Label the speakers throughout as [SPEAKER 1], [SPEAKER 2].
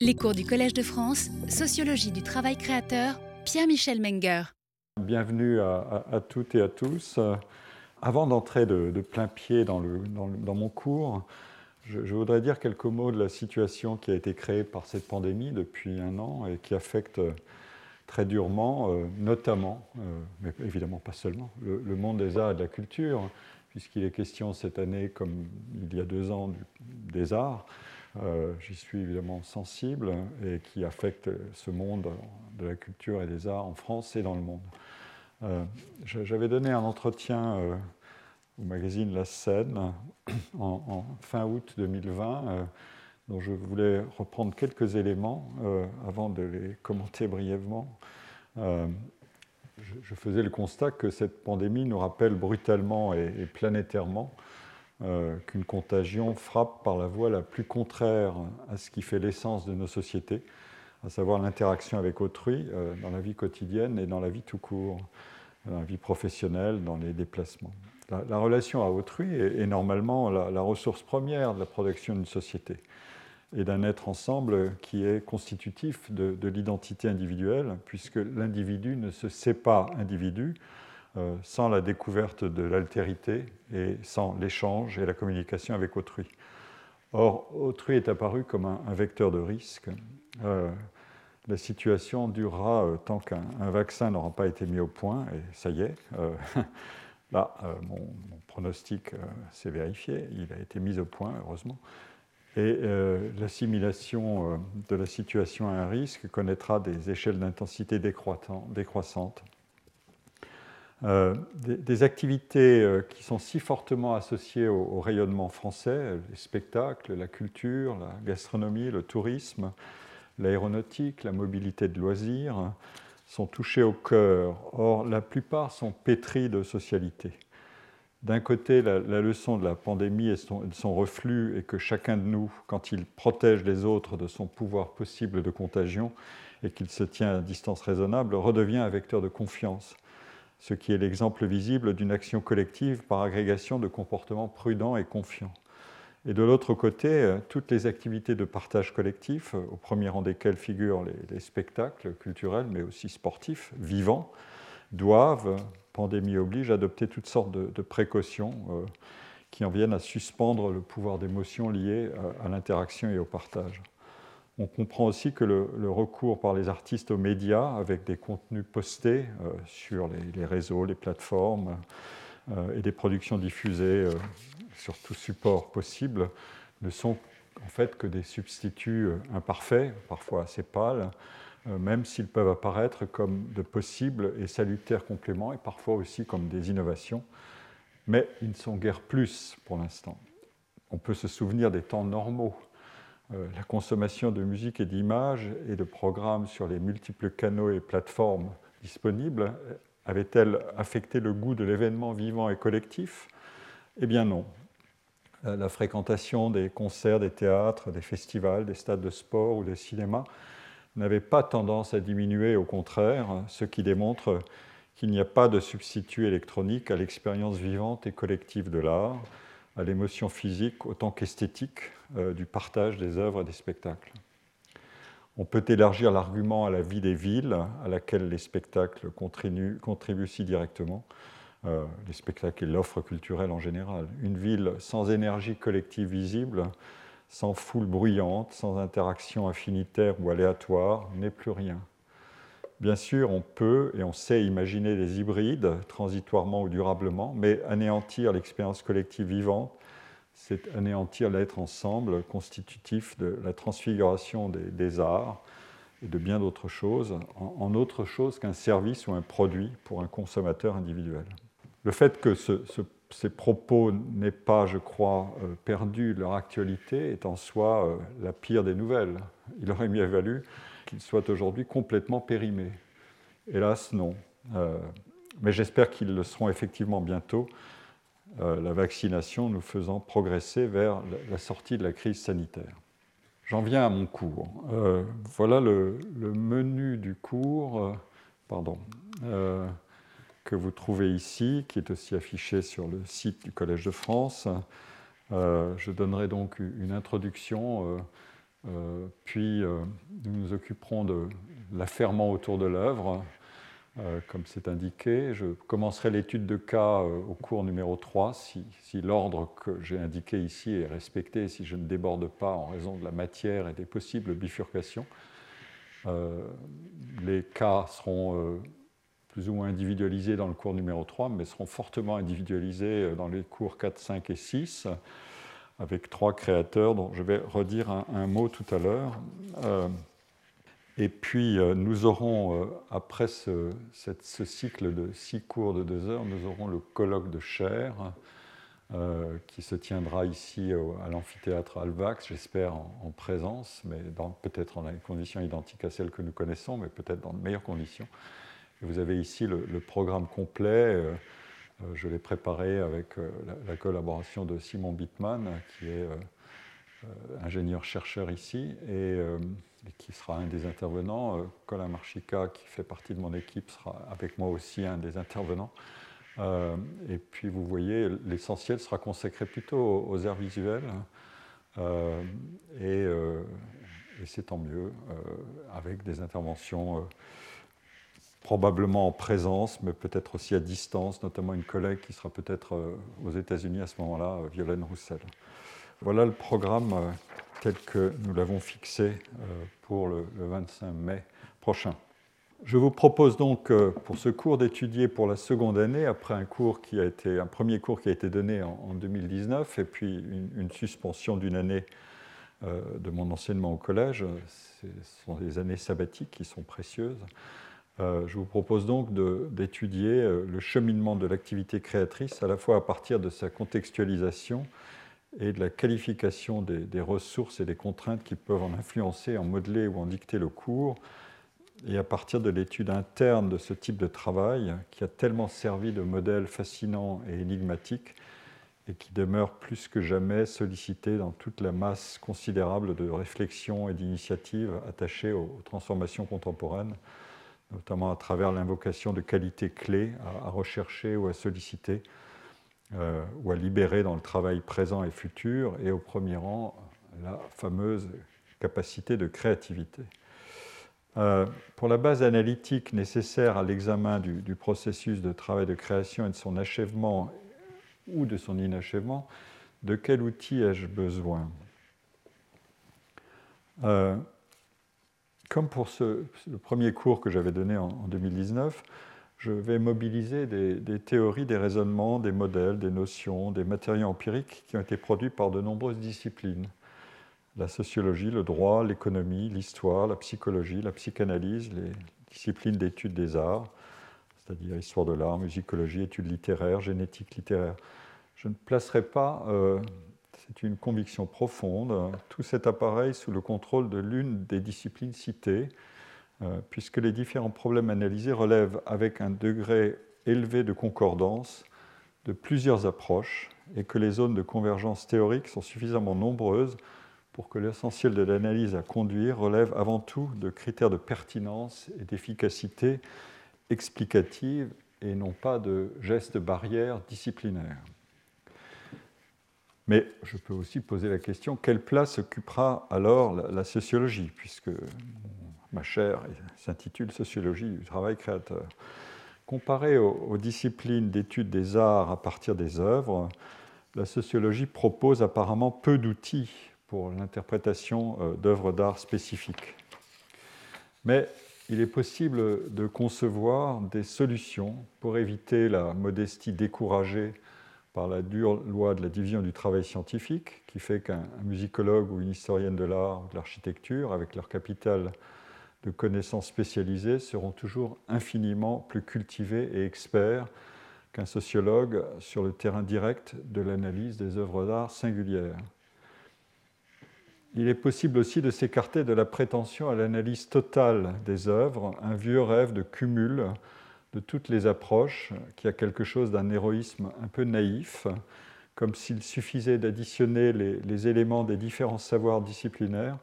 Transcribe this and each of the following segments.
[SPEAKER 1] Les cours du Collège de France, Sociologie du travail créateur, Pierre-Michel Menger.
[SPEAKER 2] Bienvenue à, toutes et à tous. Avant d'entrer de, plein pied dans, mon cours, je, voudrais dire quelques mots de la situation qui a été créée par cette pandémie depuis un an et qui affecte très durement, euh, notamment, euh, mais évidemment pas seulement, le, monde des arts et de la culture, puisqu'il est question cette année, comme il y a deux ans, des arts. Euh, j'y suis évidemment sensible et qui affecte ce monde de la culture et des arts en France et dans le monde. Euh, j'avais donné un entretien euh, au magazine La Scène en, fin août 2020, dont je voulais reprendre quelques éléments avant de les commenter brièvement. Je, faisais le constat que cette pandémie nous rappelle brutalement et planétairement euh, qu'une contagion frappe par la voie la plus contraire à ce qui fait l'essence de nos sociétés, à savoir l'interaction avec autrui euh, dans la vie quotidienne et dans la vie tout court, dans la vie professionnelle, dans les déplacements. La, relation à autrui est, normalement la, ressource première de la production d'une société et d'un être ensemble qui est constitutif de, de l'identité individuelle, puisque l'individu ne se sait pas individu, euh, sans la découverte de l'altérité et sans l'échange et la communication avec autrui. Or, autrui est apparu comme un, vecteur de risque. Euh, la situation durera euh, tant qu'un vaccin n'aura pas été mis au point, et ça y est, là, mon, pronostic s'est vérifié, il a été mis au point, heureusement. Et l'assimilation de la situation à un risque connaîtra des échelles d'intensité décroissantes euh, des, activités euh, qui sont si fortement associées au, rayonnement français, les spectacles, la culture, la gastronomie, le tourisme, l'aéronautique, la mobilité de loisirs, sont touchées au cœur. Or, la plupart sont pétries de socialité. D'un côté, la, leçon de la pandémie et son, son, reflux est que chacun de nous, quand il protège les autres de son pouvoir possible de contagion et qu'il se tient à distance raisonnable, redevient un vecteur de confiance ce qui est l'exemple visible d'une action collective par agrégation de comportements prudents et confiants. Et de l'autre côté, euh, toutes les activités de partage collectif, euh, au premier rang desquelles figurent les, spectacles culturels, mais aussi sportifs, vivants, doivent, pandémie oblige, adopter toutes sortes de, précautions euh, qui en viennent à suspendre le pouvoir d'émotion lié à l'interaction et au partage. On comprend aussi que le, recours par les artistes aux médias, avec des contenus postés euh, sur les, réseaux, les plateformes, euh, et des productions diffusées euh, sur tout support possible, ne sont en fait que des substituts imparfaits, parfois assez pâles, même s'ils peuvent apparaître comme de possibles et salutaires compléments, et parfois aussi comme des innovations. Mais ils ne sont guère plus pour l'instant. On peut se souvenir des temps normaux la consommation de musique et d'images et de programmes sur les multiples canaux et plateformes disponibles euh, avait-elle affecté le goût de l'événement vivant et collectif? Eh bien non. Euh, la fréquentation des concerts, des théâtres, des festivals, des stades de sport ou des cinémas n'avait pas tendance à diminuer, au contraire, ce qui démontre qu'il n'y a pas de substitut électronique à l'expérience vivante et collective de l'art, à l'émotion physique autant qu'esthétique euh, du partage des œuvres et des spectacles. On peut élargir l'argument à la vie des villes, à laquelle les spectacles contribuent, si directement, euh, les spectacles et l'offre culturelle en général. Une ville sans énergie collective visible, sans foule bruyante, sans interaction affinitaire ou aléatoire, n'est plus rien. Bien sûr, on peut et on sait imaginer des hybrides, transitoirement ou durablement, mais anéantir l'expérience collective vivante, c'est anéantir l'être ensemble constitutif de la transfiguration des, arts et de bien d'autres choses, en, autre chose qu'un service ou un produit pour un consommateur individuel. Le fait que ces propos n'aient pas, je crois, euh, perdu leur actualité est en soi euh, la pire des nouvelles. Il aurait mieux valu qu'ils soient aujourd'hui complètement périmés. Hélas, non. Euh, mais j'espère qu'ils le seront effectivement bientôt, euh, la vaccination nous faisant progresser vers la sortie de la crise sanitaire. J'en viens à mon cours. Euh, voilà le, menu du cours pardon, que vous trouvez ici, qui est aussi affiché sur le site du Collège de France. je donnerai donc une introduction puis nous nous occuperons de l'affairement autour de l'œuvre, comme c'est indiqué. Je commencerai l'étude de cas au cours numéro 3, si, l'ordre que j'ai indiqué ici est respecté, si je ne déborde pas en raison de la matière et des possibles bifurcations. les cas seront plus ou moins individualisés dans le cours numéro 3, mais seront fortement individualisés euh, dans les cours 4, 5 et 6, avec trois créateurs dont je vais redire un, mot tout à l'heure. Euh, et puis euh, nous aurons, après ce, ce, cycle de six cours de deux heures, nous aurons le colloque de chair qui se tiendra ici à l'amphithéâtre Alvax, j'espère en, présence, mais peut-être dans des conditions identiques à celles que nous connaissons, mais peut-être dans de meilleures conditions. Vous avez ici le, programme complet. Euh, euh, je l'ai préparé avec euh, la, collaboration de Simon Bittman, qui est ingénieur-chercheur ici, et, qui sera un des intervenants. Colin Marchica, qui fait partie de mon équipe, sera avec moi aussi un des intervenants. et puis vous voyez, l'essentiel sera consacré plutôt aux, arts visuels. et, et c'est tant mieux, avec des interventions probablement en présence, mais peut-être aussi à distance, notamment une collègue qui sera peut-être euh, aux États-Unis à ce moment-là, euh, Violaine Roussel. Voilà le programme euh, tel que nous l'avons fixé pour le 25 mai prochain. Je vous propose donc pour ce cours d'étudier pour la seconde année, après un, cours qui a été, un premier cours qui a été donné en 2019 et puis une, suspension d'une année de mon enseignement au collège. Ce sont des années sabbatiques qui sont précieuses. Euh, je vous propose donc d'étudier euh, le cheminement de l'activité créatrice, à la fois à partir de sa contextualisation et de la qualification des, ressources et des contraintes qui peuvent en influencer, en modeler ou en dicter le cours, et à partir de l'étude interne de ce type de travail qui a tellement servi de modèle fascinant et énigmatique et qui demeure plus que jamais sollicité dans toute la masse considérable de réflexions et d'initiatives attachées aux transformations contemporaines notamment à travers l'invocation de qualités clés à, rechercher ou à solliciter euh, ou à libérer dans le travail présent et futur, et au premier rang, la fameuse capacité de créativité. Euh, pour la base analytique nécessaire à l'examen du, processus de travail de création et de son achèvement ou de son inachèvement, de quel outil ai-je besoin? Euh, comme pour ce, le premier cours que j'avais donné en, 2019, je vais mobiliser des, théories, des raisonnements, des modèles, des notions, des matériaux empiriques qui ont été produits par de nombreuses disciplines. La sociologie, le droit, l'économie, l'histoire, la psychologie, la psychanalyse, les disciplines d'études des arts, c'est-à-dire histoire de l'art, musicologie, études littéraires, génétique littéraire. Je ne placerai pas euh, c'est une conviction profonde, tout cet appareil sous le contrôle de l'une des disciplines citées, euh, puisque les différents problèmes analysés relèvent avec un degré élevé de concordance de plusieurs approches et que les zones de convergence théorique sont suffisamment nombreuses pour que l'essentiel de l'analyse à conduire relève avant tout de critères de pertinence et d'efficacité explicative et non pas de gestes barrières disciplinaires. Mais je peux aussi poser la question, quelle place occupera alors la, sociologie, puisque ma chaire s'intitule Sociologie du travail créateur. Comparée aux, disciplines d'études des arts à partir des œuvres, la sociologie propose apparemment peu d'outils pour l'interprétation euh, d'œuvres d'art spécifiques. Mais il est possible de concevoir des solutions pour éviter la modestie découragée par la dure loi de la division du travail scientifique, qui fait qu'un musicologue ou une historienne de l'art ou de l'architecture, avec leur capital de connaissances spécialisées, seront toujours infiniment plus cultivés et experts qu'un sociologue sur le terrain direct de l'analyse des œuvres d'art singulières. Il est possible aussi de s'écarter de la prétention à l'analyse totale des œuvres, un vieux rêve de cumul de toutes les approches, qui a quelque chose d'un héroïsme un peu naïf, comme s'il suffisait d'additionner les, éléments des différents savoirs disciplinaires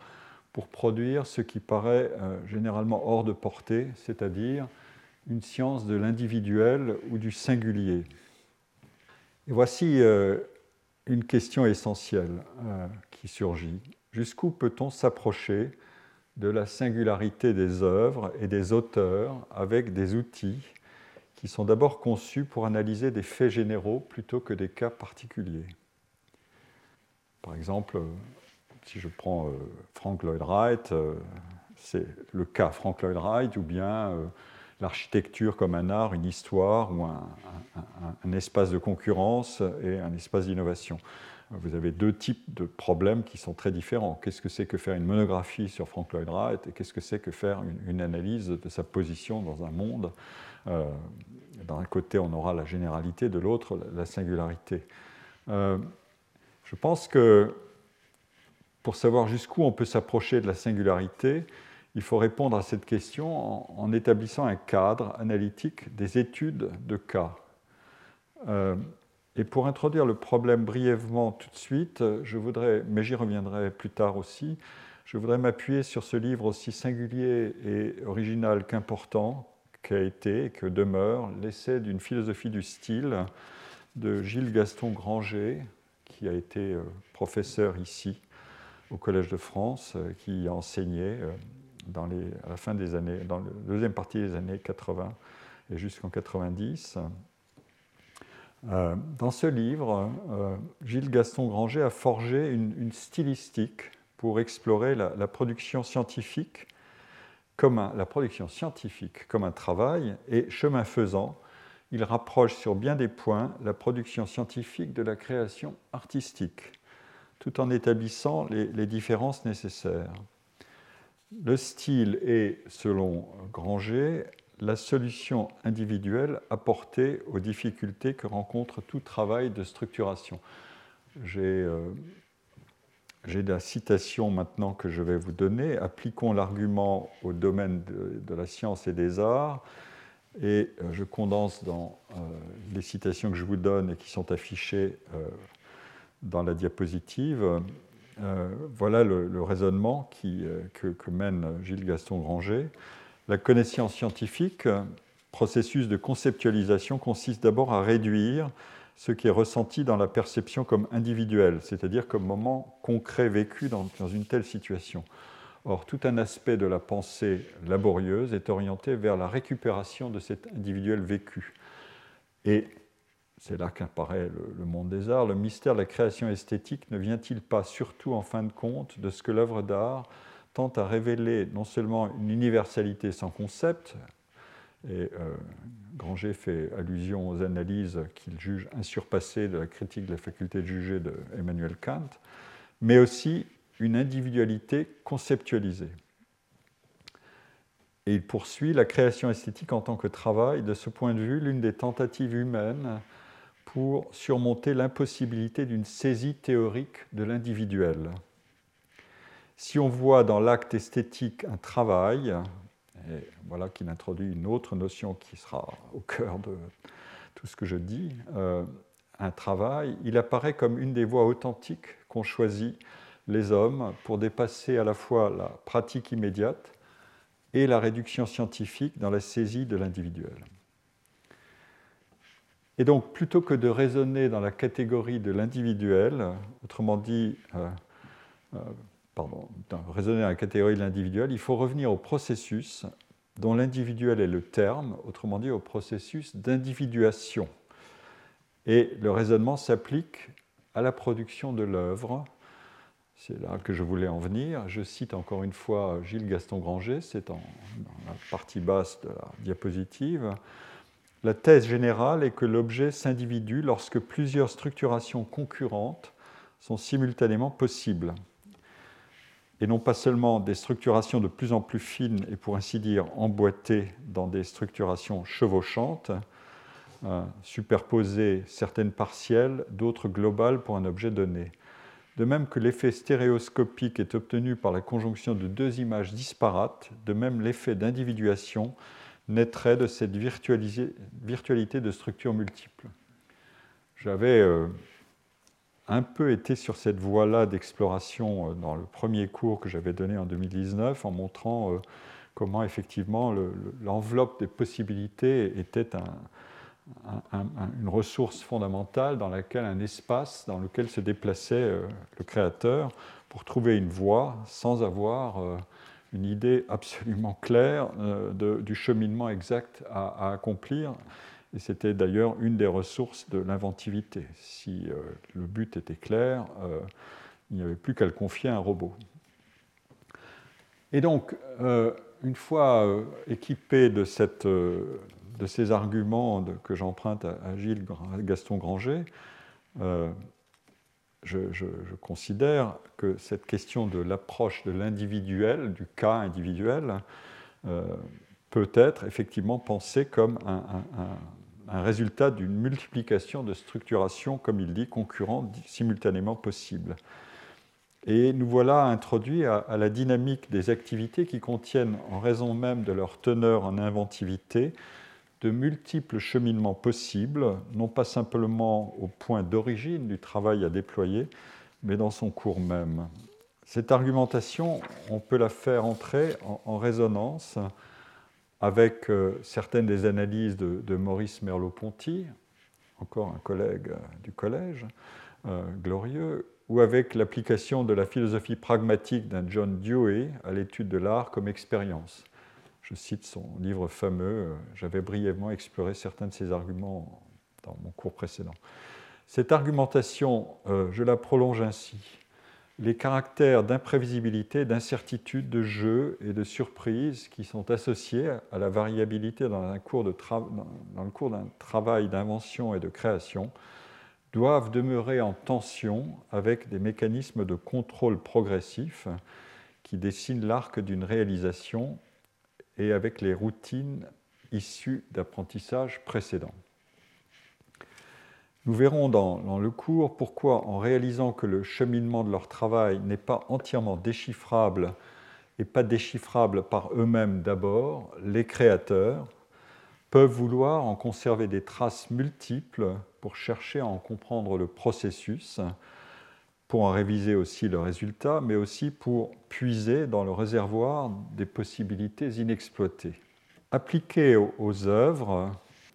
[SPEAKER 2] pour produire ce qui paraît euh, généralement hors de portée, c'est-à-dire une science de l'individuel ou du singulier. Et voici euh, une question essentielle euh, qui surgit. jusqu'où peut-on s'approcher de la singularité des œuvres et des auteurs avec des outils qui sont d'abord conçus pour analyser des faits généraux plutôt que des cas particuliers. Par exemple, si je prends euh, Frank Lloyd Wright, euh, c'est le cas Frank Lloyd Wright, ou bien euh, l'architecture comme un art, une histoire, ou un espace de concurrence et un espace d'innovation vous avez deux types de problèmes qui sont très différents. Qu'est-ce que c'est que faire une monographie sur Frank Lloyd Wright et qu'est-ce que c'est que faire une, analyse de sa position dans un monde euh, D'un côté, on aura la généralité, de l'autre, la singularité. Euh, je pense que pour savoir jusqu'où on peut s'approcher de la singularité, il faut répondre à cette question en, établissant un cadre analytique des études de cas. Euh, et pour introduire le problème brièvement tout de suite, je voudrais, mais j'y reviendrai plus tard aussi, je voudrais m'appuyer sur ce livre aussi singulier et original qu'important qu'a été et que demeure l'essai d'une philosophie du style de Gilles Gaston Granger, qui a été euh, professeur ici au Collège de France, euh, qui a enseigné euh, dans à la fin des années, dans la deuxième partie des années 80 et jusqu'en 90. Euh, dans ce livre, euh, Gilles Gaston Granger a forgé une, stylistique pour explorer la, production scientifique comme un, la production scientifique comme un travail et chemin faisant, il rapproche sur bien des points la production scientifique de la création artistique, tout en établissant les différences nécessaires. Le style est, selon Granger, la solution individuelle apportée aux difficultés que rencontre tout travail de structuration. J'ai euh, la citation maintenant que je vais vous donner. Appliquons l'argument au domaine de, la science et des arts. Et euh, je condense dans euh, les citations que je vous donne et qui sont affichées dans la diapositive. voilà le, raisonnement que, que, mène Gilles Gaston Granger. La connaissance scientifique, processus de conceptualisation, consiste d'abord à réduire ce qui est ressenti dans la perception comme individuel, c'est-à-dire comme moment concret vécu dans, une telle situation. Or, tout un aspect de la pensée laborieuse est orienté vers la récupération de cet individuel vécu. Et c'est là qu'apparaît le, monde des arts. Le mystère de la création esthétique ne vient-il pas surtout en fin de compte de ce que l'œuvre d'art tente à révéler non seulement une universalité sans concept, et euh, Granger fait allusion aux analyses qu'il juge insurpassées de la critique de la faculté de juger de Emmanuel Kant, mais aussi une individualité conceptualisée. Et il poursuit la création esthétique en tant que travail, de ce point de vue, l'une des tentatives humaines pour surmonter l'impossibilité d'une saisie théorique de l'individuel. Si on voit dans l'acte esthétique un travail, et voilà qu'il introduit une autre notion qui sera au cœur de tout ce que je dis, euh, un travail, il apparaît comme une des voies authentiques qu'ont choisi les hommes pour dépasser à la fois la pratique immédiate et la réduction scientifique dans la saisie de l'individuel. Et donc, plutôt que de raisonner dans la catégorie de l'individuel, autrement dit, euh, euh, pardon, raisonner dans la catégorie de l'individuel, il faut revenir au processus dont l'individuel est le terme, autrement dit au processus d'individuation. Et le raisonnement s'applique à la production de l'œuvre. C'est là que je voulais en venir. Je cite encore une fois Gilles Gaston Granger, c'est dans la partie basse de la diapositive. La thèse générale est que l'objet s'individue lorsque plusieurs structurations concurrentes sont simultanément possibles et non pas seulement des structurations de plus en plus fines et pour ainsi dire emboîtées dans des structurations chevauchantes, euh, superposer certaines partielles, d'autres globales pour un objet donné. De même que l'effet stéréoscopique est obtenu par la conjonction de deux images disparates, de même l'effet d'individuation naîtrait de cette virtualité de structures multiples. J'avais euh, un peu été sur cette voie-là d'exploration euh, dans le premier cours que j'avais donné en 2019 en montrant euh, comment effectivement l'enveloppe des possibilités était une ressource fondamentale dans laquelle un espace dans lequel se déplaçait euh, le créateur pour trouver une voie sans avoir une idée absolument claire du cheminement exact à, accomplir. Et c'était d'ailleurs une des ressources de l'inventivité. Si euh, le but était clair, il n'y avait plus qu'à le confier à un robot. Et donc, une fois équipé de, ces arguments que j'emprunte à, Gilles Gaston Granger, je, considère que cette question de l'approche de l'individuel, du cas individuel, euh, peut être effectivement pensée comme un, résultat d'une multiplication de structurations, comme il dit, concurrentes simultanément possibles. Et nous voilà introduits à, à, la dynamique des activités qui contiennent, en raison même de leur teneur en inventivité, de multiples cheminements possibles, non pas simplement au point d'origine du travail à déployer, mais dans son cours même. Cette argumentation, on peut la faire entrer en, résonance avec euh, certaines des analyses de, Maurice Merleau-Ponty, encore un collègue euh, du collège, euh, glorieux, ou avec l'application de la philosophie pragmatique d'un John Dewey à l'étude de l'art comme expérience. Je cite son livre fameux, j'avais brièvement exploré certains de ses arguments dans mon cours précédent. Cette argumentation, je la prolonge ainsi. Les caractères d'imprévisibilité, d'incertitude, de jeu et de surprise qui sont associés à la variabilité dans, le cours d'un travail d'invention et de création doivent demeurer en tension avec des mécanismes de contrôle progressif qui dessinent l'arc d'une réalisation et avec les routines issues d'apprentissage précédents. Nous verrons dans, le cours pourquoi, en réalisant que le cheminement de leur travail n'est pas entièrement déchiffrable et pas déchiffrable par eux-mêmes d'abord, les créateurs peuvent vouloir en conserver des traces multiples pour chercher à en comprendre le processus, pour en réviser aussi le résultat, mais aussi pour puiser dans le réservoir des possibilités inexploitées. Appliqué aux œuvres,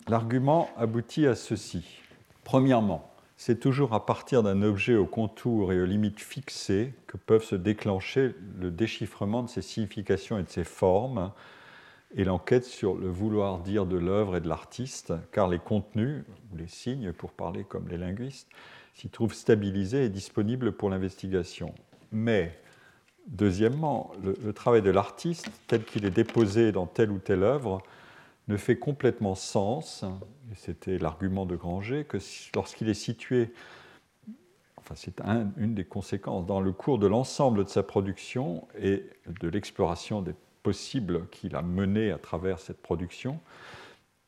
[SPEAKER 2] l'argument aboutit à ceci. Premièrement, c'est toujours à partir d'un objet aux contours et aux limites fixées que peuvent se déclencher le déchiffrement de ses significations et de ses formes, et l'enquête sur le vouloir dire de l'œuvre et de l'artiste, car les contenus, ou les signes pour parler comme les linguistes, s'y trouve stabilisé et disponible pour l'investigation. Mais, deuxièmement, le, travail de l'artiste, tel qu'il est déposé dans telle ou telle œuvre, ne fait complètement sens, c'était l'argument de Granger, que lorsqu'il est situé, enfin c'est une des conséquences, dans le cours de l'ensemble de sa production et de l'exploration des possibles qu'il a mené à travers cette production,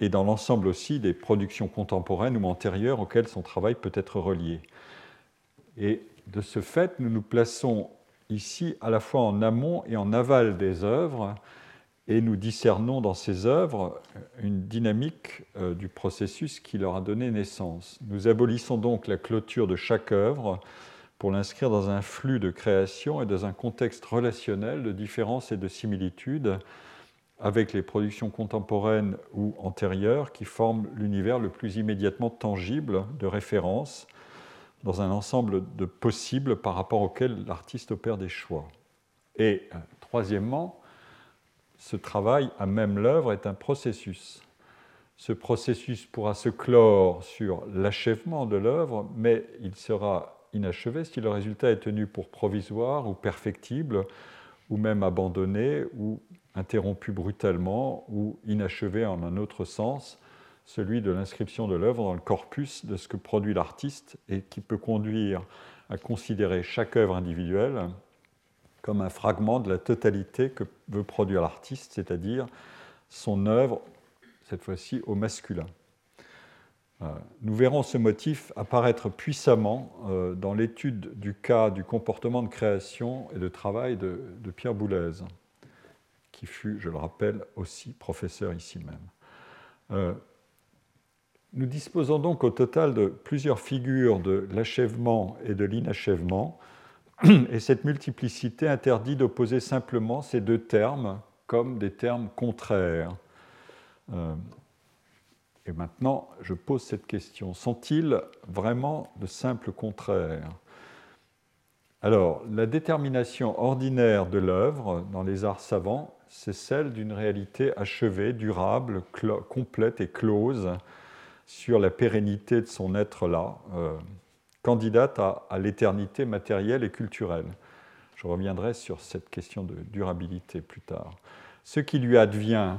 [SPEAKER 2] et dans l'ensemble aussi des productions contemporaines ou antérieures auxquelles son travail peut être relié. Et de ce fait, nous nous plaçons ici à la fois en amont et en aval des œuvres, et nous discernons dans ces œuvres une dynamique euh, du processus qui leur a donné naissance. Nous abolissons donc la clôture de chaque œuvre pour l'inscrire dans un flux de création et dans un contexte relationnel de différence et de similitude avec les productions contemporaines ou antérieures qui forment l'univers le plus immédiatement tangible de référence dans un ensemble de possibles par rapport auxquels l'artiste opère des choix. Et euh, troisièmement, ce travail à même l'œuvre est un processus. Ce processus pourra se clore sur l'achèvement de l'œuvre, mais il sera inachevé si le résultat est tenu pour provisoire ou perfectible, ou même abandonné ou interrompu brutalement ou inachevé en un autre sens, celui de l'inscription de l'œuvre dans le corpus de ce que produit l'artiste et qui peut conduire à considérer chaque œuvre individuelle comme un fragment de la totalité que veut produire l'artiste, c'est-à-dire son œuvre, cette fois-ci au masculin. Euh, nous verrons ce motif apparaître puissamment euh, dans l'étude du cas du comportement de création et de travail de, Pierre Boulez qui fut, je le rappelle, aussi professeur ici même. Euh, nous disposons donc au total de plusieurs figures de l'achèvement et de l'inachèvement, et cette multiplicité interdit d'opposer simplement ces deux termes comme des termes contraires. Euh, et maintenant, je pose cette question. Sont-ils vraiment de simples contraires? Alors, la détermination ordinaire de l'œuvre dans les arts savants, c'est celle d'une réalité achevée, durable, complète et close sur la pérennité de son être là, euh, candidate à, l'éternité matérielle et culturelle. Je reviendrai sur cette question de durabilité plus tard. Ce qui lui advient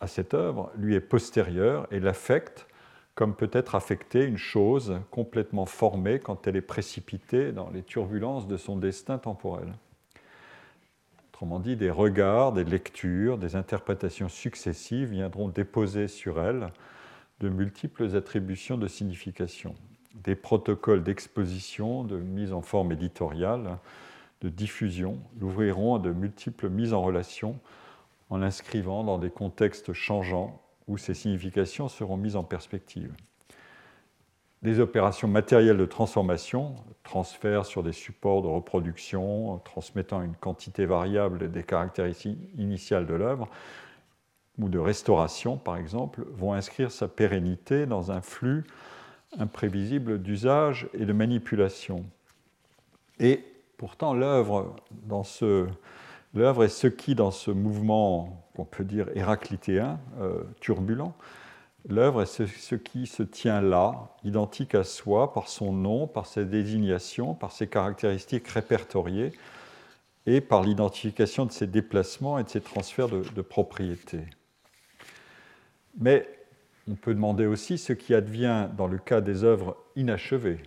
[SPEAKER 2] à cette œuvre lui est postérieur et l'affecte comme peut être affectée une chose complètement formée quand elle est précipitée dans les turbulences de son destin temporel. Autrement dit, des regards, des lectures, des interprétations successives viendront déposer sur elle de multiples attributions de signification. Des protocoles d'exposition, de mise en forme éditoriale, de diffusion l'ouvriront à de multiples mises en relation en l'inscrivant dans des contextes changeants où ces significations seront mises en perspective. Des opérations matérielles de transformation, transfert sur des supports de reproduction, transmettant une quantité variable des caractéristiques initiales de l'œuvre, ou de restauration par exemple, vont inscrire sa pérennité dans un flux imprévisible d'usage et de manipulation. Et pourtant, l'œuvre ce, est ce qui, dans ce mouvement qu'on peut dire héraclitéen, euh, turbulent, l'œuvre est ce, qui se tient là, identique à soi, par son nom, par ses désignations, par ses caractéristiques répertoriées et par l'identification de ses déplacements et de ses transferts de, de propriété. Mais on peut demander aussi ce qui advient dans le cas des œuvres inachevées,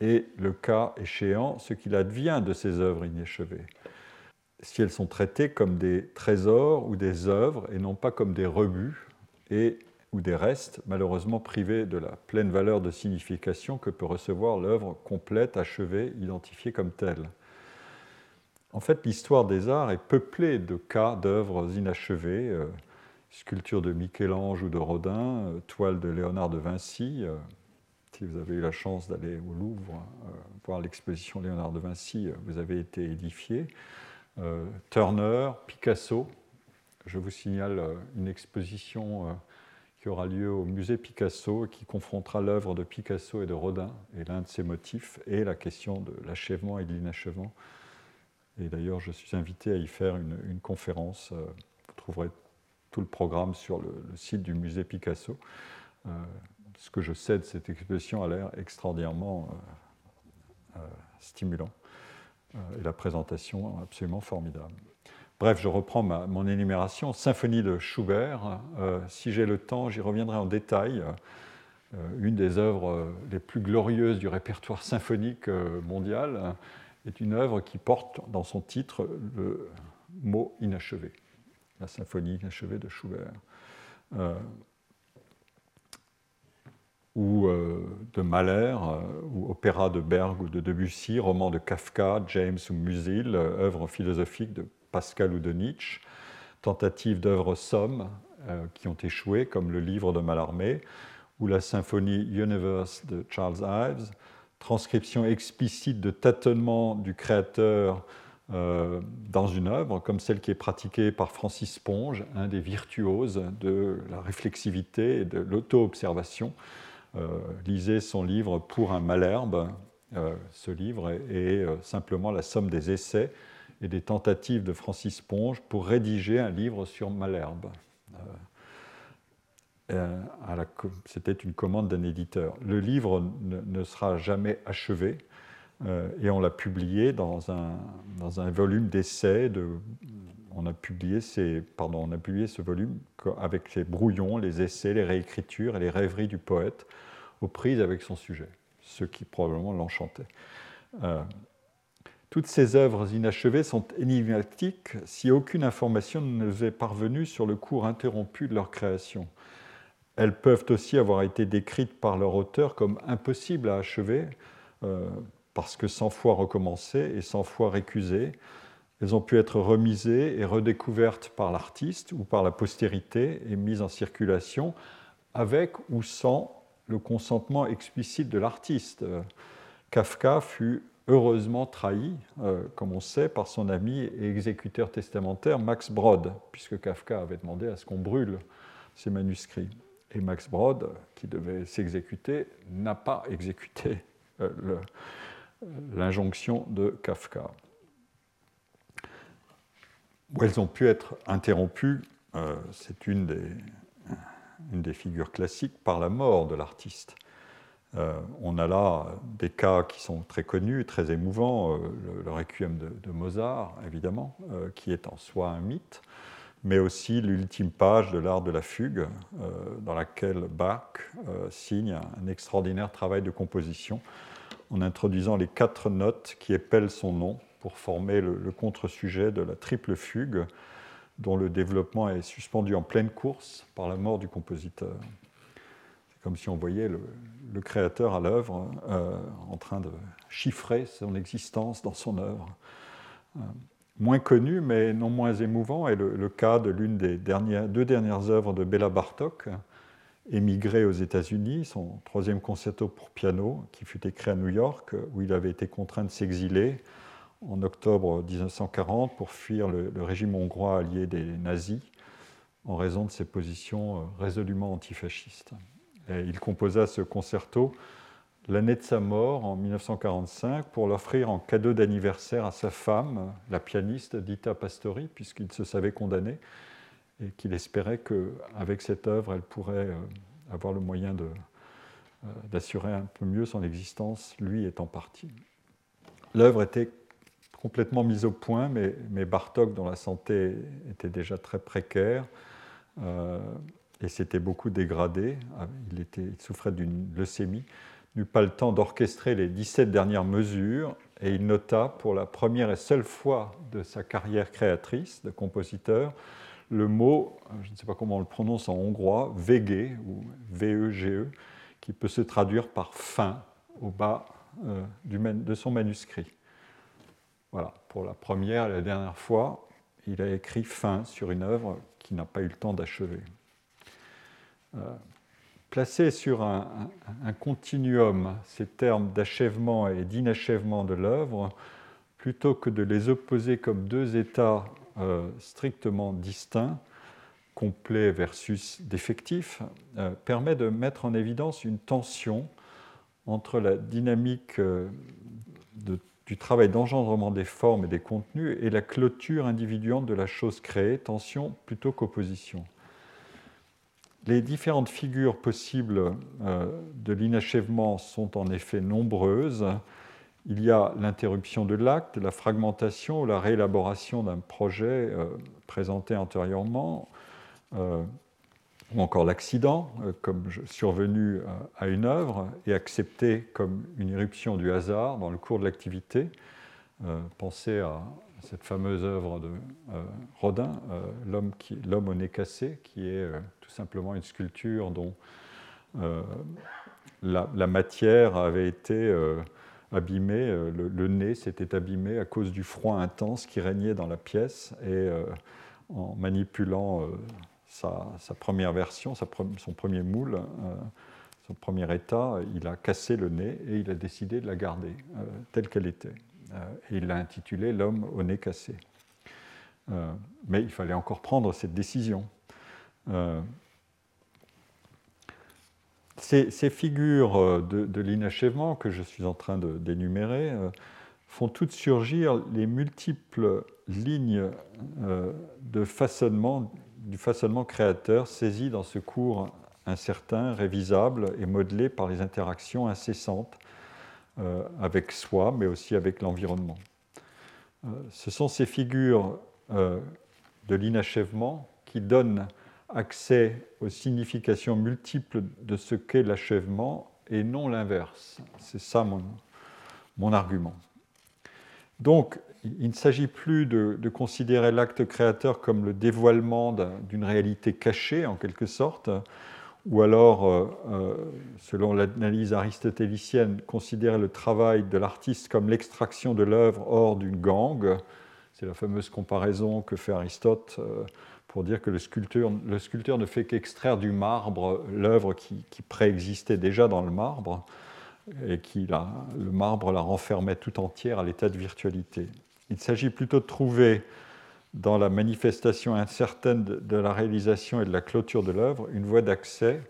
[SPEAKER 2] et le cas échéant, ce qu'il advient de ces œuvres inachevées si elles sont traitées comme des trésors ou des œuvres et non pas comme des rebuts et, ou des restes, malheureusement privés de la pleine valeur de signification que peut recevoir l'œuvre complète, achevée, identifiée comme telle. En fait, l'histoire des arts est peuplée de cas d'œuvres inachevées, euh, sculptures de Michel-Ange ou de Rodin, euh, toiles de Léonard de Vinci. Euh, si vous avez eu la chance d'aller au Louvre voir l'exposition Léonard de Vinci, vous avez été édifié. Euh, Turner, Picasso. Je vous signale euh, une exposition euh, qui aura lieu au musée Picasso qui confrontera l'œuvre de Picasso et de Rodin et l'un de ses motifs et la question de l'achèvement et de l'inachèvement. Et d'ailleurs, je suis invité à y faire une, conférence. Vous trouverez tout le programme sur le, site du musée Picasso. ce que je sais de cette exposition a l'air extraordinairement stimulant. Euh, et la présentation absolument formidable. Bref, je reprends mon énumération. Symphonie de Schubert. Euh, si j'ai le temps, j'y reviendrai en détail. Euh, une des œuvres les plus glorieuses du répertoire symphonique mondial est une œuvre qui porte dans son titre le mot inachevé. La symphonie inachevée de Schubert ou euh, de Mahler, euh, ou opéra de Berg ou de Debussy, roman de Kafka, James ou Musil, euh, œuvres philosophiques de Pascal ou de Nietzsche, tentatives d'œuvres sommes qui ont échoué, comme le livre de Mallarmé, ou la symphonie Universe de Charles Ives, transcription explicite de tâtonnement du créateur dans une œuvre, comme celle qui est pratiquée par Francis Ponge, un des virtuoses de la réflexivité et de l'auto-observation, euh, lisez son livre Pour un malherbe. Euh, ce livre est, euh, simplement la somme des essais et des tentatives de Francis Ponge pour rédiger un livre sur Malherbe. C'était une commande d'un éditeur. Le livre ne, sera jamais achevé et on l'a publié dans un, dans un volume d'essais. De, on, a publié on a publié ce volume avec les brouillons, les essais, les réécritures et les rêveries du poète aux prises avec son sujet, ce qui probablement l'enchantait. Euh, toutes ces œuvres inachevées sont énigmatiques si aucune information ne nous est parvenue sur le cours interrompu de leur création. Elles peuvent aussi avoir été décrites par leur auteur comme impossibles à achever, euh, parce que 100 fois recommencées et 100 fois récusées, elles ont pu être remisées et redécouvertes par l'artiste ou par la postérité et mises en circulation avec ou sans le consentement explicite de l'artiste. Kafka fut heureusement trahi, euh, comme on sait, par son ami et exécuteur testamentaire Max Brod, puisque Kafka avait demandé à ce qu'on brûle ses manuscrits. Et Max Brod, qui devait s'exécuter, n'a pas exécuté euh, l'injonction de Kafka. Elles ont pu être interrompues, c'est une des, figures classiques, par la mort de l'artiste. Euh, on a là des cas qui sont très connus, très émouvants, euh, le, requiem de, Mozart, évidemment, euh, qui est en soi un mythe, mais aussi l'ultime page de l'art de la fugue, dans laquelle Bach signe un, extraordinaire travail de composition en introduisant les quatre notes qui épellent son nom pour former le, contre-sujet de la triple fugue, dont le développement est suspendu en pleine course par la mort du compositeur comme si on voyait le, créateur à l'œuvre euh, en train de chiffrer son existence dans son œuvre. Euh, moins connu, mais non moins émouvant, est le, cas de l'une des deux dernières œuvres de Béla Bartok, émigré aux États-Unis, son troisième concerto pour piano, qui fut écrit à New York, où il avait été contraint de s'exiler en octobre 1940 pour fuir le, régime hongrois allié des nazis en raison de ses positions euh, résolument antifascistes. Il composa ce concerto l'année de sa mort, en 1945, pour l'offrir en cadeau d'anniversaire à sa femme, la pianiste Dita Pastori, puisqu'il se savait condamné, et qu'il espérait qu'avec cette œuvre, elle pourrait euh, avoir le moyen euh, d'assurer un peu mieux son existence, lui étant parti. L'œuvre était complètement mise au point, mais, Bartok, dont la santé était déjà très précaire, euh, et s'était beaucoup dégradé. Il, souffrait d'une leucémie. N'eut pas le temps d'orchestrer les 17 dernières mesures et il nota pour la première et seule fois de sa carrière créatrice de compositeur le mot, je ne sais pas comment on le prononce en hongrois, VG ou VEGE, e, qui peut se traduire par fin au bas euh, du, de son manuscrit. Voilà, pour la première et la dernière fois, il a écrit fin sur une œuvre qui n'a pas eu le temps d'achever. Euh, placer sur un, continuum ces termes d'achèvement et d'inachèvement de l'œuvre, plutôt que de les opposer comme deux états euh, strictement distincts, complet versus défectif, euh, permet de mettre en évidence une tension entre la dynamique du travail d'engendrement des formes et des contenus et la clôture individuante de la chose créée, tension plutôt qu'opposition. Les différentes figures possibles euh, de l'inachèvement sont en effet nombreuses. Il y a l'interruption de l'acte, la fragmentation la réélaboration d'un projet euh, présenté antérieurement, euh, ou encore l'accident, comme survenu à une œuvre, et accepté comme une irruption du hasard dans le cours de l'activité. Pensez à cette fameuse œuvre de Rodin, L'homme au nez cassé, qui est simplement une sculpture dont euh, la, matière avait été euh, abîmée, euh, le, nez s'était abîmé à cause du froid intense qui régnait dans la pièce et en manipulant sa, première version, son premier moule, son premier état, il a cassé le nez et il a décidé de la garder telle qu'elle était. il l'a intitulée L'homme au nez cassé. mais il fallait encore prendre cette décision. Ces, figures euh, de, l'inachèvement que je suis en train d'énumérer euh, font toutes surgir les multiples lignes euh, de façonnement, du façonnement créateur saisies dans ce cours incertain, révisable et modelé par les interactions incessantes avec soi, mais aussi avec l'environnement. ce sont ces figures de l'inachèvement qui donnent accès aux significations multiples de ce qu'est l'achèvement et non l'inverse. C'est ça mon, mon, argument. Donc, il ne s'agit plus de, considérer l'acte créateur comme le dévoilement d'une réalité cachée, en quelque sorte, ou alors, euh, euh, selon l'analyse aristotélicienne, considérer le travail de l'artiste comme l'extraction de l'œuvre hors d'une gangue. C'est la fameuse comparaison que fait Aristote. Euh, pour dire que le sculpteur, ne fait qu'extraire du marbre l'œuvre qui, préexistait déjà dans le marbre et qui le marbre la renfermait tout entière à l'état de virtualité. Il s'agit plutôt de trouver dans la manifestation incertaine de la réalisation et de la clôture de l'œuvre une voie d'accès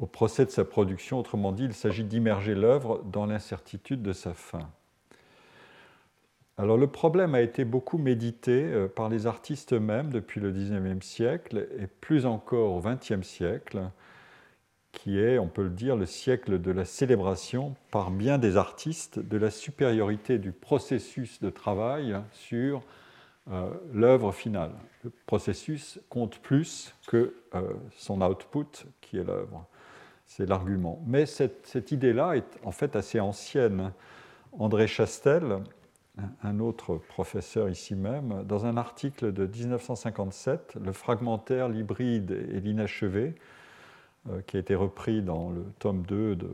[SPEAKER 2] au procès de sa production. Autrement dit, il s'agit d'immerger l'œuvre dans l'incertitude de sa fin. Alors le problème a été beaucoup médité euh, par les artistes eux-mêmes depuis le XIXe siècle et plus encore au XXe siècle, qui est, on peut le dire, le siècle de la célébration par bien des artistes de la supériorité du processus de travail sur euh, l'œuvre finale. Le processus compte plus que euh, son output, qui est l'œuvre. C'est l'argument. Mais cette, cette idée-là est en fait assez ancienne. André Chastel, un autre professeur ici même, dans un article de 1957, Le fragmentaire, l'hybride et l'inachevé, euh, qui a été repris dans le tome 2 de,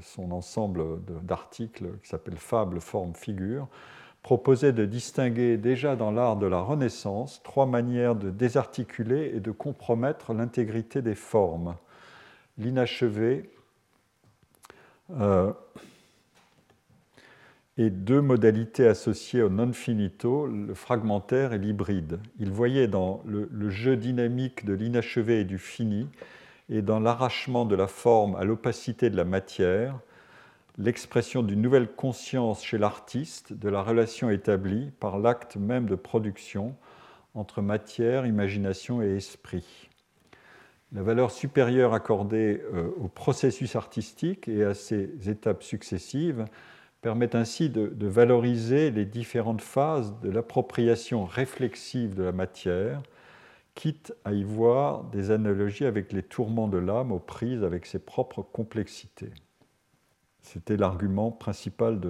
[SPEAKER 2] son ensemble d'articles qui s'appelle Fable, forme, figure, proposait de distinguer déjà dans l'art de la Renaissance trois manières de désarticuler et de compromettre l'intégrité des formes. L'inachevé, euh, et deux modalités associées au non finito, le fragmentaire et l'hybride. Il voyait dans le, jeu dynamique de l'inachevé et du fini, et dans l'arrachement de la forme à l'opacité de la matière, l'expression d'une nouvelle conscience chez l'artiste de la relation établie par l'acte même de production entre matière, imagination et esprit. La valeur supérieure accordée euh, au processus artistique et à ses étapes successives permet ainsi de, valoriser les différentes phases de l'appropriation réflexive de la matière, quitte à y voir des analogies avec les tourments de l'âme aux prises avec ses propres complexités. C'était l'argument principal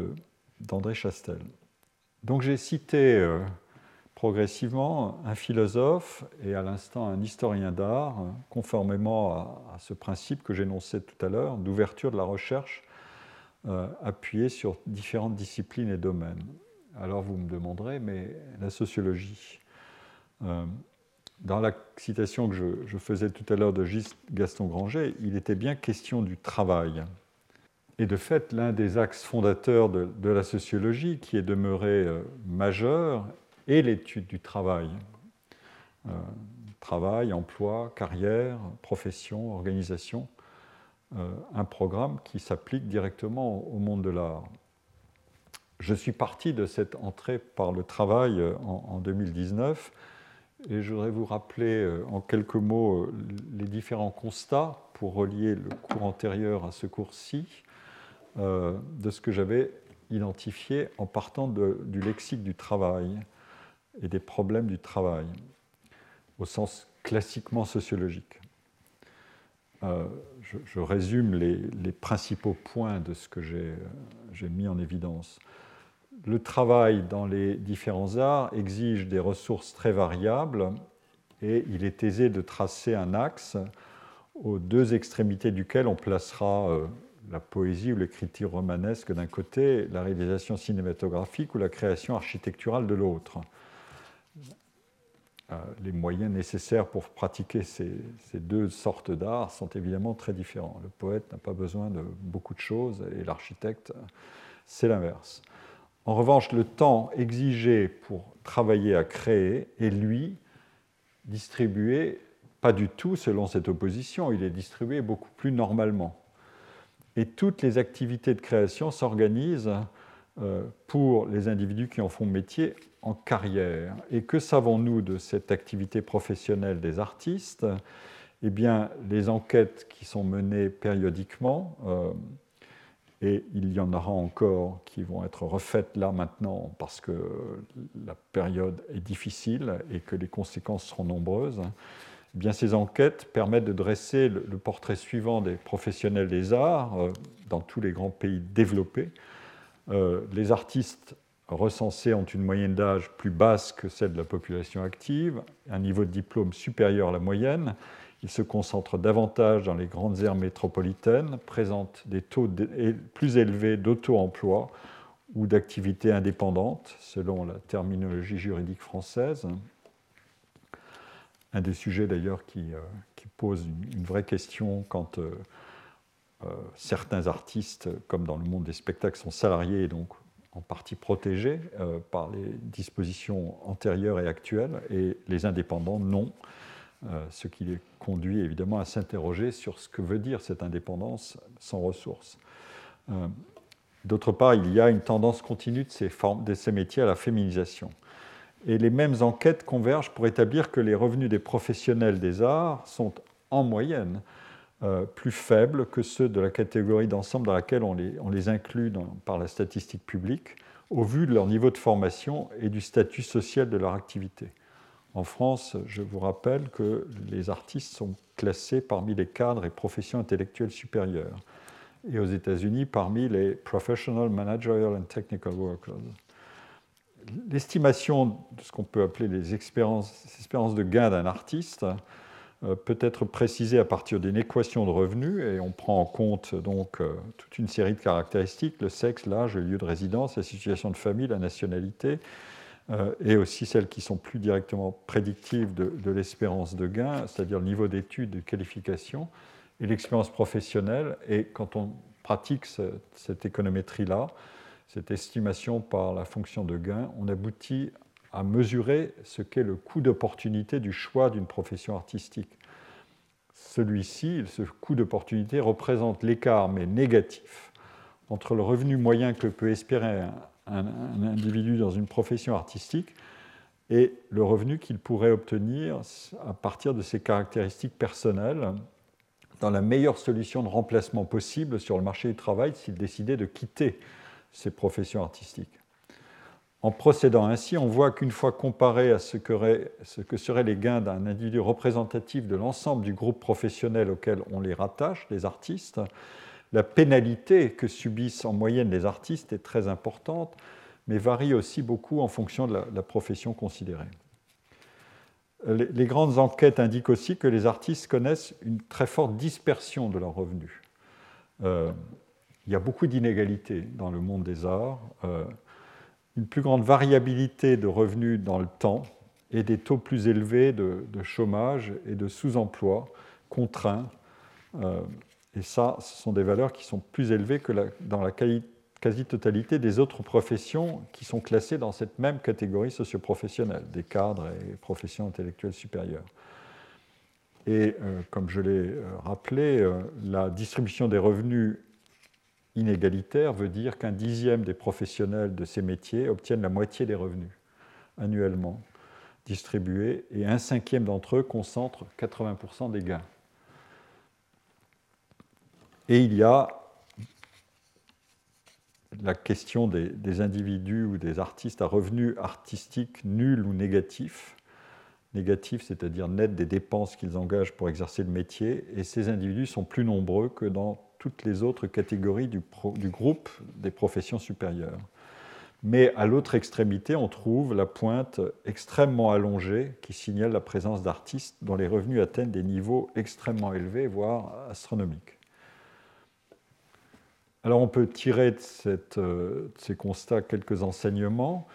[SPEAKER 2] d'André Chastel. Donc j'ai cité euh, progressivement un philosophe et à l'instant un historien d'art, conformément à, à ce principe que j'énonçais tout à l'heure d'ouverture de la recherche euh, appuyé sur différentes disciplines et domaines. Alors vous me demanderez, mais la sociologie euh, Dans la citation que je, faisais tout à l'heure de Gaston Granger, il était bien question du travail. Et de fait, l'un des axes fondateurs de, la sociologie, qui est demeuré euh, majeur, est l'étude du travail. travail, emploi, carrière, profession, organisation. Euh, un programme qui s'applique directement au monde de l'art. Je suis parti de cette entrée par le travail euh, en, 2019 et je voudrais vous rappeler euh, en quelques mots les différents constats pour relier le cours antérieur à ce cours-ci de ce que j'avais identifié en partant du lexique du travail et des problèmes du travail au sens classiquement sociologique. Je, résume les, principaux points de ce que j'ai mis en évidence. Le travail dans les différents arts exige des ressources très variables et il est aisé de tracer un axe aux deux extrémités duquel on placera euh, la poésie ou l'écriture romanesque d'un côté, la réalisation cinématographique ou la création architecturale de l'autre. Euh, les moyens nécessaires pour pratiquer ces, deux sortes d'art sont évidemment très différents. Le poète n'a pas besoin de beaucoup de choses et l'architecte, c'est l'inverse. En revanche, le temps exigé pour travailler à créer est, lui, distribué pas du tout selon cette opposition, il est distribué beaucoup plus normalement. Et toutes les activités de création s'organisent pour les individus qui en font métier en carrière. Et que savons-nous de cette activité professionnelle des artistes? Eh bien, les enquêtes qui sont menées périodiquement, euh, et il y en aura encore qui vont être refaites là maintenant parce que la période est difficile et que les conséquences seront nombreuses. Eh bien, ces enquêtes permettent de dresser le, portrait suivant des professionnels des arts euh, dans tous les grands pays développés. Euh, les artistes recensés ont une moyenne d'âge plus basse que celle de la population active, un niveau de diplôme supérieur à la moyenne. Ils se concentrent davantage dans les grandes aires métropolitaines, présentent des taux plus élevés d'auto-emploi ou d'activité indépendante, selon la terminologie juridique française. Un des sujets d'ailleurs qui, euh, pose une, vraie question quand euh, certains artistes, comme dans le monde des spectacles, sont salariés et donc en partie protégés euh, par les dispositions antérieures et actuelles, et les indépendants non. ce qui les conduit évidemment à s'interroger sur ce que veut dire cette indépendance sans ressources. D'autre part, il y a une tendance continue de ces, formes, de ces métiers à la féminisation. Et les mêmes enquêtes convergent pour établir que les revenus des professionnels des arts sont en moyenne euh, plus faibles que ceux de la catégorie d'ensemble dans laquelle on les, inclut par la statistique publique, au vu de leur niveau de formation et du statut social de leur activité. En France, je vous rappelle que les artistes sont classés parmi les cadres et professions intellectuelles supérieures, et aux États-Unis parmi les Professional, Managerial and Technical Workers. L'estimation de ce qu'on peut appeler les expériences, de gain d'un artiste peut être précisé à partir d'une équation de revenus et on prend en compte donc euh, toute une série de caractéristiques, le sexe, l'âge, le lieu de résidence, la situation de famille, la nationalité, euh, et aussi celles qui sont plus directement prédictives de, l'espérance de gain, c'est-à-dire le niveau d'études, de qualification et l'expérience professionnelle. Et quand on pratique cette économétrie-là, cette estimation par la fonction de gain, on aboutit à mesurer ce qu'est le coût d'opportunité du choix d'une profession artistique. Celui-ci, ce coût d'opportunité, représente l'écart, mais négatif, entre le revenu moyen que peut espérer un, individu dans une profession artistique et le revenu qu'il pourrait obtenir à partir de ses caractéristiques personnelles dans la meilleure solution de remplacement possible sur le marché du travail s'il décidait de quitter ces professions artistiques. En procédant ainsi, on voit qu'une fois comparé à ce que, seraient les gains d'un individu représentatif de l'ensemble du groupe professionnel auquel on les rattache, les artistes, la pénalité que subissent en moyenne les artistes est très importante, mais varie aussi beaucoup en fonction de la, profession considérée. Les, grandes enquêtes indiquent aussi que les artistes connaissent une très forte dispersion de leurs revenus. Euh, il y a beaucoup d'inégalités dans le monde des arts. Euh, une plus grande variabilité de revenus dans le temps et des taux plus élevés de, chômage et de sous-emploi contraints. Euh, et ça, ce sont des valeurs qui sont plus élevées que dans la quasi-totalité des autres professions qui sont classées dans cette même catégorie socioprofessionnelle, des cadres et professions intellectuelles supérieures. Et euh, comme je l'ai euh, rappelé, la distribution des revenus inégalitaire veut dire qu'un dixième des professionnels de ces métiers obtiennent la moitié des revenus annuellement distribués et un cinquième d'entre eux concentrent 80% des gains. Et il y a la question des, des, individus ou des artistes à revenus artistiques nuls ou négatifs. Négatifs, c'est-à-dire net des dépenses qu'ils engagent pour exercer le métier. Et ces individus sont plus nombreux que dans toutes les autres catégories du, groupe des professions supérieures. Mais à l'autre extrémité, on trouve la pointe extrêmement allongée qui signale la présence d'artistes dont les revenus atteignent des niveaux extrêmement élevés, voire astronomiques. Alors on peut tirer de, euh, ces constats quelques enseignements.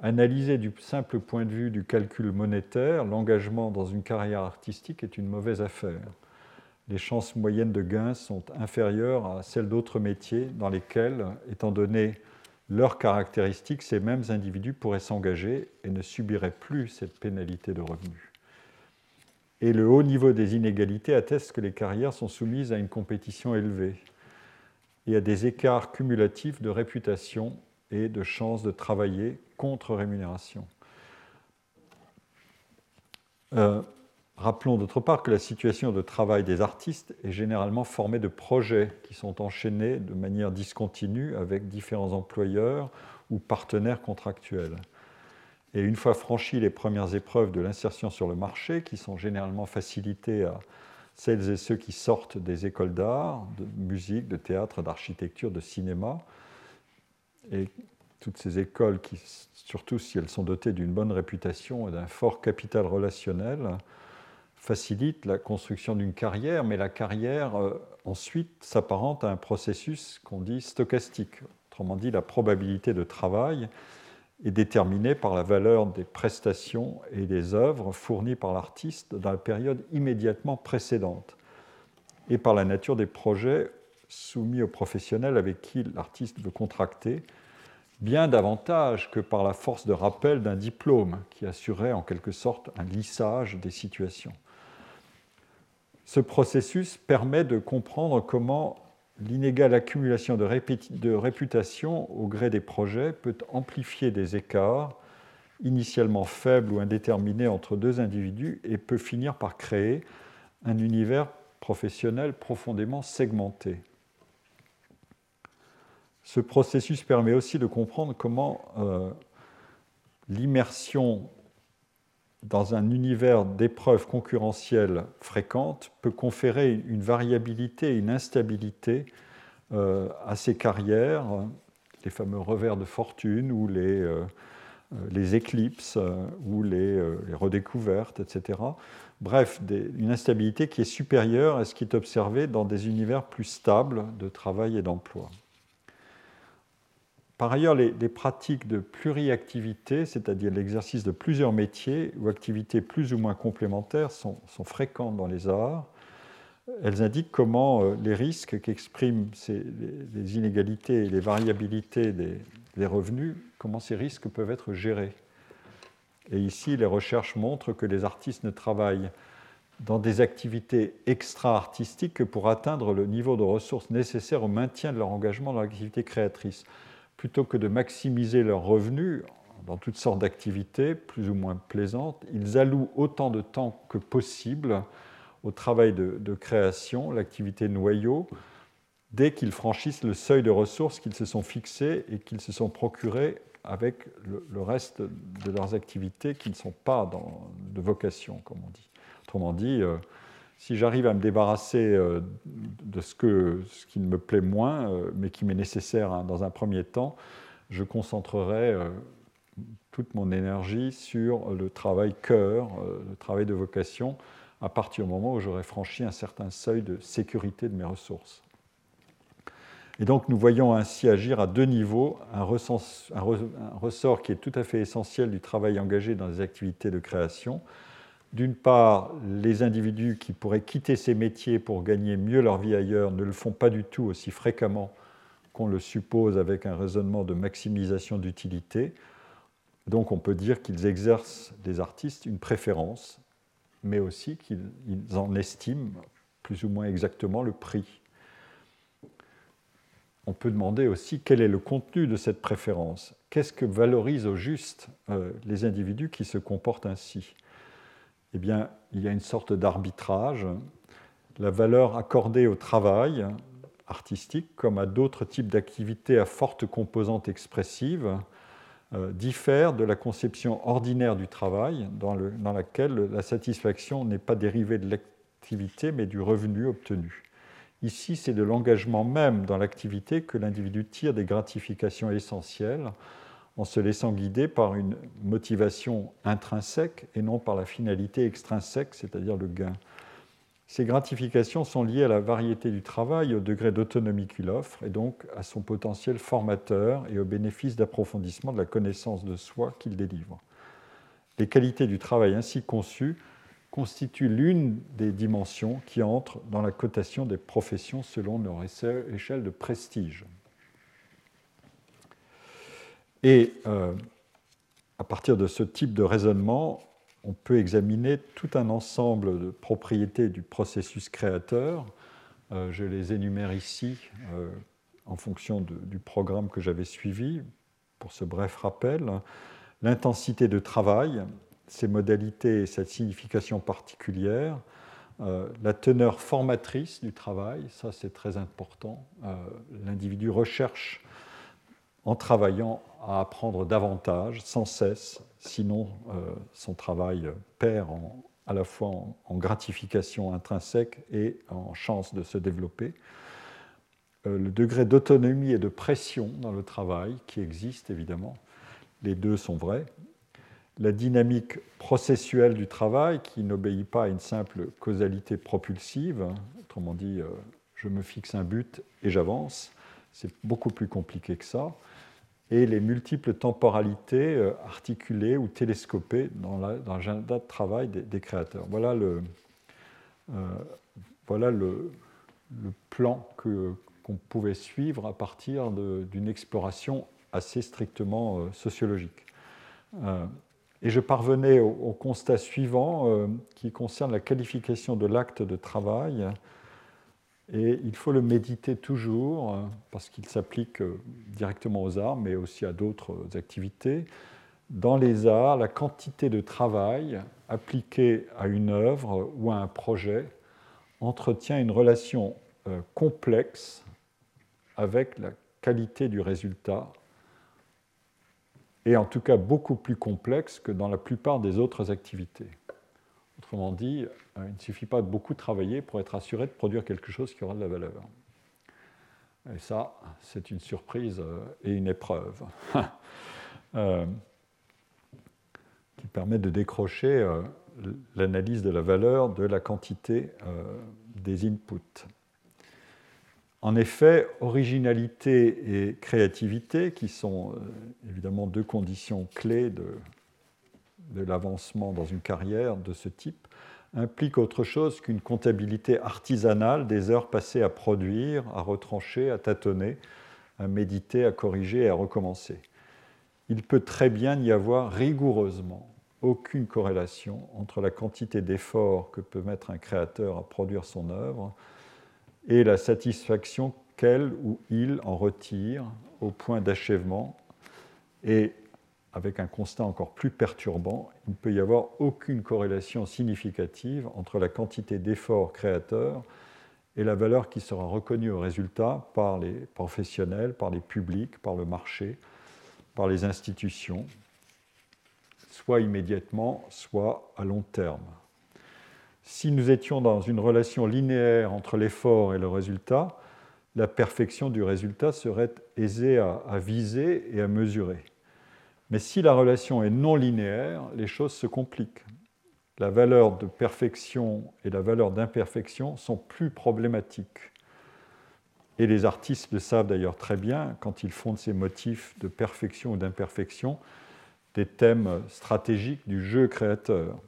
[SPEAKER 2] Analyser du simple point de vue du calcul monétaire, l'engagement dans une carrière artistique est une mauvaise affaire les chances moyennes de gains sont inférieures à celles d'autres métiers dans lesquels, étant donné leurs caractéristiques, ces mêmes individus pourraient s'engager et ne subiraient plus cette pénalité de revenus. Et le haut niveau des inégalités atteste que les carrières sont soumises à une compétition élevée et à des écarts cumulatifs de réputation et de chances de travailler contre rémunération. Euh, Rappelons d'autre part que la situation de travail des artistes est généralement formée de projets qui sont enchaînés de manière discontinue avec différents employeurs ou partenaires contractuels. Et une fois franchies les premières épreuves de l'insertion sur le marché, qui sont généralement facilitées à celles et ceux qui sortent des écoles d'art, de musique, de théâtre, d'architecture, de cinéma, et toutes ces écoles qui, surtout si elles sont dotées d'une bonne réputation et d'un fort capital relationnel, facilite la construction d'une carrière, mais la carrière euh, ensuite s'apparente à un processus qu'on dit stochastique. Autrement dit, la probabilité de travail est déterminée par la valeur des prestations et des œuvres fournies par l'artiste dans la période immédiatement précédente et par la nature des projets soumis aux professionnels avec qui l'artiste veut contracter, bien davantage que par la force de rappel d'un diplôme qui assurait en quelque sorte un lissage des situations. Ce processus permet de comprendre comment l'inégale accumulation de, réputation au gré des projets peut amplifier des écarts initialement faibles ou indéterminés entre deux individus et peut finir par créer un univers professionnel profondément segmenté. Ce processus permet aussi de comprendre comment euh, l'immersion dans un univers d'épreuves concurrentielles fréquentes peut conférer une variabilité et une instabilité euh, à ces carrières, les fameux revers de fortune ou les, euh, les éclipses ou les, redécouvertes, etc. Bref, une instabilité qui est supérieure à ce qui est observé dans des univers plus stables de travail et d'emploi. Par ailleurs, les, pratiques de pluriactivité, c'est-à-dire l'exercice de plusieurs métiers ou activités plus ou moins complémentaires, sont, fréquentes dans les arts. Elles indiquent comment euh, les risques qu'expriment les, inégalités et les variabilités des, revenus, comment ces risques peuvent être gérés. Et ici, les recherches montrent que les artistes ne travaillent dans des activités extra-artistiques que pour atteindre le niveau de ressources nécessaire au maintien de leur engagement dans l'activité créatrice plutôt que de maximiser leurs revenus dans toutes sortes d'activités plus ou moins plaisantes, ils allouent autant de temps que possible au travail de, création, l'activité noyau, dès qu'ils franchissent le seuil de ressources qu'ils se sont fixés et qu'ils se sont procurés avec le, reste de leurs activités qui ne sont pas de vocation, comme on dit. Autrement dit, euh, si j'arrive à me débarrasser euh, de ce, que, ce, qui me plaît moins, euh, mais qui m'est nécessaire hein, dans un premier temps, je concentrerai euh, toute mon énergie sur le travail cœur, le travail de vocation, à partir du moment où j'aurai franchi un certain seuil de sécurité de mes ressources. Et donc nous voyons ainsi agir à deux niveaux un, ressort qui est tout à fait essentiel du travail engagé dans les activités de création, d'une part, les individus qui pourraient quitter ces métiers pour gagner mieux leur vie ailleurs ne le font pas du tout aussi fréquemment qu'on le suppose avec un raisonnement de maximisation d'utilité. Donc on peut dire qu'ils exercent, des artistes, une préférence, mais aussi qu'ils en estiment plus ou moins exactement le prix. On peut demander aussi quel est le contenu de cette préférence. Qu'est-ce que valorisent au juste euh, les individus qui se comportent ainsi? Eh bien, il y a une sorte d'arbitrage. La valeur accordée au travail artistique, comme à d'autres types d'activités à forte composante expressive, euh, diffère de la conception ordinaire du travail, dans, dans laquelle la satisfaction n'est pas dérivée de l'activité, mais du revenu obtenu. Ici, c'est de l'engagement même dans l'activité que l'individu tire des gratifications essentielles en se laissant guider par une motivation intrinsèque et non par la finalité extrinsèque, c'est-à-dire le gain. Ces gratifications sont liées à la variété du travail, au degré d'autonomie qu'il offre, et donc à son potentiel formateur et au bénéfice d'approfondissement de la connaissance de soi qu'il délivre. Les qualités du travail ainsi conçu constituent l'une des dimensions qui entrent dans la cotation des professions selon leur échelle de prestige. Et euh, à partir de ce type de raisonnement, on peut examiner tout un ensemble de propriétés du processus créateur. Euh, je les énumère ici euh, en fonction du programme que j'avais suivi pour ce bref rappel. L'intensité de travail, ses modalités et sa signification particulière, la teneur formatrice du travail, ça c'est très important. L'individu recherche en travaillant à apprendre davantage, sans cesse, sinon euh, son travail perd à la fois en, gratification intrinsèque et en chance de se développer. Euh, le degré d'autonomie et de pression dans le travail qui existe évidemment, les deux sont vrais. La dynamique processuelle du travail qui n'obéit pas à une simple causalité propulsive, autrement dit, euh, je me fixe un but et j'avance, c'est beaucoup plus compliqué que ça et les multiples temporalités euh, articulées ou télescopées dans l'agenda de travail des, créateurs. Voilà le, euh, voilà le, plan qu'on pouvait suivre à partir d'une exploration assez strictement euh, sociologique. Et je parvenais au, constat suivant qui concerne la qualification de l'acte de travail. Et il faut le méditer toujours parce qu'il s'applique directement aux arts, mais aussi à d'autres activités. Dans les arts, la quantité de travail appliquée à une œuvre ou à un projet entretient une relation euh, complexe avec la qualité du résultat, et en tout cas beaucoup plus complexe que dans la plupart des autres activités. Autrement dit, euh, il ne suffit pas de beaucoup travailler pour être assuré de produire quelque chose qui aura de la valeur. Et ça, c'est une surprise euh, et une épreuve qui permet de décrocher l'analyse de la valeur de la quantité des inputs. En effet, originalité et créativité, qui sont euh, évidemment deux conditions clés de, de l'avancement dans une carrière de ce type, impliquent autre chose qu'une comptabilité artisanale des heures passées à produire, à retrancher, à tâtonner, à méditer, à corriger et à recommencer. Il peut très bien n'y avoir rigoureusement aucune corrélation entre la quantité d'efforts que peut mettre un créateur à produire son œuvre et la satisfaction qu'elle ou il en retire au point d'achèvement. Et avec un constat encore plus perturbant, il ne peut y avoir aucune corrélation significative entre la quantité d'efforts créateurs et la valeur qui sera reconnue au résultat par les professionnels, par les publics, par le marché, par les institutions, soit immédiatement, soit à long terme. Si nous étions dans une relation linéaire entre l'effort et le résultat, la perfection du résultat serait aisée à, viser et à mesurer. Mais si la relation est non linéaire, les choses se compliquent. La valeur de perfection et la valeur d'imperfection sont plus problématiques. Et les artistes le savent d'ailleurs très bien quand ils font de ces motifs de perfection ou d'imperfection des thèmes stratégiques du jeu créateur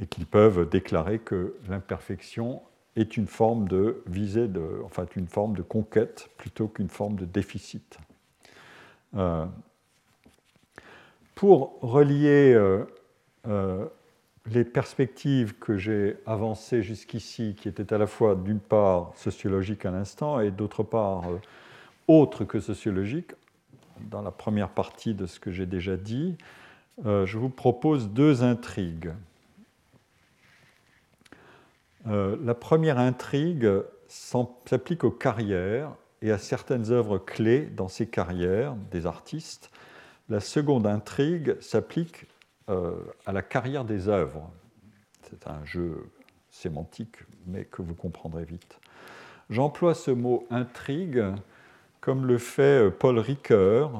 [SPEAKER 2] et qu'ils peuvent déclarer que l'imperfection est une forme de visée, de, une forme de conquête plutôt qu'une forme de déficit. Euh, pour relier euh, euh, les perspectives que j'ai avancées jusqu'ici, qui étaient à la fois d'une part sociologiques à l'instant et d'autre part autres que sociologiques, dans la première partie de ce que j'ai déjà dit, je vous propose deux intrigues. La première intrigue s'applique aux carrières et à certaines œuvres clés dans ces carrières des artistes. La seconde intrigue s'applique euh, à la carrière des œuvres. C'est un jeu sémantique, mais que vous comprendrez vite. J'emploie ce mot intrigue comme le fait euh, Paul Ricoeur,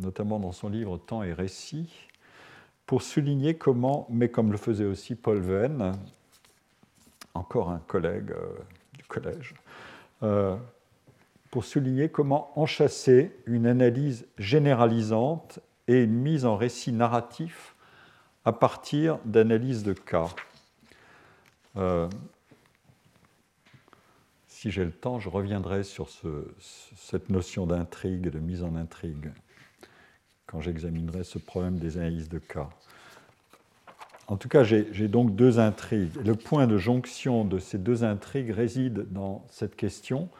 [SPEAKER 2] notamment dans son livre Temps et récit, pour souligner comment, mais comme le faisait aussi Paul Venn, encore un collègue euh, du collège, euh, pour souligner comment enchasser une analyse généralisante et une mise en récit narratif à partir d'analyses de cas. Euh, si j'ai le temps, je reviendrai sur cette notion d'intrigue, de mise en intrigue, quand j'examinerai ce problème des analyses de cas. En tout cas, j'ai donc deux intrigues. Le point de jonction de ces deux intrigues réside dans cette question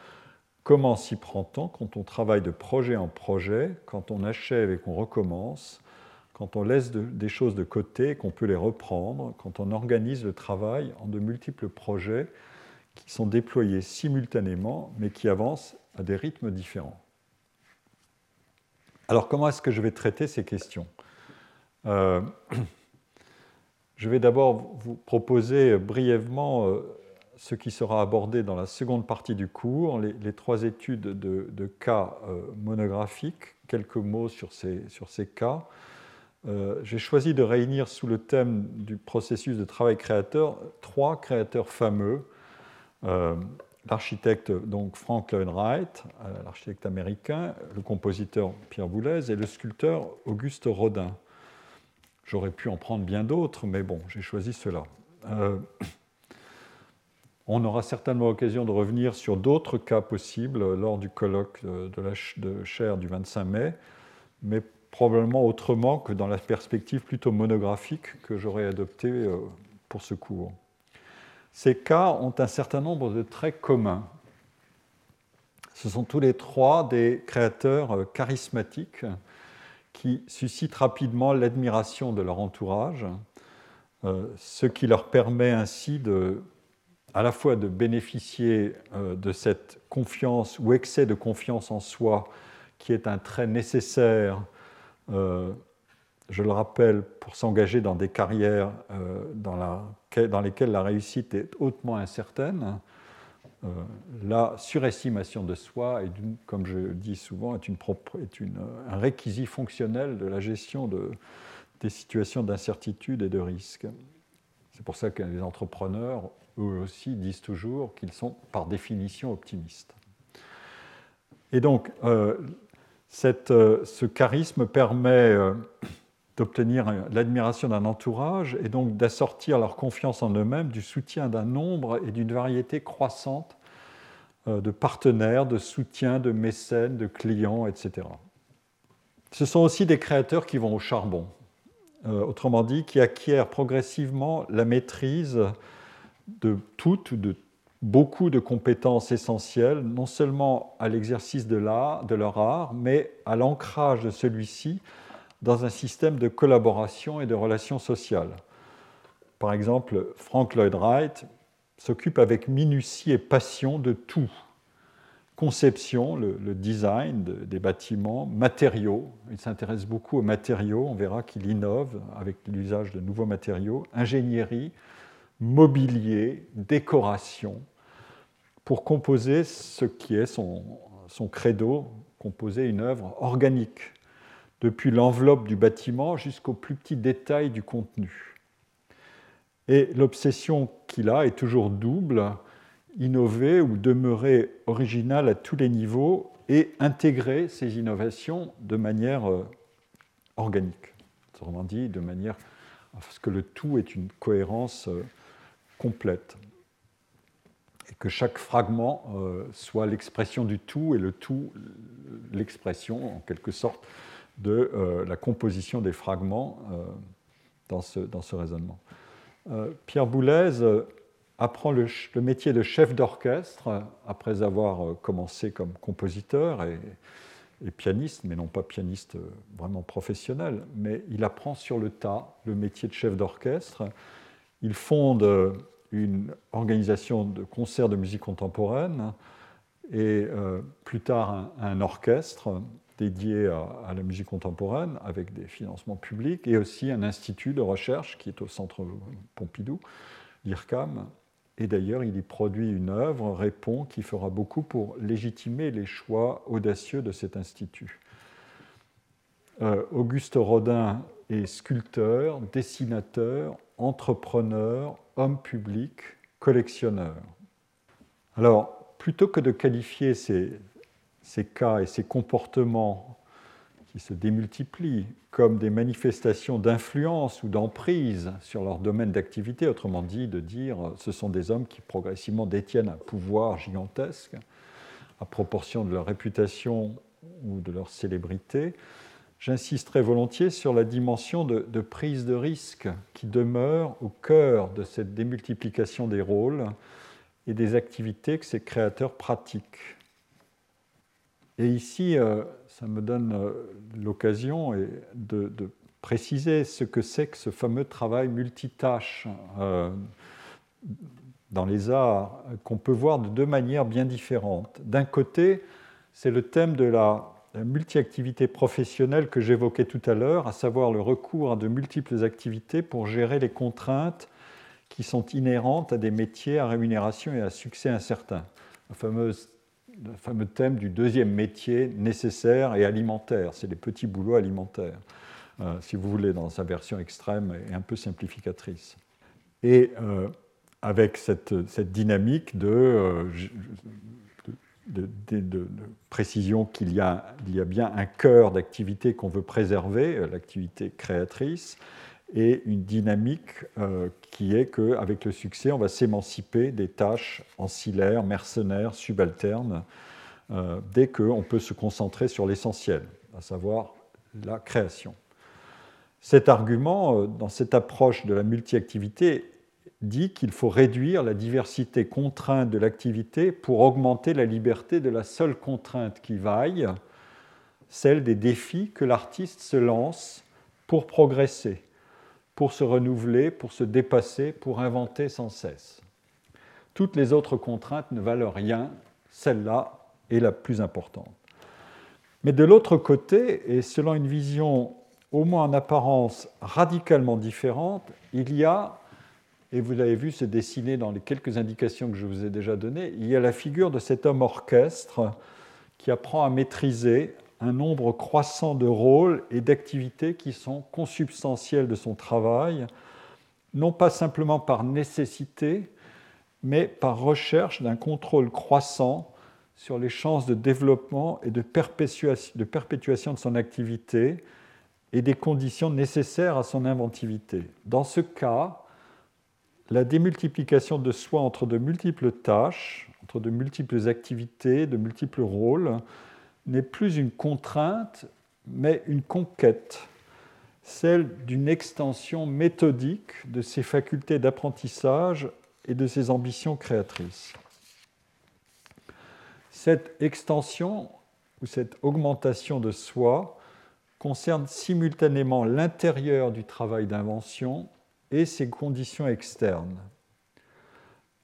[SPEAKER 2] comment s'y prend-on quand on travaille de projet en projet, quand on achève et qu'on recommence, quand on laisse des choses de côté, qu'on peut les reprendre, quand on organise le travail en de multiples projets qui sont déployés simultanément, mais qui avancent à des rythmes différents? Alors comment est-ce que je vais traiter ces questions? Euh, Je vais d'abord vous proposer brièvement euh, ce qui sera abordé dans la seconde partie du cours, les, trois études de, cas euh, monographiques, quelques mots sur ces, sur ces cas. Euh, j'ai choisi de réunir sous le thème du processus de travail créateur trois créateurs fameux. l'architecte donc Frank Lloyd Wright, l'architecte américain, le compositeur Pierre Boulez et le sculpteur Auguste Rodin. J'aurais pu en prendre bien d'autres, mais bon, j'ai choisi cela. On aura certainement l'occasion de revenir sur d'autres cas possibles lors du colloque de, la, chaire du 25 mai, mais probablement autrement que dans la perspective plutôt monographique que j'aurais adoptée euh, pour ce cours. Ces cas ont un certain nombre de traits communs. Ce sont tous les trois des créateurs euh, charismatiques qui suscitent rapidement l'admiration de leur entourage, euh, ce qui leur permet ainsi de, à la fois de bénéficier de cette confiance ou excès de confiance en soi qui est un trait nécessaire euh, je le rappelle, pour s'engager dans des carrières euh, dans, lesquelles la réussite est hautement incertaine, euh, la surestimation de soi, est comme je dis souvent, est, un réquisit fonctionnel de la gestion des situations d'incertitude et de risque. C'est pour ça que les entrepreneurs, eux aussi, disent toujours qu'ils sont par définition optimistes. Et donc, euh, ce charisme permet euh, d'obtenir l'admiration d'un entourage et donc d'assortir leur confiance en eux-mêmes du soutien d'un nombre et d'une variété croissante euh, de partenaires, de soutien, de mécènes, de clients, etc. Ce sont aussi des créateurs qui vont au charbon, autrement dit, qui acquièrent progressivement la maîtrise de toutes, de beaucoup de compétences essentielles, non seulement à l'exercice de, de leur art, mais à l'ancrage de celui-ci dans un système de collaboration et de relations sociales. Par exemple, Frank Lloyd Wright s'occupe avec minutie et passion de tout. Conception, le, design des bâtiments, matériaux, il s'intéresse beaucoup aux matériaux, on verra qu'il innove avec l'usage de nouveaux matériaux, ingénierie, mobilier, décoration, pour composer ce qui est son, credo, composer une œuvre organique, depuis l'enveloppe du bâtiment jusqu'au plus petit détail du contenu. Et l'obsession qu'il a est toujours double, innover ou demeurer original à tous les niveaux et intégrer ces innovations de manière euh, organique. Autrement dit, de manière à que le tout ait une cohérence euh, complète et que chaque fragment euh, soit l'expression du tout et le tout l'expression en quelque sorte de euh, la composition des fragments euh, dans, ce, dans, ce, raisonnement. Pierre Boulez apprend le, métier de chef d'orchestre après avoir commencé comme compositeur et, et, pianiste, mais non pas pianiste vraiment professionnel, mais il apprend sur le tas le métier de chef d'orchestre. Il fonde une organisation de concerts de musique contemporaine et euh, plus tard un, orchestre dédié à, la musique contemporaine avec des financements publics et aussi un institut de recherche qui est au centre Pompidou, l'IRCAM. Et d'ailleurs, il y produit une œuvre, Répond, qui fera beaucoup pour légitimer les choix audacieux de cet institut. Euh, Auguste Rodin est sculpteur, dessinateur, entrepreneur, homme public, collectionneur. Alors, plutôt que de qualifier ces, ces cas et ces comportements qui se démultiplient comme des manifestations d'influence ou d'emprise sur leur domaine d'activité, autrement dit de dire ce sont des hommes qui progressivement détiennent un pouvoir gigantesque à proportion de leur réputation ou de leur célébrité, J'insisterai volontiers sur la dimension de, prise de risque qui demeure au cœur de cette démultiplication des rôles et des activités que ces créateurs pratiquent. Et ici, euh, ça me donne euh, l'occasion de, préciser ce que c'est que ce fameux travail multitâche euh, dans les arts, qu'on peut voir de deux manières bien différentes. D'un côté, c'est le thème de la la multi-activité professionnelle que j'évoquais tout à l'heure, à savoir le recours à de multiples activités pour gérer les contraintes qui sont inhérentes à des métiers à rémunération et à succès incertain. Le fameux, thème du deuxième métier nécessaire et alimentaire, c'est les petits boulots alimentaires, euh, si vous voulez, dans sa version extrême et un peu simplificatrice. Et euh, avec cette, dynamique de euh, de, précision qu'il y, a, y a bien un cœur d'activité qu'on veut préserver, euh, l'activité créatrice, et une dynamique euh, qui est qu'avec le succès, on va s'émanciper des tâches ancillaires, mercenaires, subalternes, euh, dès qu'on peut se concentrer sur l'essentiel, à savoir la création. Cet argument, euh, dans cette approche de la multi-activité, dit qu'il faut réduire la diversité contrainte de l'activité pour augmenter la liberté de la seule contrainte qui vaille, celle des défis que l'artiste se lance pour progresser, pour se renouveler, pour se dépasser, pour inventer sans cesse. Toutes les autres contraintes ne valent rien, celle-là est la plus importante. Mais de l'autre côté, et selon une vision au moins en apparence radicalement différente, il y a et vous l'avez vu se dessiner dans les quelques indications que je vous ai déjà données, il y a la figure de cet homme orchestre qui apprend à maîtriser un nombre croissant de rôles et d'activités qui sont consubstantiels de son travail, non pas simplement par nécessité, mais par recherche d'un contrôle croissant sur les chances de développement et de perpétuation de son activité et des conditions nécessaires à son inventivité. Dans ce cas, la démultiplication de soi entre de multiples tâches, entre de multiples activités, de multiples rôles, n'est plus une contrainte, mais une conquête, celle d'une extension méthodique de ses facultés d'apprentissage et de ses ambitions créatrices. Cette extension ou cette augmentation de soi concerne simultanément l'intérieur du travail d'invention et ses conditions externes.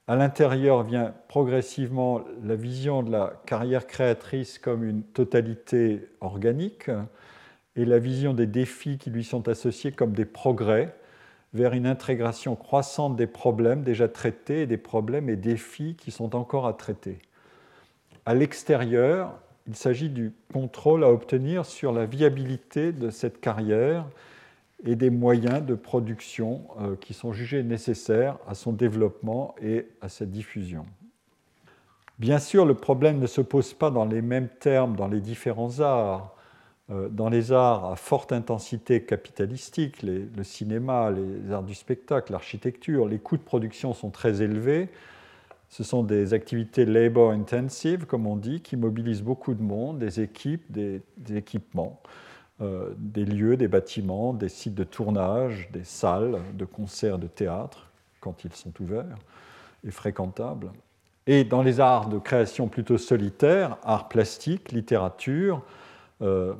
[SPEAKER 2] À l'intérieur vient progressivement la vision de la carrière créatrice comme une totalité organique et la vision des défis qui lui sont associés comme des progrès vers une intégration croissante des problèmes déjà traités et des problèmes et défis qui sont encore à traiter. À l'extérieur, il s'agit du contrôle à obtenir sur la viabilité de cette carrière et des moyens de production euh, qui sont jugés nécessaires à son développement et à sa diffusion. Bien sûr, le problème ne se pose pas dans les mêmes termes dans les différents arts. Euh, dans les arts à forte intensité capitalistique, le cinéma, les arts du spectacle, l'architecture, les coûts de production sont très élevés. Ce sont des activités labor intensive, comme on dit, qui mobilisent beaucoup de monde, des équipes, des équipements. Euh, des lieux, des bâtiments, des sites de tournage, des salles de concert, de théâtre, quand ils sont ouverts et fréquentables. Et dans les arts de création plutôt solitaires, arts plastiques, littérature, euh,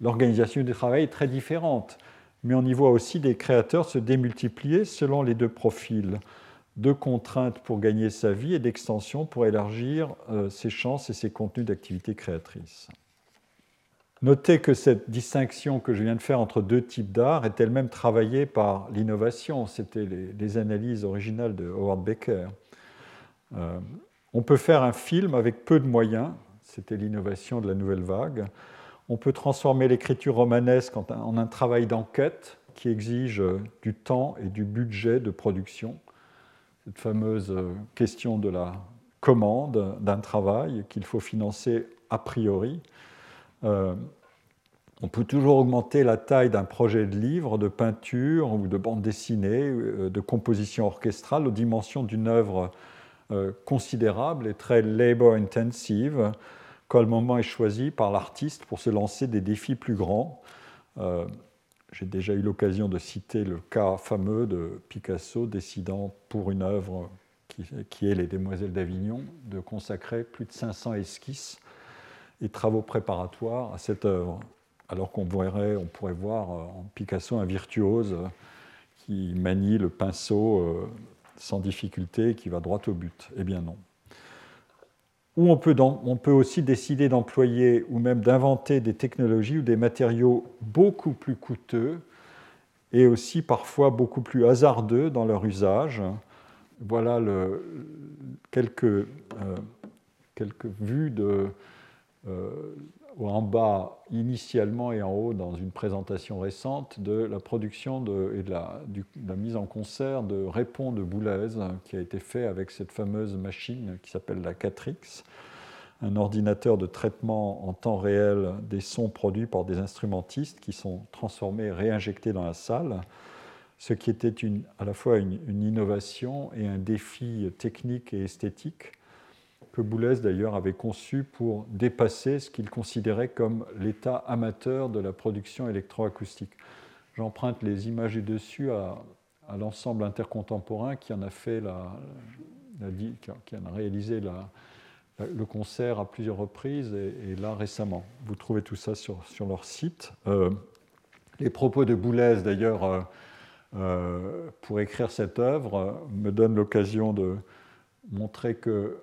[SPEAKER 2] l'organisation du travail est très différente. Mais on y voit aussi des créateurs se démultiplier selon les deux profils de contraintes pour gagner sa vie et d'extension pour élargir euh, ses chances et ses contenus d'activité créatrice. Notez que cette distinction que je viens de faire entre deux types d'art est elle-même travaillée par l'innovation. C'était les, analyses originales de Howard Baker. Euh, on peut faire un film avec peu de moyens, c'était l'innovation de la nouvelle vague. On peut transformer l'écriture romanesque en un travail d'enquête qui exige du temps et du budget de production. Cette fameuse question de la commande d'un travail qu'il faut financer a priori. Euh, on peut toujours augmenter la taille d'un projet de livre, de peinture ou de bande dessinée, euh, de composition orchestrale aux dimensions d'une œuvre euh, considérable et très labor intensive quand le moment est choisi par l'artiste pour se lancer des défis plus grands. J'ai déjà eu l'occasion de citer le cas fameux de Picasso décidant pour une œuvre qui, qui est Les Demoiselles d'Avignon de consacrer plus de 500 esquisses et travaux préparatoires à cette œuvre. Alors qu'on on pourrait voir euh, en Picasso un virtuose euh, qui manie le pinceau euh, sans difficulté et qui va droit au but. Eh bien non. Ou on peut, on peut aussi décider d'employer ou même d'inventer des technologies ou des matériaux beaucoup plus coûteux et aussi parfois beaucoup plus hasardeux dans leur usage. Voilà quelques, quelques vues de, euh, en bas initialement et en haut dans une présentation récente de la production et de la, mise en concert de Répond de Boulez qui a été fait avec cette fameuse machine qui s'appelle la 4X, un ordinateur de traitement en temps réel des sons produits par des instrumentistes qui sont transformés réinjectés dans la salle, ce qui était à la fois une innovation et un défi technique et esthétique que Boulez d'ailleurs avait conçu pour dépasser ce qu'il considérait comme l'état amateur de la production électroacoustique. J'emprunte les images du dessus à, l'ensemble intercontemporain qui en a fait la, qui en a réalisé le concert à plusieurs reprises et, là récemment. Vous trouvez tout ça sur, leur site. Euh, les propos de Boulez d'ailleurs euh, euh, pour écrire cette œuvre me donnent l'occasion de montrer que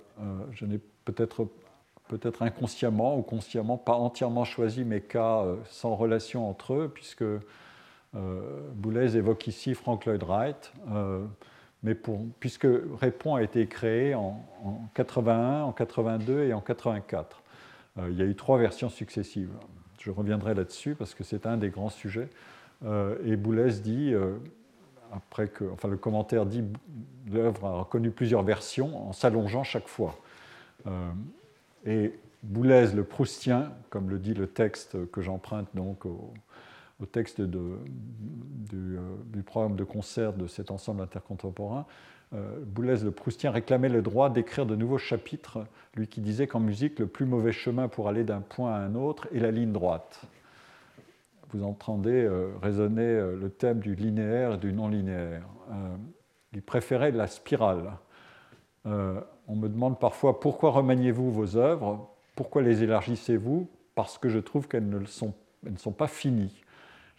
[SPEAKER 2] je n'ai peut-être peut-être inconsciemment ou consciemment pas entièrement choisi mes cas sans relation entre eux, puisque Boulez évoque ici Frank Lloyd Wright, mais puisque Répond a été créé en, 81, en 82 et en 84. il y a eu trois versions successives. Je reviendrai là-dessus parce que c'est un des grands sujets. Euh, et Boulez dit, euh, après que, le commentaire dit, l'œuvre a reconnu plusieurs versions en s'allongeant chaque fois. Euh, et Boulez, le proustien, comme le dit le texte que j'emprunte donc au, texte du, du, programme de concert de cet ensemble intercontemporain, euh, Boulez le Proustien réclamait le droit d'écrire de nouveaux chapitres, lui qui disait qu'en musique, le plus mauvais chemin pour aller d'un point à un autre est la ligne droite. Vous entendez euh, résonner euh, le thème du linéaire et du non-linéaire. il préférait la spirale. on me demande parfois pourquoi remaniez-vous vos œuvres? Pourquoi les élargissez-vous? Parce que je trouve qu'elles ne, ne sont pas finies.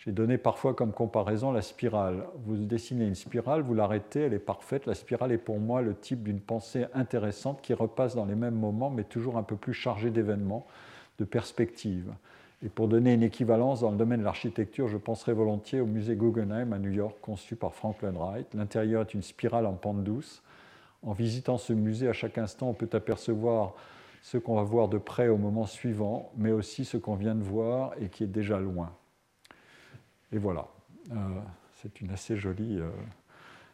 [SPEAKER 2] J'ai donné parfois comme comparaison la spirale. Vous dessinez une spirale, vous l'arrêtez, elle est parfaite. La spirale est pour moi le type d'une pensée intéressante qui repasse dans les mêmes moments, mais toujours un peu plus chargée d'événements, de perspectives. Et pour donner une équivalence dans le domaine de l'architecture, je penserai volontiers au musée Guggenheim à New York, conçu par Franklin Wright. L'intérieur est une spirale en pente douce. En visitant ce musée, à chaque instant, on peut apercevoir ce qu'on va voir de près au moment suivant, mais aussi ce qu'on vient de voir et qui est déjà loin. Et voilà, euh, c'est une assez jolie euh,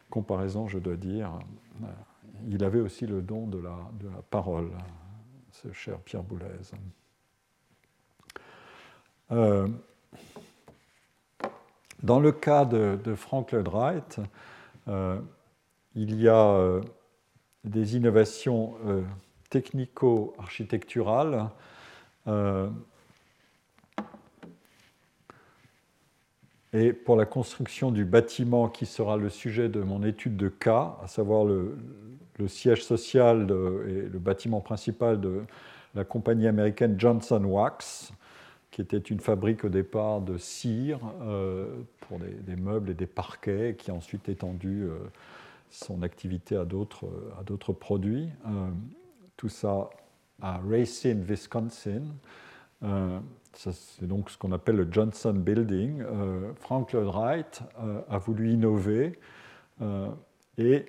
[SPEAKER 2] comparaison, je dois dire. Euh, il avait aussi le don de la, de la parole, ce cher Pierre Boulez. Dans le cas de, Frank Lloyd Wright, il y a des innovations technico-architecturales Et pour la construction du bâtiment qui sera le sujet de mon étude de cas, à savoir le, siège social et le bâtiment principal de la compagnie américaine Johnson Wax, qui était une fabrique au départ de cire euh, pour des, meubles et des parquets, qui a ensuite étendu euh, son activité à d'autres produits. Euh, tout ça à Racine, Wisconsin c'est donc ce qu'on appelle le Johnson Building. Frank Lloyd Wright a voulu innover et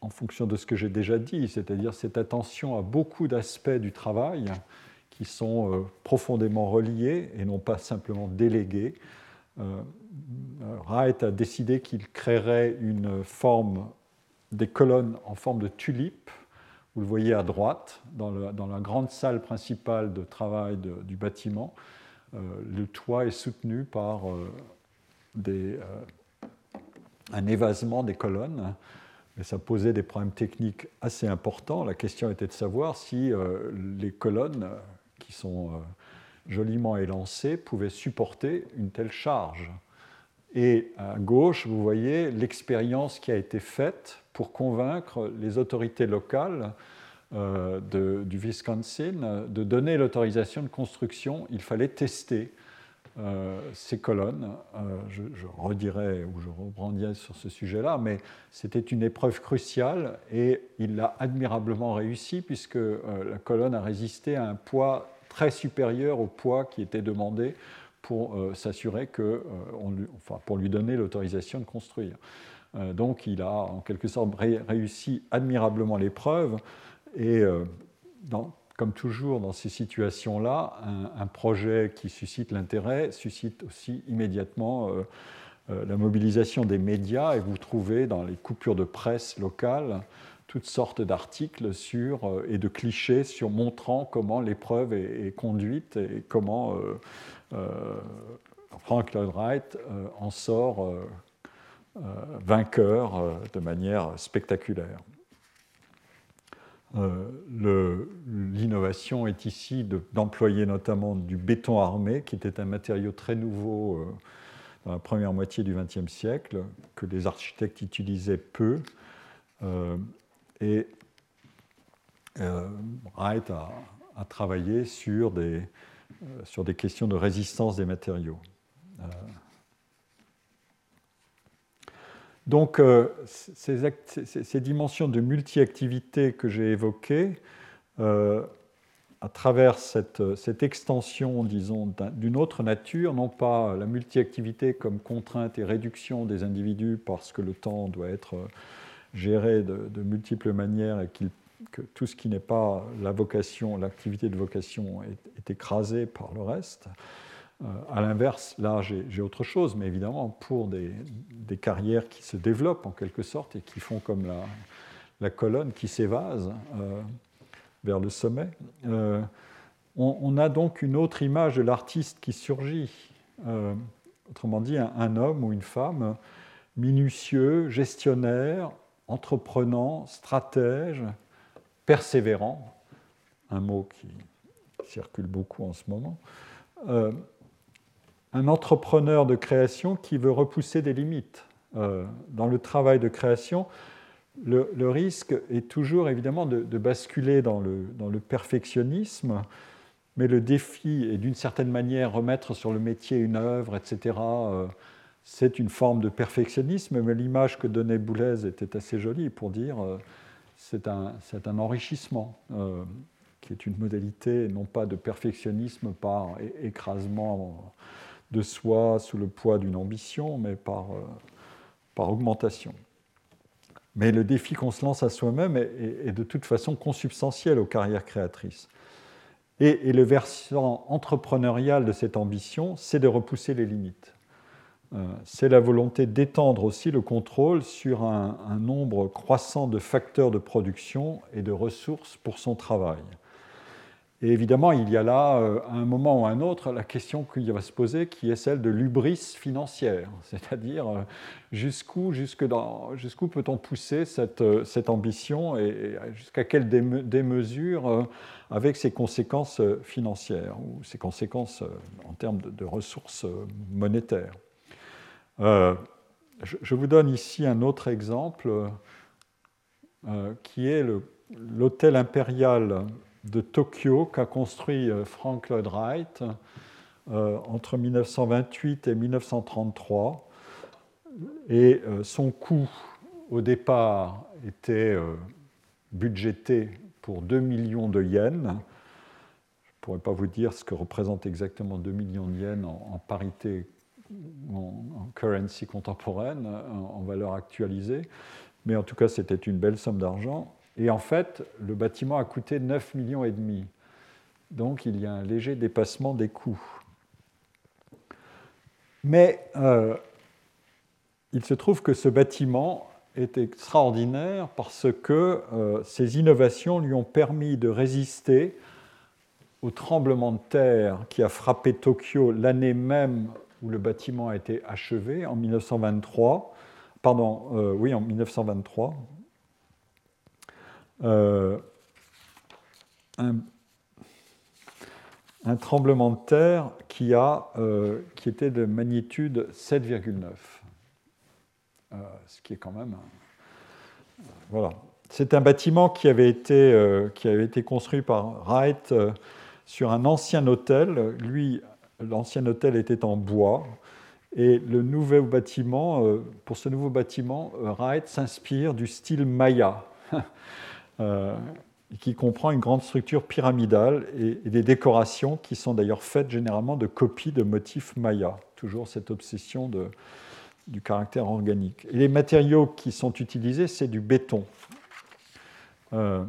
[SPEAKER 2] en fonction de ce que j'ai déjà dit, c'est-à-dire cette attention à beaucoup d'aspects du travail qui sont profondément reliés et non pas simplement délégués. Wright a décidé qu'il créerait une forme des colonnes en forme de tulipe. Vous le voyez à droite, dans, la grande salle principale de travail du bâtiment. Euh, le toit est soutenu par euh, euh, un évasement des colonnes. Mais ça posait des problèmes techniques assez importants. La question était de savoir si les colonnes, qui sont joliment élancées, pouvaient supporter une telle charge. Et à gauche, vous voyez l'expérience qui a été faite pour convaincre les autorités locales euh, du Wisconsin de donner l'autorisation de construction. Il fallait tester euh, ces colonnes. Euh, je, redirai ou je rebrandirai sur ce sujet-là, mais c'était une épreuve cruciale et il l'a admirablement réussi puisque la colonne a résisté à un poids très supérieur au poids qui était demandé pour s'assurer que, enfin, pour lui donner l'autorisation de construire. donc il a en quelque sorte réussi admirablement l'épreuve. Et euh, comme toujours dans ces situations-là, un, projet qui suscite l'intérêt suscite aussi immédiatement euh, euh, la mobilisation des médias et vous trouvez dans les coupures de presse locales toutes sortes d'articles sur et de clichés sur montrant comment l'épreuve est, conduite et comment Frank Lloyd Wright en sort vainqueur de manière spectaculaire. L'innovation est ici d'employer notamment du béton armé, qui était un matériau très nouveau dans la première moitié du XXe siècle, que les architectes utilisaient peu. Et Wright a, travaillé sur des, sur des questions de résistance des matériaux. Donc, euh, ces, dimensions de multi-activité que j'ai évoquées, euh, à travers cette, extension, disons, d'une autre nature, non pas la multi-activité comme contrainte et réduction des individus parce que le temps doit être géré de, multiples manières et que tout ce qui n'est pas la vocation, l'activité de vocation est, écrasé par le reste, euh, à l'inverse, là, j'ai autre chose, mais évidemment, pour des, carrières qui se développent en quelque sorte et qui font comme la, colonne qui s'évase euh, vers le sommet, euh, on, a donc une autre image de l'artiste qui surgit. autrement dit, un, homme ou une femme minutieux, gestionnaire, entreprenant, stratège, persévérant, un mot qui circule beaucoup en ce moment, un entrepreneur de création qui veut repousser des limites. Euh, dans le travail de création, le, risque est toujours évidemment de, basculer dans le, perfectionnisme, mais le défi est d'une certaine manière remettre sur le métier une œuvre, etc. Euh, c'est une forme de perfectionnisme, mais l'image que donnait Boulez était assez jolie pour dire euh, c'est un, enrichissement, qui est une modalité non pas de perfectionnisme par écrasement de soi sous le poids d'une ambition, mais euh, par augmentation. Mais le défi qu'on se lance à soi-même est, de toute façon consubstantiel aux carrières créatrices. Et, le versant entrepreneurial de cette ambition, c'est de repousser les limites. Euh, c'est la volonté d'étendre aussi le contrôle sur un, nombre croissant de facteurs de production et de ressources pour son travail. Et évidemment, il y a là, euh, à un moment ou à un autre, la question qui va se poser, qui est celle de l'ubris financière, c'est-à-dire euh, jusqu'où peut-on pousser cette ambition et jusqu'à quelle démesure avec ses conséquences financières ou ses conséquences en termes de, ressources monétaires. Je, vous donne ici un autre exemple qui est l'hôtel impérial de Tokyo qu'a construit euh, Frank Lloyd Wright euh, entre 1928 et 1933. Et euh, son coût au départ était budgété pour 2 millions de yens. Je ne pourrais pas vous dire ce que représente exactement 2 millions de yens en, parité, en, en, currency contemporaine, en valeur actualisée. Mais en tout cas, c'était une belle somme d'argent. Et en fait, le bâtiment a coûté 9 millions et demi. Donc il y a un léger dépassement des coûts. Mais euh, il se trouve que ce bâtiment est extraordinaire parce que euh, ces innovations lui ont permis de résister au tremblement de terre qui a frappé Tokyo l'année même où le bâtiment a été achevé, en 1923. Pardon, euh, oui, en 1923, euh, un, tremblement de terre qui, euh, était de magnitude 7,9. Euh, ce qui est quand même. voilà. C'est un bâtiment qui avait été, qui avait été construit par Wright sur un ancien hôtel. Lui, l'ancien hôtel était en bois. Et le nouveau bâtiment, pour ce nouveau bâtiment, Wright s'inspire du style Maya. Euh, qui comprend une grande structure pyramidale et, des décorations qui sont d'ailleurs faites généralement de copies de motifs mayas. Toujours cette obsession du caractère organique. Et les matériaux qui sont utilisés, c'est du béton. Euh,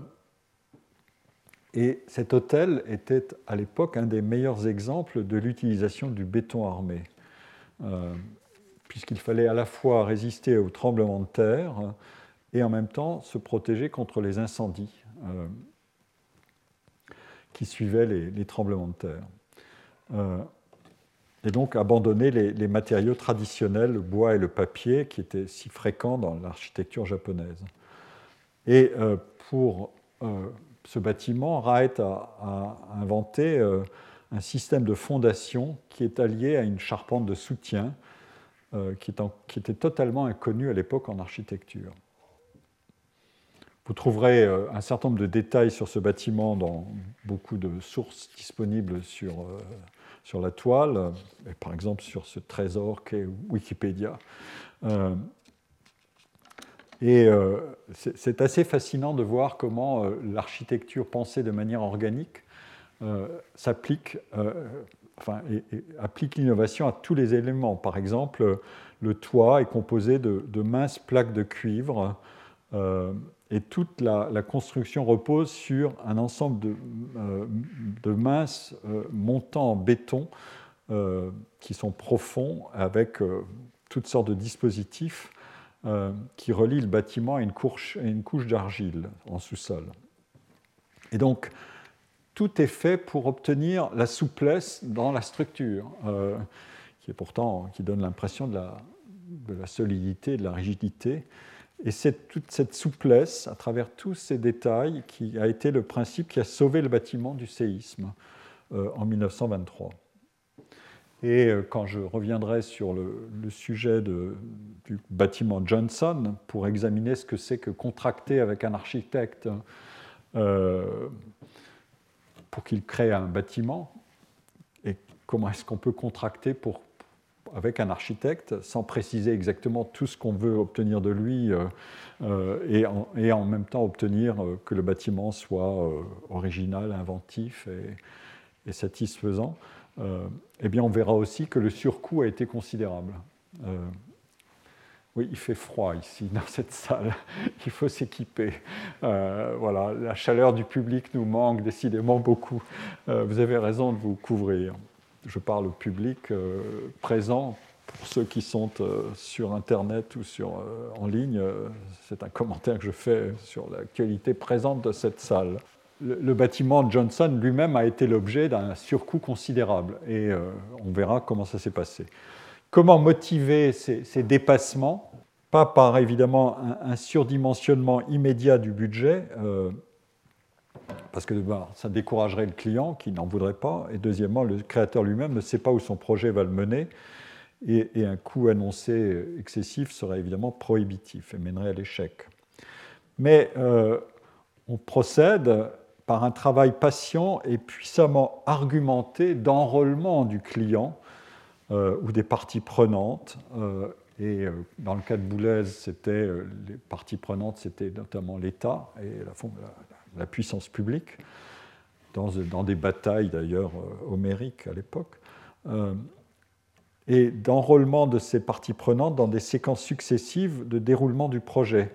[SPEAKER 2] et cet hôtel était à l'époque un des meilleurs exemples de l'utilisation du béton armé, euh, puisqu'il fallait à la fois résister au tremblement de terre, et en même temps se protéger contre les incendies euh, qui suivaient les, tremblements de terre. Euh, et donc abandonner les, matériaux traditionnels, le bois et le papier, qui étaient si fréquents dans l'architecture japonaise. Et pour ce bâtiment, Wright a, inventé un système de fondation qui est allié à une charpente de soutien qui, qui était totalement inconnue à l'époque en architecture. Vous trouverez euh, un certain nombre de détails sur ce bâtiment dans beaucoup de sources disponibles sur, euh, sur la toile, et par exemple sur ce trésor qu'est Wikipédia. Euh, et c'est assez fascinant de voir comment l'architecture pensée de manière organique s'applique, enfin, applique l'innovation à tous les éléments. Par exemple, le toit est composé de, minces plaques de cuivre et toute la, construction repose sur un ensemble de, euh, minces euh, montants en béton euh, qui sont profonds avec toutes sortes de dispositifs qui relient le bâtiment à une couche, d'argile en sous-sol. Et donc, tout est fait pour obtenir la souplesse dans la structure, qui est pourtant qui donne l'impression de la, de la solidité, de la rigidité. Et c'est toute cette souplesse, à travers tous ces détails, qui a été le principe qui a sauvé le bâtiment du séisme euh, en 1923. Et euh, quand je reviendrai sur le, sujet du bâtiment Johnson, pour examiner ce que c'est que contracter avec un architecte euh, pour qu'il crée un bâtiment, et comment est-ce qu'on peut contracter avec un architecte sans préciser exactement tout ce qu'on veut obtenir de lui euh, et, en, même temps obtenir que le bâtiment soit original, inventif et, satisfaisant, eh bien on verra aussi que le surcoût a été considérable. oui, il fait froid ici dans cette salle. Il faut s'équiper. voilà, la chaleur du public nous manque décidément beaucoup. vous avez raison de vous couvrir je parle au public euh, présent. Pour ceux qui sont euh, sur Internet ou sur, euh, en ligne, c'est un commentaire que je fais sur l'actualité présente de cette salle. Le, bâtiment Johnson lui-même a été l'objet d'un surcoût considérable et on verra comment ça s'est passé. Comment motiver ces, dépassements? Pas par évidemment un, surdimensionnement immédiat du budget, parce que ça découragerait le client qui n'en voudrait pas, et deuxièmement, le créateur lui-même ne sait pas où son projet va le mener, et, un coût annoncé excessif serait évidemment prohibitif et mènerait à l'échec. Mais euh, on procède par un travail patient et puissamment argumenté d'enrôlement du client euh, ou des parties prenantes. Euh, et dans le cas de Boulez, c'était les parties prenantes, c'était notamment l'État et la, puissance publique, dans, dans des batailles d'ailleurs euh, homériques à l'époque, euh, et d'enrôlement de ces parties prenantes dans des séquences successives de déroulement du projet,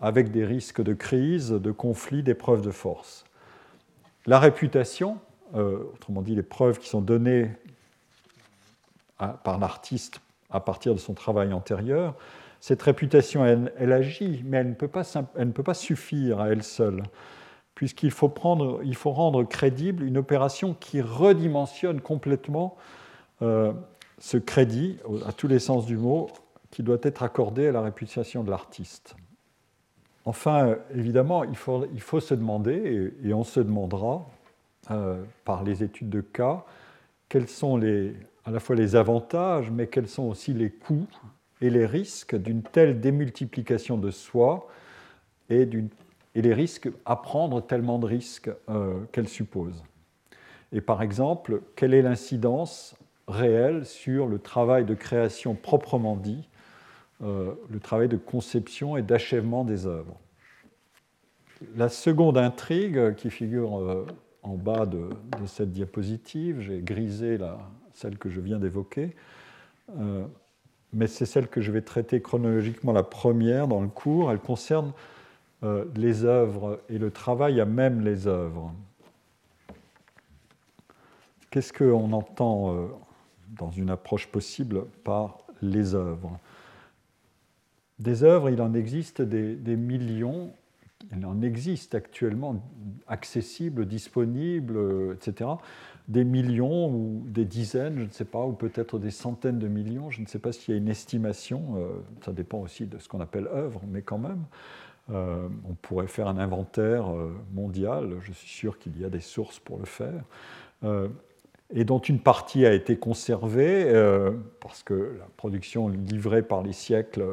[SPEAKER 2] avec des risques de crise, de conflit, d'épreuves de force. La réputation, euh, autrement dit les preuves qui sont données par l'artiste à partir de son travail antérieur, cette réputation, elle, agit, mais elle ne, peut pas, elle ne peut pas suffire à elle seule puisqu'il faut, prendre, il faut rendre crédible une opération qui redimensionne complètement euh, ce crédit, à tous les sens du mot, qui doit être accordé à la réputation de l'artiste. Enfin, évidemment, il faut, se demander, et, on se demandera euh, par les études de cas, quels sont les, à la fois les avantages, mais quels sont aussi les coûts et les risques d'une telle démultiplication de soi et les risques à prendre tellement de risques euh, qu'elle suppose. Et par exemple, quelle est l'incidence réelle sur le travail de création proprement dit, euh, le travail de conception et d'achèvement des œuvres. La seconde intrigue qui figure euh, en bas de, cette diapositive, j'ai grisé la, celle que je viens d'évoquer, mais c'est celle que je vais traiter chronologiquement la première dans le cours. Elle concerne euh, les œuvres et le travail à même les œuvres. Qu'est-ce qu'on entend euh, dans une approche possible par les œuvres? Des œuvres, il en existe des, millions, il en existe actuellement accessibles, disponibles, etc. Des millions ou des dizaines, je ne sais pas, ou peut-être des centaines de millions, je ne sais pas s'il y a une estimation, euh, ça dépend aussi de ce qu'on appelle œuvre, mais quand même. on pourrait faire un inventaire mondial, je suis sûr qu'il y a des sources pour le faire, et dont une partie a été conservée, parce que la production livrée par les siècles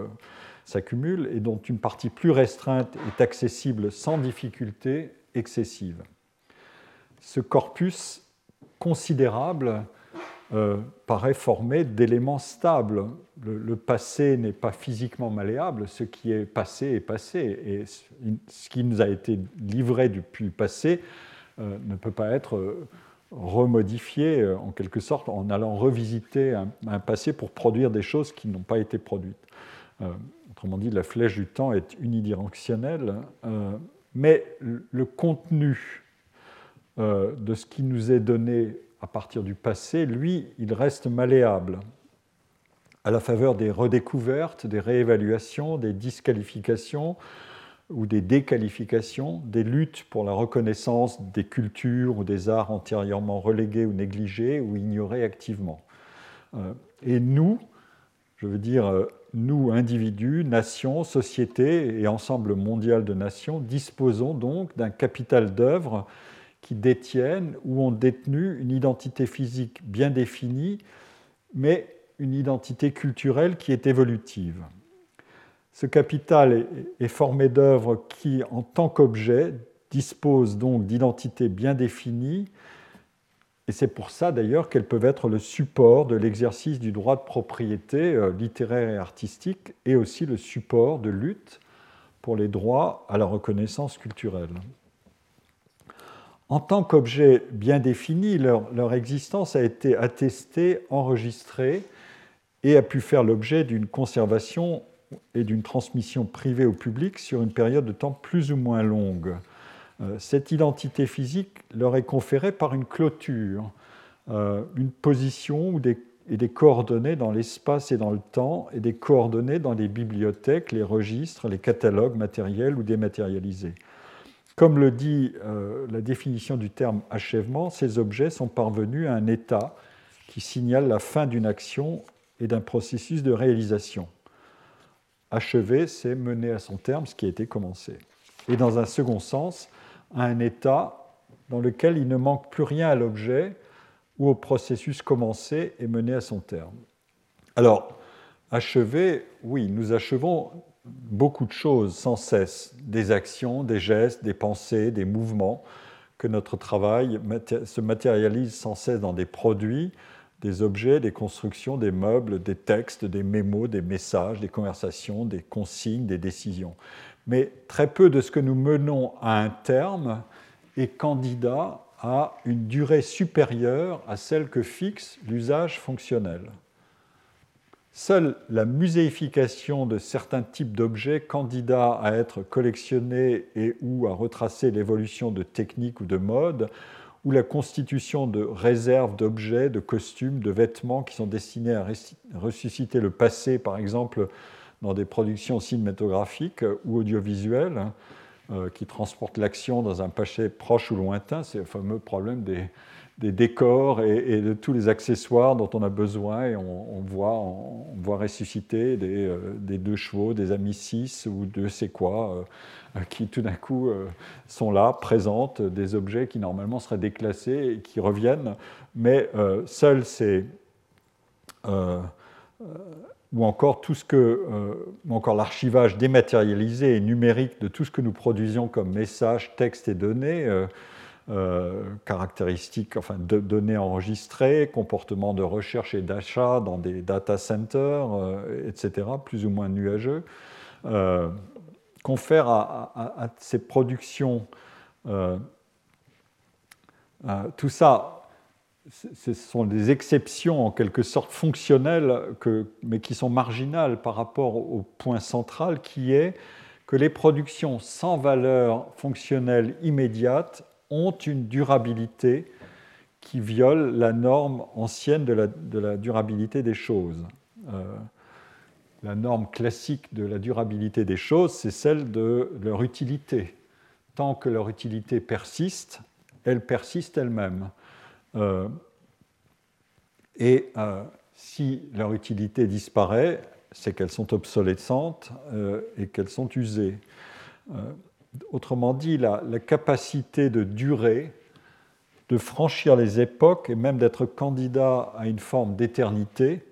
[SPEAKER 2] s'accumule, et dont une partie plus restreinte est accessible sans difficulté excessive. Ce corpus considérable euh, paraît formé d'éléments stables. Le, passé n'est pas physiquement malléable, ce qui est passé est passé, et ce qui nous a été livré depuis le passé euh, ne peut pas être euh, remodifié en quelque sorte en allant revisiter un, passé pour produire des choses qui n'ont pas été produites. Autrement dit, la flèche du temps est unidirectionnelle, mais le contenu de ce qui nous est donné à partir du passé, lui, il reste malléable à la faveur des redécouvertes, des réévaluations, des disqualifications ou des déqualifications, des luttes pour la reconnaissance des cultures ou des arts antérieurement relégués ou négligés ou ignorés activement. Euh, et nous, je veux dire, euh, nous, individus, nations, sociétés et ensemble mondial de nations, disposons donc d'un capital d'œuvres qui détiennent ou ont détenu une identité physique bien définie, mais une identité culturelle qui est évolutive. Ce capital est formé d'œuvres qui, en tant qu'objet, disposent donc d'identités bien définies, et c'est pour ça d'ailleurs qu'elles peuvent être le support de l'exercice du droit de propriété euh, littéraire et artistique, et aussi le support de lutte pour les droits à la reconnaissance culturelle. En tant qu'objet bien défini, leur, existence a été attestée, enregistrée et a pu faire l'objet d'une conservation et d'une transmission privée au public sur une période de temps plus ou moins longue. Euh, cette identité physique leur est conférée par une clôture, euh, une position et des coordonnées dans l'espace et dans le temps, et des coordonnées dans les bibliothèques, les registres, les catalogues matériels ou dématérialisés. Comme le dit euh, la définition du terme achèvement, ces objets sont parvenus à un état qui signale la fin d'une action et d'un processus de réalisation. Achever, c'est mener à son terme ce qui a été commencé. Et dans un second sens, à un état dans lequel il ne manque plus rien à l'objet ou au processus commencé et mené à son terme. Alors, achever, oui, nous achevons beaucoup de choses sans cesse, des actions, des gestes, des pensées, des mouvements, que notre travail se matérialise sans cesse dans des produits, des objets, des constructions, des meubles, des textes, des mémos, des messages, des conversations, des consignes, des décisions. Mais très peu de ce que nous menons à un terme est candidat à une durée supérieure à celle que fixe l'usage fonctionnel. Seule la muséification de certains types d'objets candidats à être collectionnés et ou à retracer l'évolution de techniques ou de modes, ou la constitution de réserves d'objets, de costumes, de vêtements qui sont destinés à ressusciter le passé, par exemple dans des productions cinématographiques ou audiovisuelles, euh, qui transportent l'action dans un passé proche ou lointain, c'est le fameux problème des, décors et, de tous les accessoires dont on a besoin et on, voit, ressusciter des, euh, des, deux chevaux, des amis 6 ou de c'est quoi, euh, qui tout d'un coup euh, sont là, présentent des objets qui normalement seraient déclassés et qui reviennent, mais seuls ces... ou encore tout ce que, ou encore l'archivage dématérialisé et numérique de tout ce que nous produisions comme messages, textes et données, euh, caractéristiques, enfin de données enregistrées, comportements de recherche et d'achat dans des data centers, euh, etc., plus ou moins nuageux, euh, confèrent à, ces productions tout ça, ce sont des exceptions en quelque sorte fonctionnelles, mais qui sont marginales par rapport au point central qui est que les productions sans valeur fonctionnelle immédiate ont une durabilité qui viole la norme ancienne de la, durabilité des choses. Euh, la norme classique de la durabilité des choses, c'est celle de leur utilité. Tant que leur utilité persiste, elle persiste elle-même. Euh, et euh, si leur utilité disparaît, c'est qu'elles sont obsolescentes et qu'elles sont usées. autrement dit, la, la, capacité de durer, de franchir les époques et même d'être candidat à une forme d'éternité,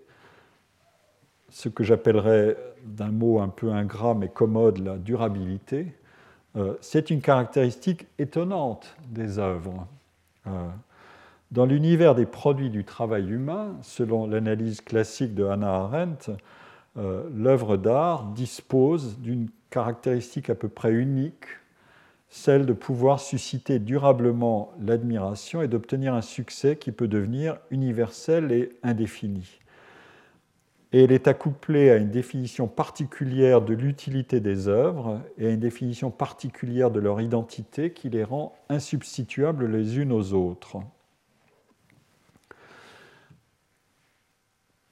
[SPEAKER 2] ce que j'appellerais d'un mot un peu ingrat mais commode la durabilité, euh, c'est une caractéristique étonnante des œuvres. Dans l'univers des produits du travail humain, selon l'analyse classique de Hannah Arendt, euh, l'œuvre d'art dispose d'une caractéristique à peu près unique, celle de pouvoir susciter durablement l'admiration et d'obtenir un succès qui peut devenir universel et indéfini et elle est accouplée à une définition particulière de l'utilité des œuvres et à une définition particulière de leur identité qui les rend insubstituables les unes aux autres.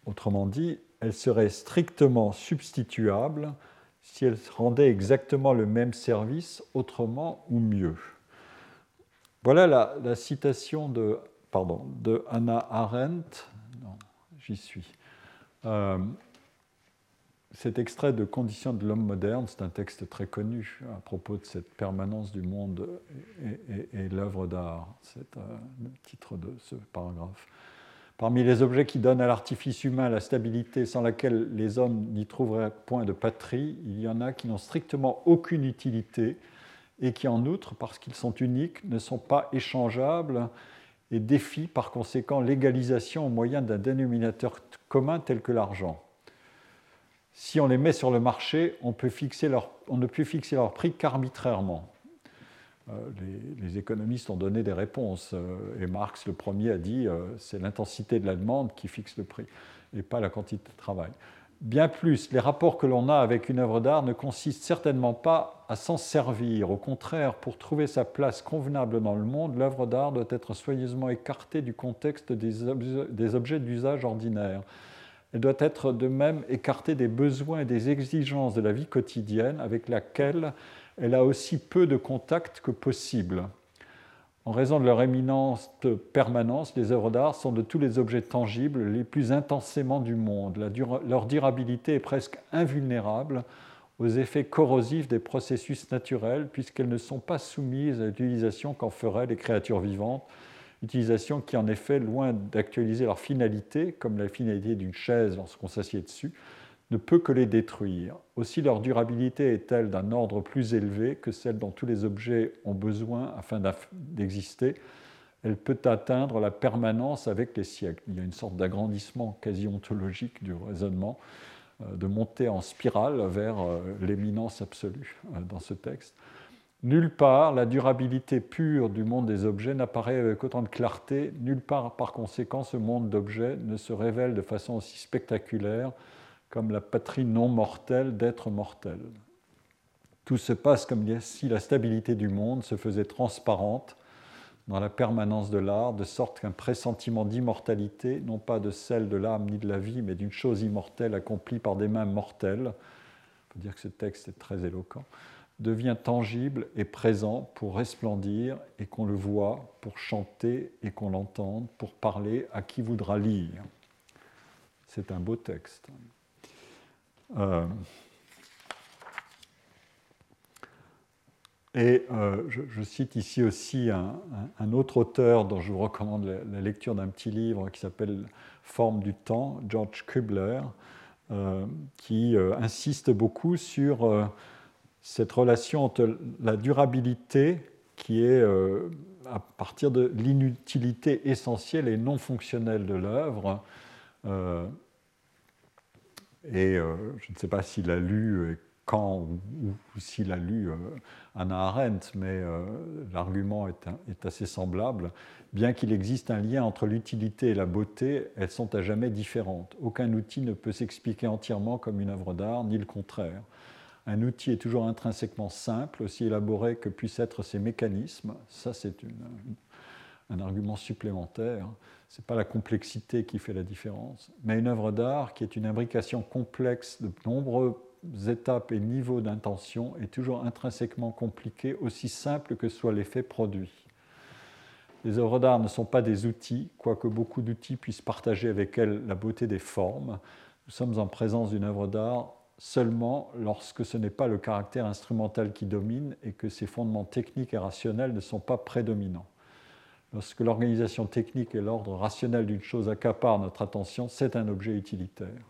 [SPEAKER 2] Autrement dit, elles seraient strictement substituables si elles rendaient exactement le même service autrement ou mieux. Voilà la, citation de, pardon, de Hannah Arendt. Non, j'y suis. Euh, cet extrait de Conditions de l'homme moderne, c'est un texte très connu à propos de cette permanence du monde et, l'œuvre d'art. C'est euh, le titre de ce paragraphe. Parmi les objets qui donnent à l'artifice humain la stabilité sans laquelle les hommes n'y trouveraient point de patrie, il y en a qui n'ont strictement aucune utilité et qui, en outre, parce qu'ils sont uniques, ne sont pas échangeables et défient par conséquent l'égalisation au moyen d'un dénominateur commun tel que l'argent. Si on les met sur le marché, on, ne peut fixer leur prix qu'arbitrairement. Euh, les, économistes ont donné des réponses, euh, et Marx, le premier, a dit euh, c'est l'intensité de la demande qui fixe le prix, et pas la quantité de travail bien plus, les rapports que l'on a avec une œuvre d'art ne consistent certainement pas à s'en servir. Au contraire, pour trouver sa place convenable dans le monde, l'œuvre d'art doit être soigneusement écartée du contexte des, objets d'usage ordinaire. Elle doit être de même écartée des besoins et des exigences de la vie quotidienne avec laquelle elle a aussi peu de contact que possible. En raison de leur éminente permanence, les œuvres d'art sont de tous les objets tangibles les plus intensément du monde. leur durabilité est presque invulnérable aux effets corrosifs des processus naturels, puisqu'elles ne sont pas soumises à l'utilisation qu'en feraient les créatures vivantes, utilisation qui en effet, loin d'actualiser leur finalité, comme la finalité d'une chaise lorsqu'on s'assied dessus, ne peut que les détruire. Aussi leur durabilité est-elle d'un ordre plus élevé que celle dont tous les objets ont besoin afin d'exister. Elle peut atteindre la permanence avec les siècles. Il y a une sorte d'agrandissement quasi ontologique du raisonnement, euh, de monter en spirale vers euh, l'éminence absolue euh, dans ce texte. Nulle part la durabilité pure du monde des objets n'apparaît avec autant de clarté, nulle part par conséquent ce monde d'objets ne se révèle de façon aussi spectaculaire comme la patrie non mortelle d'être mortel. Tout se passe comme si la stabilité du monde se faisait transparente dans la permanence de l'art, de sorte qu'un pressentiment d'immortalité, non pas de celle de l'âme ni de la vie, mais d'une chose immortelle accomplie par des mains mortelles, il faut dire que ce texte est très éloquent, devient tangible et présent pour resplendir et qu'on le voit, pour chanter et qu'on l'entende, pour parler à qui voudra lire. C'est un beau texte. Euh, et euh, je, cite ici aussi un, autre auteur dont je vous recommande la, lecture d'un petit livre qui s'appelle Forme du temps, George Kubler, euh, qui insiste beaucoup sur cette relation entre la durabilité qui est à partir de l'inutilité essentielle et non fonctionnelle de l'œuvre et euh, je ne sais pas s'il a lu euh, quand ou, s'il a lu euh, Anna Arendt, mais l'argument est, est, assez semblable. Bien qu'il existe un lien entre l'utilité et la beauté, elles sont à jamais différentes. Aucun outil ne peut s'expliquer entièrement comme une œuvre d'art, ni le contraire. Un outil est toujours intrinsèquement simple, aussi élaboré que puissent être ses mécanismes. Ça, c'est un argument supplémentaire. Ce n'est pas la complexité qui fait la différence, mais une œuvre d'art qui est une imbrication complexe de nombreuses étapes et niveaux d'intention est toujours intrinsèquement compliquée, aussi simple que soit l'effet produit. Les œuvres d'art ne sont pas des outils, quoique beaucoup d'outils puissent partager avec elles la beauté des formes. Nous sommes en présence d'une œuvre d'art seulement lorsque ce n'est pas le caractère instrumental qui domine et que ses fondements techniques et rationnels ne sont pas prédominants. Lorsque l'organisation technique et l'ordre rationnel d'une chose accaparent notre attention, c'est un objet utilitaire.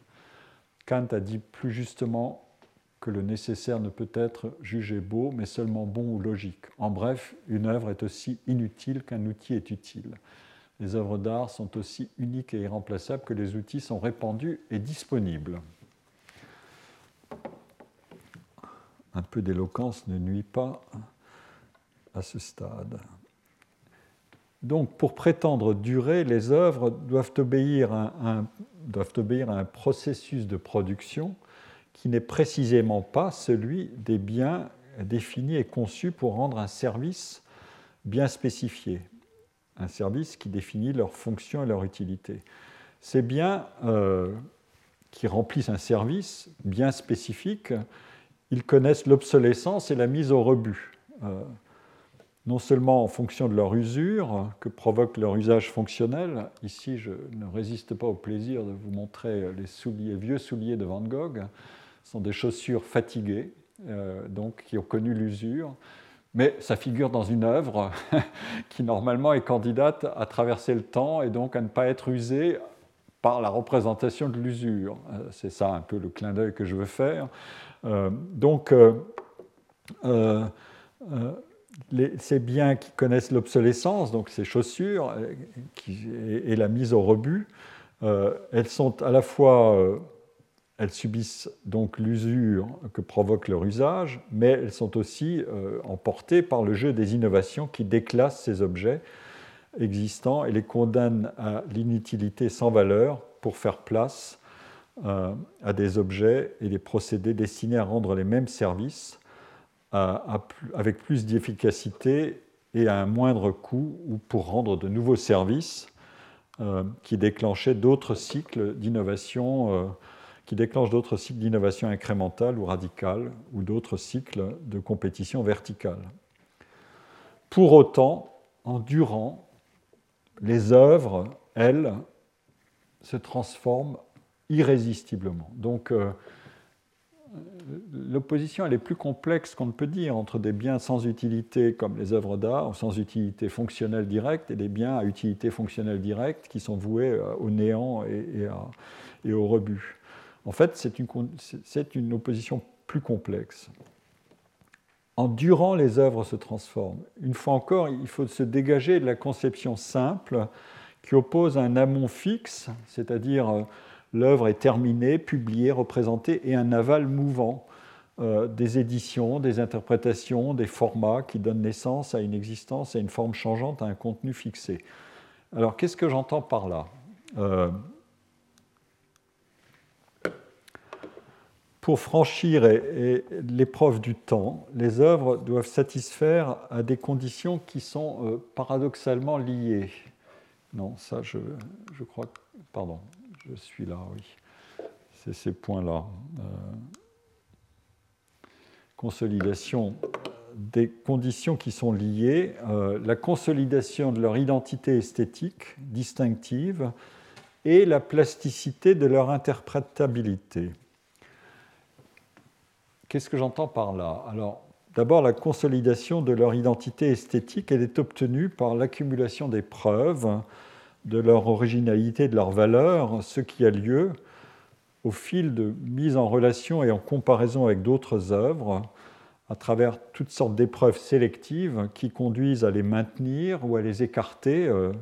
[SPEAKER 2] Kant a dit plus justement que le nécessaire ne peut être jugé beau, mais seulement bon ou logique. En bref, une œuvre est aussi inutile qu'un outil est utile. Les œuvres d'art sont aussi uniques et irremplaçables que les outils sont répandus et disponibles. Un peu d'éloquence ne nuit pas à ce stade. Donc, pour prétendre durer, les œuvres doivent obéir à un, processus de production qui n'est précisément pas celui des biens définis et conçus pour rendre un service bien spécifié, un service qui définit leur fonction et leur utilité. Ces biens euh, qui remplissent un service bien spécifique, ils connaissent l'obsolescence et la mise au rebut. Euh, non seulement en fonction de leur usure que provoque leur usage fonctionnel. Ici, je ne résiste pas au plaisir de vous montrer les souliers, vieux souliers de Van Gogh. Ce sont des chaussures fatiguées, euh, donc qui ont connu l'usure. Mais ça figure dans une œuvre qui normalement est candidate à traverser le temps et donc à ne pas être usée par la représentation de l'usure. Euh, c'est ça un peu le clin d'œil que je veux faire. Euh, donc, ces biens qui connaissent l'obsolescence, donc ces chaussures, euh, et, la mise au rebut, euh, elles sont à la fois, euh, elles subissent donc l'usure que provoque leur usage, mais elles sont aussi emportées par le jeu des innovations qui déclassent ces objets existants et les condamnent à l'inutilité sans valeur pour faire place à des objets et des procédés destinés à rendre les mêmes services avec plus d'efficacité et à un moindre coût ou pour rendre de nouveaux services euh, qui déclenchaient d'autres cycles d'innovation, euh, qui déclenchent d'autres cycles d'innovation incrémentale ou radicale ou d'autres cycles de compétition verticale. Pour autant, en durant, les œuvres, elles, se transforment irrésistiblement. Donc, euh, l'opposition est plus complexe qu'on ne peut dire entre des biens sans utilité comme les œuvres d'art, sans utilité fonctionnelle directe, et des biens à utilité fonctionnelle directe qui sont voués euh, au néant et, au rebut. En fait, c'est une, une, opposition plus complexe. En durant, les œuvres se transforment. Une fois encore, il faut se dégager de la conception simple qui oppose un amont fixe, c'est-à-dire euh, l'œuvre est terminée, publiée, représentée, et un aval mouvant euh, des éditions, des interprétations, des formats qui donnent naissance à une existence, à une forme changeante, à un contenu fixé. Alors qu'est-ce que j'entends par là? Euh, Pour franchir l'épreuve du temps, les œuvres doivent satisfaire à des conditions qui sont euh, paradoxalement liées. Non, ça, je, je crois. Pardon, je suis là, oui. C'est ces points-là. Euh, consolidation des conditions qui sont liées, euh, la consolidation de leur identité esthétique distinctive et la plasticité de leur interprétabilité. Qu'est-ce que j'entends par là? Alors, d'abord, la consolidation de leur identité esthétique, elle est obtenue par l'accumulation des preuves de leur originalité, de leur valeur, ce qui a lieu au fil de mise en relation et en comparaison avec d'autres œuvres, à travers toutes sortes d'épreuves sélectives qui conduisent à les maintenir ou à les écarter euh,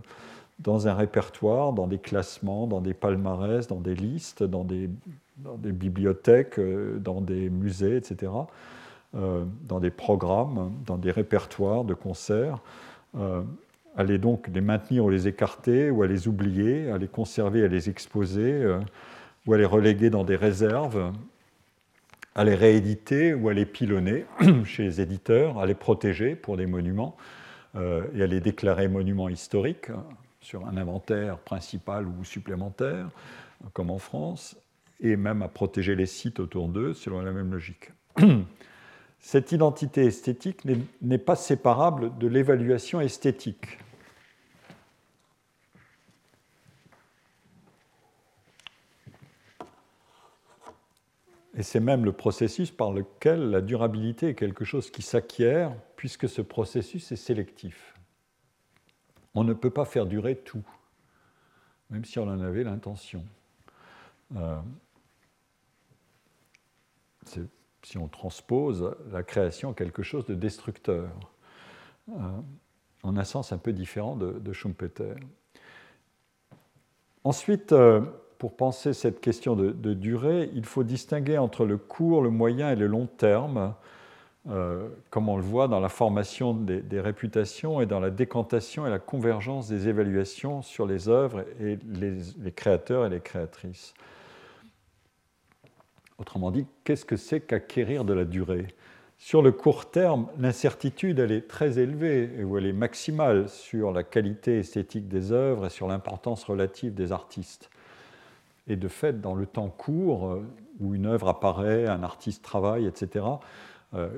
[SPEAKER 2] dans un répertoire, dans des classements, dans des palmarès, dans des listes, dans des, bibliothèques, euh, dans des musées, etc., euh, dans des programmes, dans des répertoires de concerts à les donc les maintenir ou les écarter, ou à les oublier, à les conserver, à les exposer, euh, ou à les reléguer dans des réserves, à les rééditer ou à les pilonner chez les éditeurs, à les protéger pour des monuments euh, et à les déclarer monuments historiques sur un inventaire principal ou supplémentaire, comme en France, et même à protéger les sites autour d'eux selon la même logique. Cette identité esthétique n'est pas séparable de l'évaluation esthétique. Et c'est même le processus par lequel la durabilité est quelque chose qui s'acquiert, puisque ce processus est sélectif. On ne peut pas faire durer tout, même si on en avait l'intention. Euh, si on transpose la création quelque chose de destructeur, euh, en un sens un peu différent de, Schumpeter. Ensuite, euh, pour penser cette question de, durée, il faut distinguer entre le court, le moyen et le long terme, euh, comme on le voit dans la formation des, réputations et dans la décantation et la convergence des évaluations sur les œuvres et les, créateurs et les créatrices. Autrement dit, qu'est-ce que c'est qu'acquérir de la durée? Sur le court terme, l'incertitude, est très élevée, ou elle est maximale sur la qualité esthétique des œuvres et sur l'importance relative des artistes. Et de fait, dans le temps court, euh, où une œuvre apparaît, un artiste travaille, etc., euh,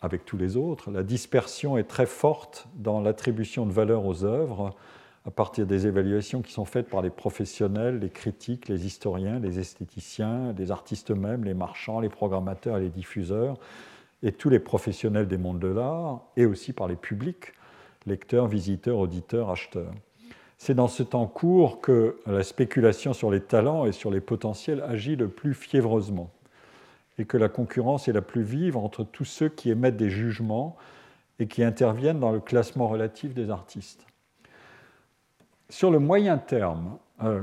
[SPEAKER 2] avec tous les autres, la dispersion est très forte dans l'attribution de valeur aux œuvres à partir des évaluations qui sont faites par les professionnels, les critiques, les historiens, les esthéticiens, les artistes eux-mêmes, les marchands, les programmateurs les diffuseurs, et tous les professionnels des mondes de l'art, et aussi par les publics, lecteurs, visiteurs, auditeurs, acheteurs. C'est dans ce temps court que la spéculation sur les talents et sur les potentiels agit le plus fiévreusement et que la concurrence est la plus vive entre tous ceux qui émettent des jugements et qui interviennent dans le classement relatif des artistes. Sur le moyen terme, euh,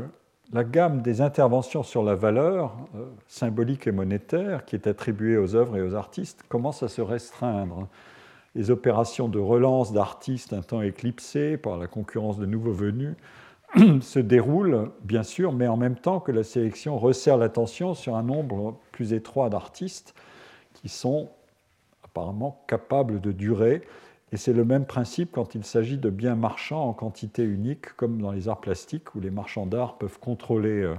[SPEAKER 2] la gamme des interventions sur la valeur euh, symbolique et monétaire qui est attribuée aux œuvres et aux artistes commence à se restreindre les opérations de relance d'artistes un temps éclipsés par la concurrence de nouveaux venus se déroulent, bien sûr, mais en même temps que la sélection resserre l'attention sur un nombre plus étroit d'artistes qui sont apparemment capables de durer. Et c'est le même principe quand il s'agit de biens marchands en quantité unique, comme dans les arts plastiques, où les marchands d'art peuvent contrôler euh,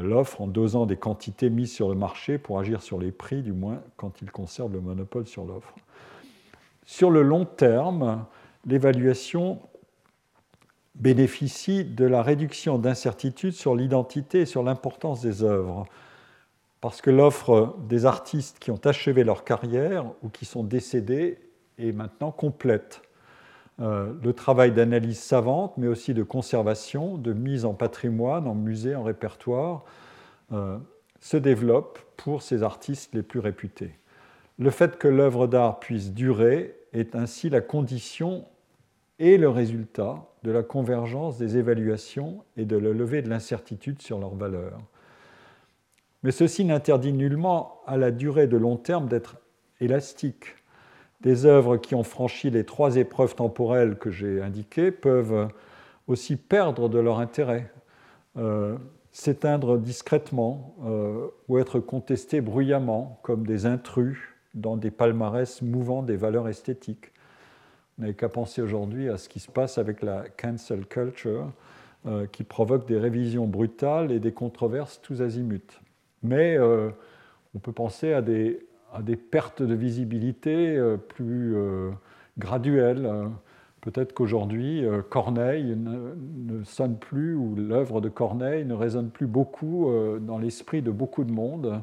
[SPEAKER 2] l'offre en dosant des quantités mises sur le marché pour agir sur les prix, du moins quand ils conservent le monopole sur l'offre. Sur le long terme, l'évaluation bénéficie de la réduction d'incertitude sur l'identité et sur l'importance des œuvres. Parce que l'offre des artistes qui ont achevé leur carrière ou qui sont décédés est maintenant complète. Euh, le travail d'analyse savante, mais aussi de conservation, de mise en patrimoine, en musée, en répertoire, euh, se développe pour ces artistes les plus réputés. Le fait que l'œuvre d'art puisse durer est ainsi la condition et le résultat de la convergence des évaluations et de la levée de l'incertitude sur leur valeur. Mais ceci n'interdit nullement à la durée de long terme d'être élastique. Des œuvres qui ont franchi les trois épreuves temporelles que j'ai indiquées peuvent aussi perdre de leur intérêt, euh, s'éteindre discrètement euh, ou être contestées bruyamment comme des intrus dans des palmarès mouvants des valeurs esthétiques. On n'avait qu'à penser aujourd'hui à ce qui se passe avec la cancel culture, euh, qui provoque des révisions brutales et des controverses tous azimuts. Mais on peut penser à des, à des pertes de visibilité euh, plus graduelles. Peut-être qu'aujourd'hui, Corneille ne, ne, sonne plus, ou l'œuvre de Corneille ne résonne plus beaucoup dans l'esprit de beaucoup de monde.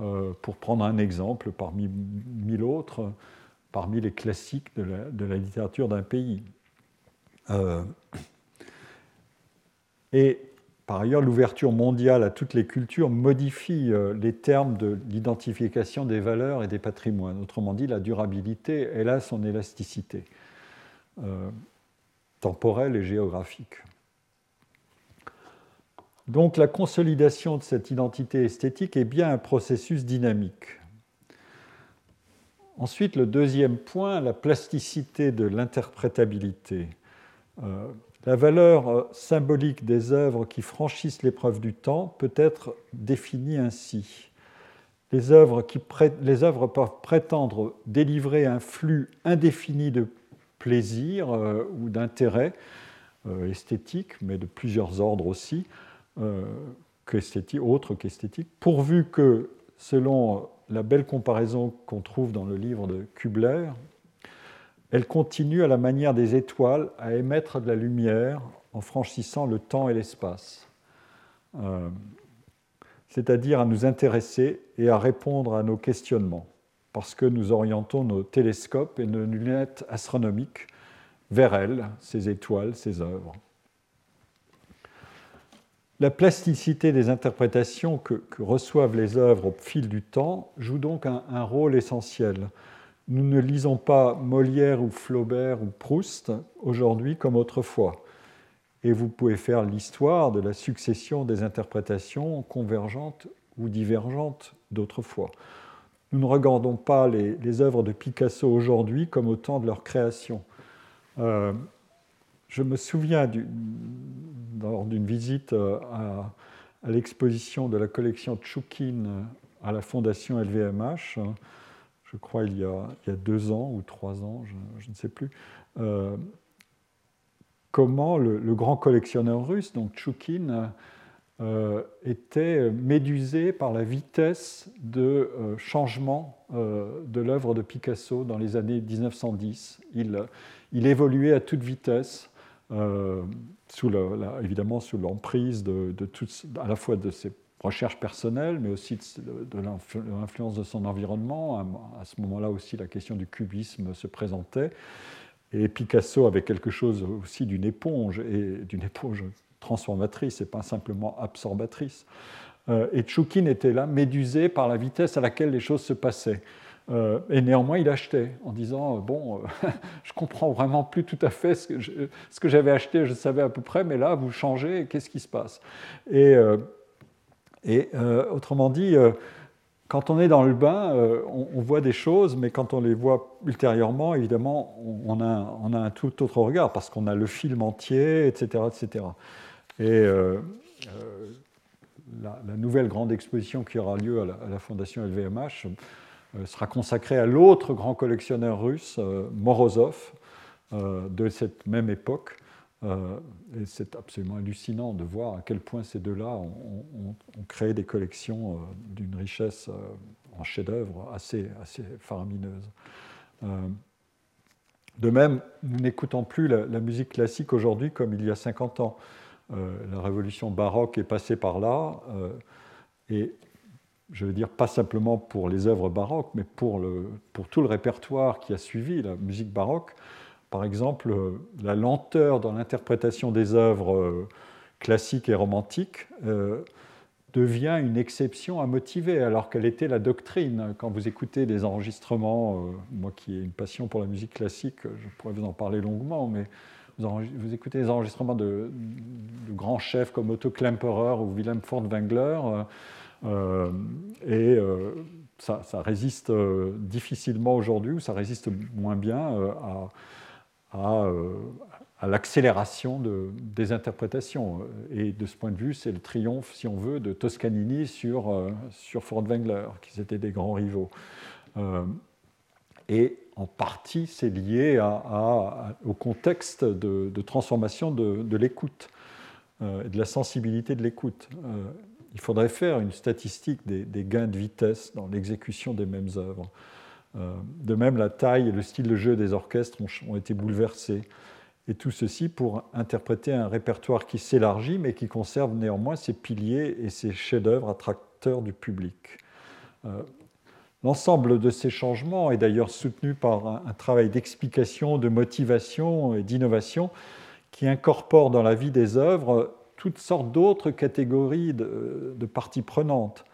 [SPEAKER 2] Euh, pour prendre un exemple parmi mille autres, parmi les classiques de la, littérature d'un pays. Euh, et par ailleurs, l'ouverture mondiale à toutes les cultures modifie euh, les termes de l'identification des valeurs et des patrimoines. Autrement dit, la durabilité, elle a son élasticité temporelle et géographique. Donc la consolidation de cette identité esthétique est bien un processus dynamique. Ensuite, le deuxième point, la plasticité de l'interprétabilité. Euh, la valeur euh, symbolique des œuvres qui franchissent l'épreuve du temps peut être définie ainsi. Les œuvres, peuvent prétendre délivrer un flux indéfini de plaisir euh, ou d'intérêt esthétique, mais de plusieurs ordres aussi, euh, autre qu'esthétique, pourvu que, selon la belle comparaison qu'on trouve dans le livre de Kubler, elle continue à la manière des étoiles à émettre de la lumière en franchissant le temps et l'espace. Euh, c'est-à-dire à nous intéresser et à répondre à nos questionnements, parce que nous orientons nos télescopes et nos lunettes astronomiques vers elles, ces étoiles, ces œuvres. La plasticité des interprétations que, reçoivent les œuvres au fil du temps joue donc un, rôle essentiel. Nous ne lisons pas Molière ou Flaubert ou Proust aujourd'hui comme autrefois. Et vous pouvez faire l'histoire de la succession des interprétations convergentes ou divergentes d'autrefois. Nous ne regardons pas les, œuvres de Picasso aujourd'hui comme au temps de leur création. Euh, je me souviens lors d'une visite euh, à, l'exposition de la collection Tchoukin euh, à la fondation LVMH, je crois il y a, deux ans ou trois ans, je, ne sais plus, comment le, grand collectionneur russe, donc Tchoukin, était médusé par la vitesse de changement de l'œuvre de Picasso dans les années 1910. Il, évoluait à toute vitesse, euh, évidemment sous l'emprise de, à la fois de ses recherches personnelles, mais aussi de, l'influence de son environnement. À, ce moment-là aussi, la question du cubisme se présentait. Et Picasso avait quelque chose aussi d'une éponge, et d'une éponge transformatrice et pas simplement absorbatrice. Euh, et Tchoukin était là, médusé par la vitesse à laquelle les choses se passaient. Euh, et néanmoins, il achetait en disant euh, Bon, je comprends vraiment plus tout à fait ce que, j'avais acheté, je savais à peu près, mais là, vous changez, qu'est-ce qui se passe? Et, et autrement dit, quand on est dans le bain, on, voit des choses, mais quand on les voit ultérieurement, évidemment, on a, un tout autre regard parce qu'on a le film entier, etc. etc. Et la, nouvelle grande exposition qui aura lieu à la, Fondation LVMH euh, sera consacré à l'autre grand collectionneur russe, euh, Morozov, euh, de cette même époque. Et c'est absolument hallucinant de voir à quel point ces deux-là ont, créé des collections d'une richesse en chef-d'œuvre assez, assez faramineuse. De même, nous n'écoutons plus la, la, musique classique aujourd'hui comme il y a 50 ans. la révolution baroque est passée par là, et je veux dire, pas simplement pour les œuvres baroques, mais pour, le, pour tout le répertoire qui a suivi la musique baroque. Par exemple, la lenteur dans l'interprétation des œuvres euh, classiques et romantiques euh, devient une exception à motiver, alors qu'elle était la doctrine. Quand vous écoutez des enregistrements, euh, moi qui ai une passion pour la musique classique, je pourrais vous en parler longuement, mais vous, écoutez des enregistrements de, grands chefs comme Otto Klemperer ou Wilhelm Furtwängler, euh, et euh, ça, résiste euh, difficilement aujourd'hui, ou ça résiste moins bien à, à, l'accélération de, des interprétations. Et de ce point de vue, c'est le triomphe, si on veut, de Toscanini sur, sur Furtwängler, qui étaient des grands rivaux. et en partie, c'est lié au contexte de, transformation de, l'écoute, et de la sensibilité de l'écoute il faudrait faire une statistique des, gains de vitesse dans l'exécution des mêmes œuvres. Euh, de même, la taille et le style de jeu des orchestres ont, été bouleversés. Et tout ceci pour interpréter un répertoire qui s'élargit, mais qui conserve néanmoins ses piliers et ses chefs-d'œuvre attracteurs du public. Euh, l'ensemble de ces changements est d'ailleurs soutenu par un travail d'explication, de motivation et d'innovation qui incorpore dans la vie des œuvres toutes sortes d'autres catégories de, parties prenantes.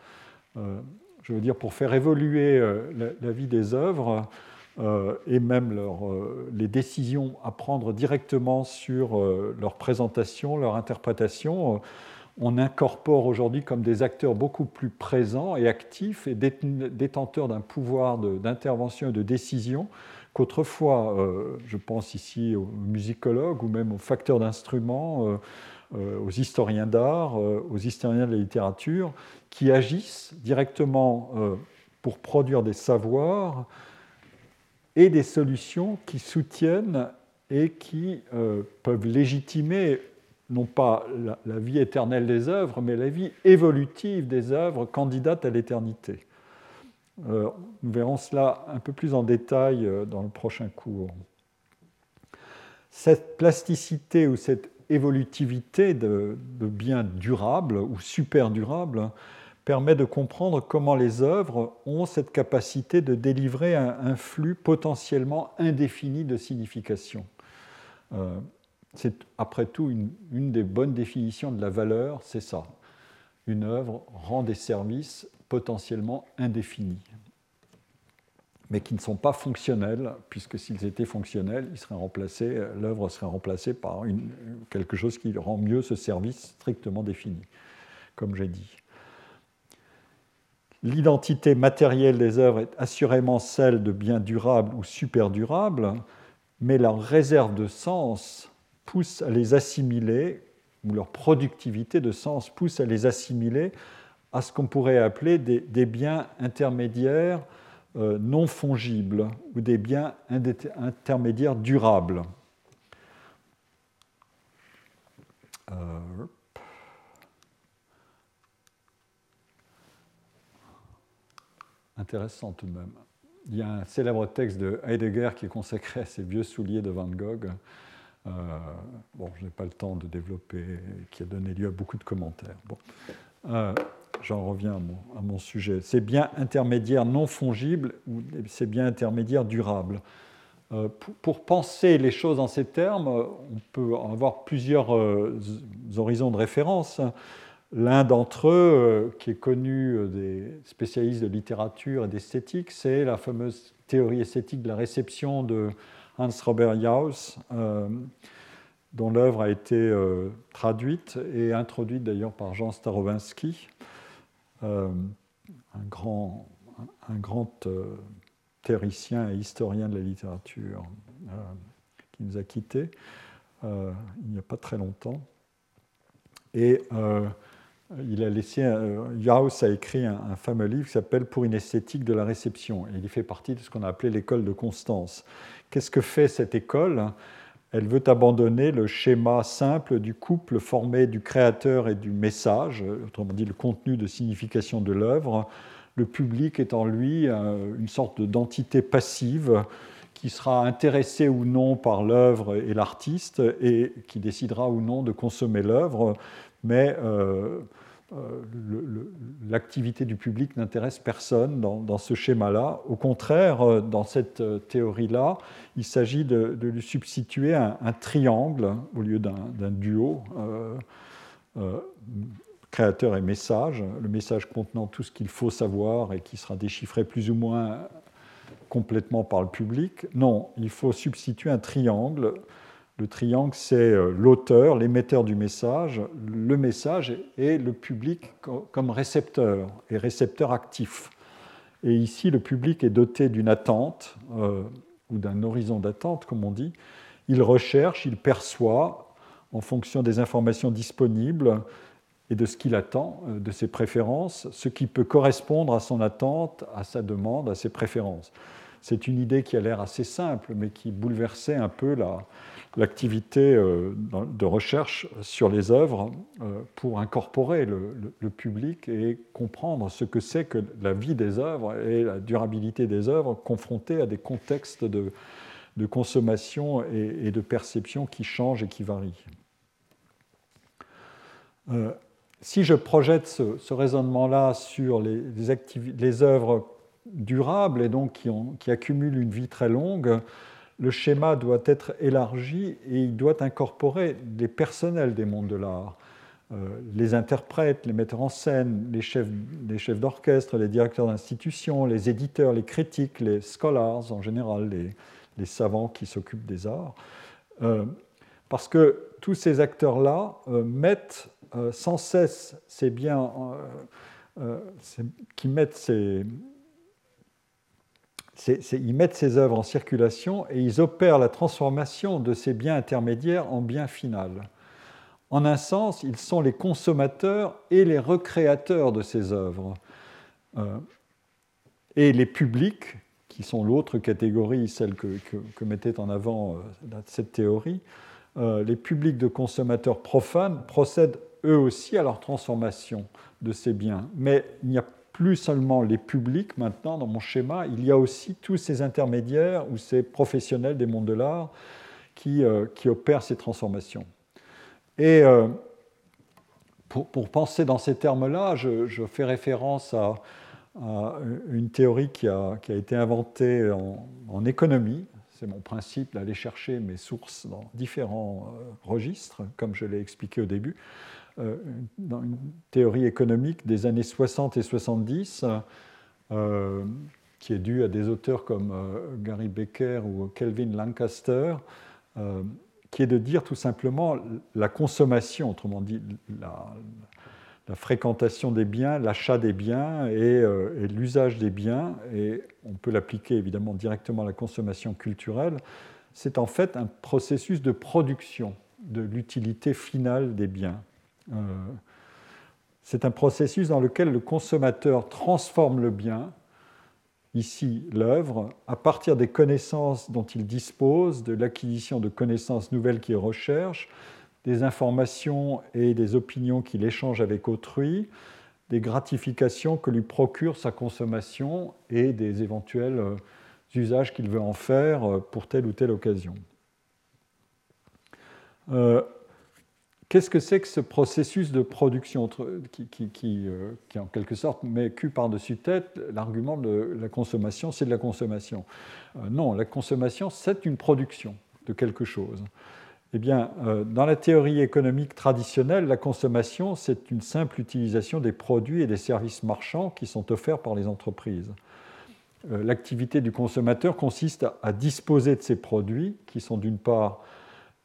[SPEAKER 2] Euh, je veux dire, pour faire évoluer euh, la, vie des œuvres euh, et même les décisions à prendre directement sur leur présentation, leur interprétation, on incorpore aujourd'hui comme des acteurs beaucoup plus présents et actifs et détenteurs d'un pouvoir d'intervention et de décision qu'autrefois, je pense ici aux musicologues ou même aux facteurs d'instruments, euh, aux historiens d'art, euh, aux historiens de la littérature, qui agissent directement euh, pour produire des savoirs et des solutions qui soutiennent et qui peuvent légitimer non pas la, vie éternelle des œuvres, mais la vie évolutive des œuvres candidates à l'éternité. nous verrons cela un peu plus en détail dans le prochain cours. Cette plasticité ou cette évolutivité de, biens durables ou super durables permet de comprendre comment les œuvres ont cette capacité de délivrer un, flux potentiellement indéfini de signification. Euh, c'est après tout une, une, des bonnes définitions de la valeur, c'est ça. Une œuvre rend des services potentiellement indéfinis, mais qui ne sont pas fonctionnels, puisque s'ils étaient fonctionnels, l'œuvre serait remplacée par quelque chose qui rend mieux ce service strictement défini, comme j'ai dit. L'identité matérielle des œuvres est assurément celle de biens durables ou super durables, mais leur réserve de sens pousse à les assimiler, ou leur productivité de sens pousse à les assimiler à ce qu'on pourrait appeler des, biens intermédiaires euh, non fongibles ou des biens intermédiaires durables. Euh, intéressant tout de même. Il y a un célèbre texte de Heidegger qui est consacré à ces vieux souliers de Van Gogh. Euh, bon, je n'ai pas le temps de développer, qui a donné lieu à beaucoup de commentaires. J'en reviens à mon, sujet. Ces biens intermédiaires non fongibles ou ces biens intermédiaires durables. Euh, pour, penser les choses en ces termes, on peut avoir plusieurs horizons de référence. L'un d'entre eux, euh, qui est connu euh, des spécialistes de littérature et d'esthétique, c'est la fameuse théorie esthétique de la réception de Hans Robert Jauss, euh, dont l'œuvre a été traduite et introduite d'ailleurs par Jean Starowinski, un grand, un grand théoricien et historien de la littérature qui nous a quittés il n'y a pas très longtemps. Et il a laissé, Jauss a écrit un, fameux livre qui s'appelle Pour une esthétique de la réception. Il fait partie de ce qu'on a appelé l'école de Constance. Qu'est-ce que fait cette école? Elle veut abandonner le schéma simple du couple formé du créateur et du message, autrement dit le contenu de signification de l'œuvre. Le public est en lui euh, une sorte d'entité passive qui sera intéressé ou non par l'œuvre et l'artiste et qui décidera ou non de consommer l'œuvre, mais euh, l'activité du public n'intéresse personne dans, ce schéma-là. Au contraire, euh, dans cette théorie-là, il s'agit de, lui substituer un, triangle au lieu d'un duo. créateur et message, le message contenant tout ce qu'il faut savoir et qui sera déchiffré plus ou moins complètement par le public. Non, il faut substituer un triangle le triangle, c'est euh, l'auteur, l'émetteur du message, le message et le public comme récepteur, et récepteur actif. Et ici, le public est doté d'une attente, euh, ou d'un horizon d'attente, comme on dit. Il recherche, il perçoit, en fonction des informations disponibles et de ce qu'il attend, euh, de ses préférences, ce qui peut correspondre à son attente, à sa demande, à ses préférences. C'est une idée qui a l'air assez simple, mais qui bouleversait un peu la, l'activité euh, de recherche sur les œuvres euh, pour incorporer le, public et comprendre ce que c'est que la vie des œuvres et la durabilité des œuvres confrontées à des contextes de, consommation et, de perception qui changent et qui varient. Euh, si je projette ce, raisonnement-là sur les, œuvres durables et donc qui, qui accumulent une vie très longue, le schéma doit être élargi et il doit incorporer les personnels des mondes de l'art, euh, les interprètes, les metteurs en scène, les chefs, les chefs d'orchestre, les directeurs d'institutions, les éditeurs, les critiques, les scholars en général, les, savants qui s'occupent des arts. Euh, parce que tous ces acteurs-là euh, mettent sans cesse ces biens, qui mettent ces, ils mettent ces œuvres en circulation et ils opèrent la transformation de ces biens intermédiaires en biens final. En un sens, ils sont les consommateurs et les recréateurs de ces œuvres. Euh, et les publics, qui sont l'autre catégorie, celle que, mettait en avant euh, cette théorie, euh, les publics de consommateurs profanes procèdent eux aussi à leur transformation de ces biens. Mais il n'y a plus seulement les publics maintenant dans mon schéma, il y a aussi tous ces intermédiaires ou ces professionnels des mondes de l'art qui, euh, qui, opèrent ces transformations. Et euh, pour, penser dans ces termes-là, je, fais référence à, une théorie qui a, qui a été inventée en, économie. C'est mon principe d'aller chercher mes sources dans différents euh, registres, comme je l'ai expliqué au début. Euh, dans une théorie économique des années 60 et 70, euh, qui est due à des auteurs comme Gary Becker ou Kelvin Lancaster, qui est de dire tout simplement la consommation, autrement dit la, fréquentation des biens, l'achat des biens euh, et, l'usage des biens, et on peut l'appliquer évidemment directement à la consommation culturelle, c'est en fait un processus de production de l'utilité finale des biens. Euh, c'est un processus dans lequel le consommateur transforme le bien ici l'œuvre à partir des connaissances dont il dispose, de l'acquisition de connaissances nouvelles qu'il recherche, des informations et des opinions qu'il échange avec autrui, des gratifications que lui procure sa consommation et des éventuels euh, usages qu'il veut en faire euh, pour telle ou telle occasion. Qu'est-ce que c'est que ce processus de production qui, euh, qui, en quelque sorte met cul par-dessus tête l'argument de la consommation, c'est de la consommation euh, Non, la consommation, c'est une production de quelque chose. Eh bien, euh, dans la théorie économique traditionnelle, la consommation, c'est une simple utilisation des produits et des services marchands qui sont offerts par les entreprises. L'activité du consommateur consiste à disposer de ces produits qui sont d'une part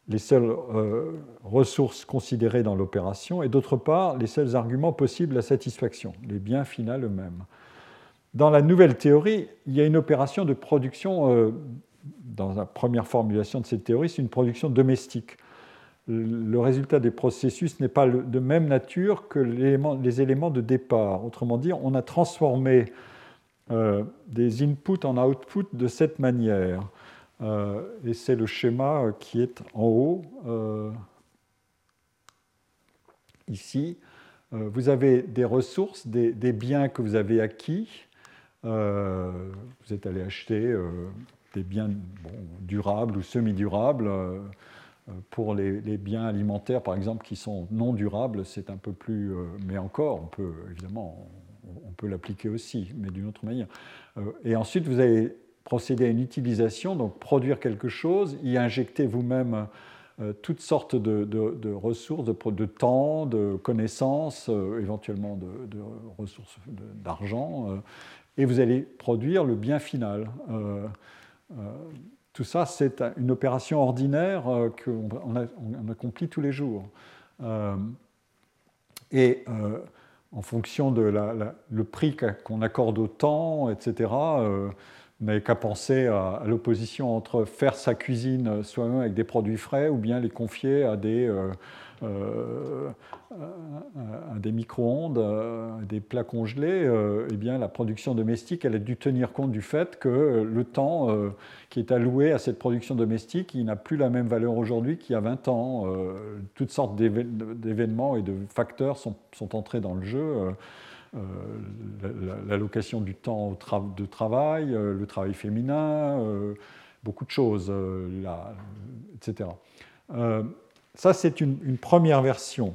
[SPEAKER 2] les seules euh, ressources considérées dans l'opération, et d'autre part, les seuls arguments possibles à satisfaction, les biens finaux eux-mêmes. Dans la nouvelle théorie, il y a une opération de production, euh, dans la première formulation de cette théorie, c'est une production domestique. Le résultat des processus n'est pas de même nature que les éléments de départ. Autrement dit, on a transformé euh, des inputs en outputs de cette manière. Euh, et c'est le schéma qui est en haut, euh, ici. Euh, vous avez des ressources, des, biens que vous avez acquis. vous êtes allé acheter des biens durables ou semi-durables. Pour les, les, biens alimentaires, par exemple, qui sont non durables, c'est un peu plus. mais encore, on peut évidemment, on peut l'appliquer aussi, mais d'une autre manière. et ensuite, vous avez procéder à une utilisation, donc produire quelque chose, y injecter vous-même euh, toutes sortes de, ressources, de, temps, de connaissances, euh, éventuellement de, ressources d'argent, euh, et vous allez produire le bien final. tout ça, c'est une opération ordinaire qu'on on accomplit tous les jours. et en fonction de le prix qu'on accorde au temps, etc., n'avez qu'à penser à, l'opposition entre faire sa cuisine soi-même avec des produits frais ou bien les confier à des, euh, euh, des micro-ondes, à des plats congelés. Euh, eh bien, la production domestique, elle a dû tenir compte du fait que le temps qui est alloué à cette production domestique, il n'a plus la même valeur aujourd'hui qu'il y a 20 ans. toutes sortes d'événements et de facteurs sont entrés dans le jeu. Euh, l'allocation du temps de travail, euh, le travail féminin, euh, beaucoup de choses, etc. ça, c'est une, première version.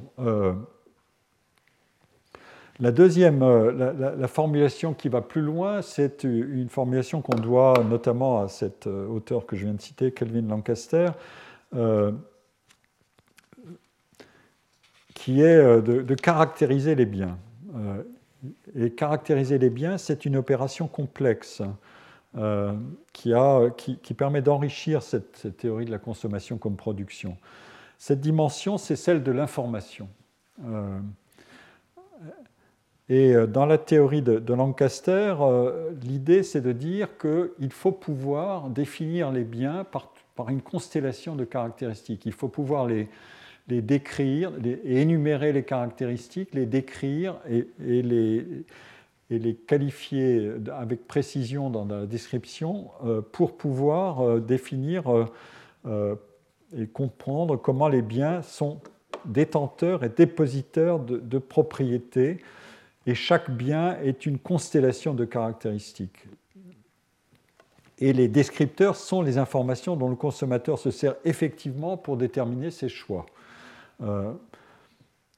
[SPEAKER 2] La deuxième, la, formulation qui va plus loin, c'est une formulation qu'on doit notamment à cet auteur que je viens de citer, Kelvin Lancaster, qui est de, caractériser les biens. Et caractériser les biens, c'est une opération complexe euh, qui, permet d'enrichir cette, théorie de la consommation comme production. Cette dimension, c'est celle de l'information. Euh, et euh, dans la théorie de, Lancaster, l'idée, c'est de dire qu'il faut pouvoir définir les biens par, par une constellation de caractéristiques. Il faut pouvoir les, les décrire, et énumérer les caractéristiques, les décrire et, les, qualifier avec précision dans la description euh, pour pouvoir euh, définir euh, et comprendre comment les biens sont détenteurs et dépositeurs de, de propriétés. Et chaque bien est une constellation de caractéristiques. Et les descripteurs sont les informations dont le consommateur se sert effectivement pour déterminer ses choix. Euh,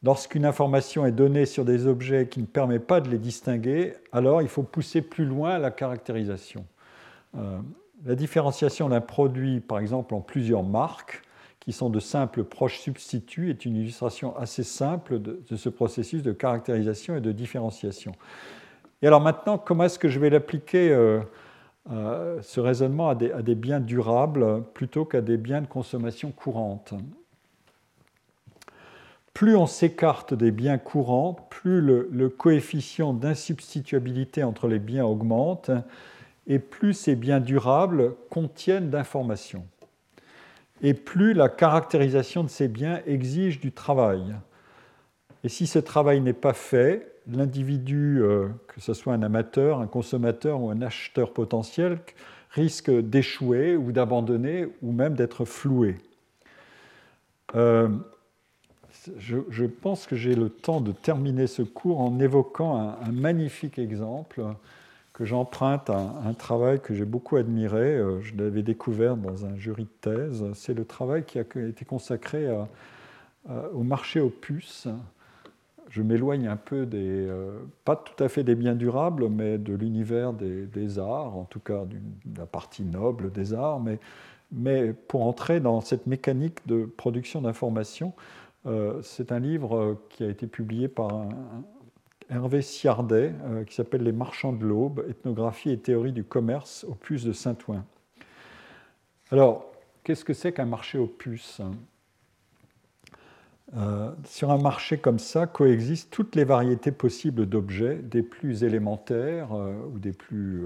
[SPEAKER 2] Lorsqu'une information est donnée sur des objets qui ne permet pas de les distinguer, alors il faut pousser plus loin la caractérisation. Euh, la différenciation d'un produit, par exemple en plusieurs marques, qui sont de simples proches substituts, est une illustration assez simple de, ce processus de caractérisation et de différenciation. Et alors maintenant, comment est-ce que je vais l'appliquer, euh, ce raisonnement, à des, biens durables plutôt qu'à des biens de consommation courante? Plus on s'écarte des biens courants, plus le coefficient d'insubstituabilité entre les biens augmente, et plus ces biens durables contiennent d'informations. Et plus la caractérisation de ces biens exige du travail. Et si ce travail n'est pas fait, l'individu, euh, que ce soit un amateur, un consommateur ou un acheteur potentiel, risque d'échouer ou d'abandonner ou même d'être floué. Euh, je, pense que j'ai le temps de terminer ce cours en évoquant un magnifique exemple que j'emprunte à un travail que j'ai beaucoup admiré. Euh, je l'avais découvert dans un jury de thèse. C'est le travail qui a été consacré au marché aux puces. Je m'éloigne un peu des, euh, pas tout à fait des biens durables, mais de l'univers des, arts, en tout cas de la partie noble des arts, mais, mais pour entrer dans cette mécanique de production d'informations, euh, c'est un livre qui a été publié par Hervé Siardet, euh, qui s'appelle Les marchands de l'aube, ethnographie et théorie du commerce au puces de Saint-Ouen. Alors, qu'est-ce que c'est qu'un marché aux puces euh, Sur un marché comme ça coexistent toutes les variétés possibles d'objets, des plus élémentaires euh, ou des plus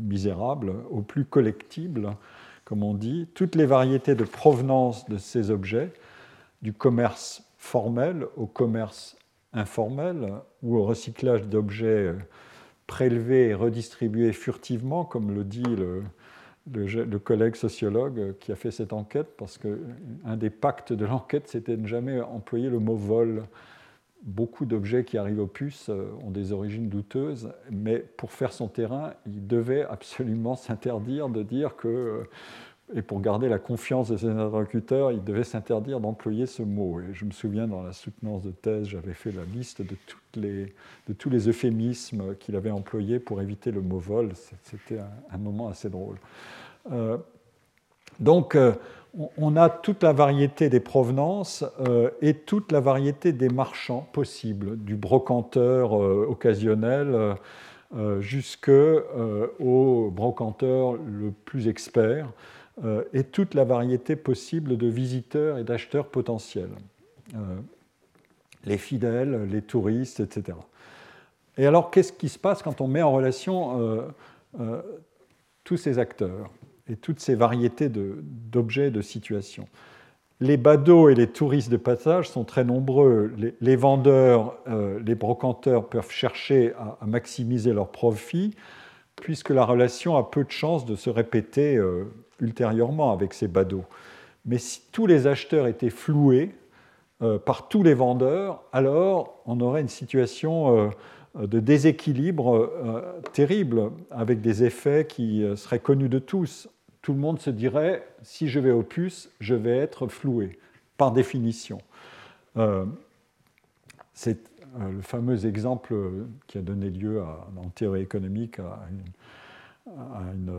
[SPEAKER 2] misérables aux plus collectibles, comme on dit, toutes les variétés de provenance de ces objets, du commerce formel au commerce informel ou au recyclage d'objets prélevés et redistribués furtivement, comme le dit le, le, collègue sociologue qui a fait cette enquête, parce qu'un des pactes de l'enquête, c'était de ne jamais employer le mot vol. Beaucoup d'objets qui arrivent aux puces euh, ont des origines douteuses, mais pour faire son terrain, il devait absolument s'interdire de dire que euh, et pour garder la confiance de ses interlocuteurs, il devait s'interdire d'employer ce mot. Et je me souviens, dans la soutenance de thèse, j'avais fait la liste de, tous les euphémismes qu'il avait employés pour éviter le mot vol. C'était un, moment assez drôle. Euh, donc, euh, on a toute la variété des provenances euh, et toute la variété des marchands possibles, du brocanteur occasionnel jusqu'au brocanteur le plus expert. Euh, et toute la variété possible de visiteurs et d'acheteurs potentiels. Euh, les fidèles, les touristes, etc. Et alors, qu'est-ce qui se passe quand on met en relation euh, tous ces acteurs et toutes ces variétés d'objets, de, de situations? Les badauds et les touristes de passage sont très nombreux. Les, vendeurs, les brocanteurs peuvent chercher à, maximiser leur profit, puisque la relation a peu de chances de se répéter ultérieurement avec ces badauds. Mais si tous les acheteurs étaient floués euh, par tous les vendeurs, alors on aurait une situation euh, de déséquilibre euh, terrible, avec des effets qui seraient connus de tous. Tout le monde se dirait, si je vais au puce, je vais être floué, par définition. C'est le fameux exemple qui a donné lieu en théorie économique à une une,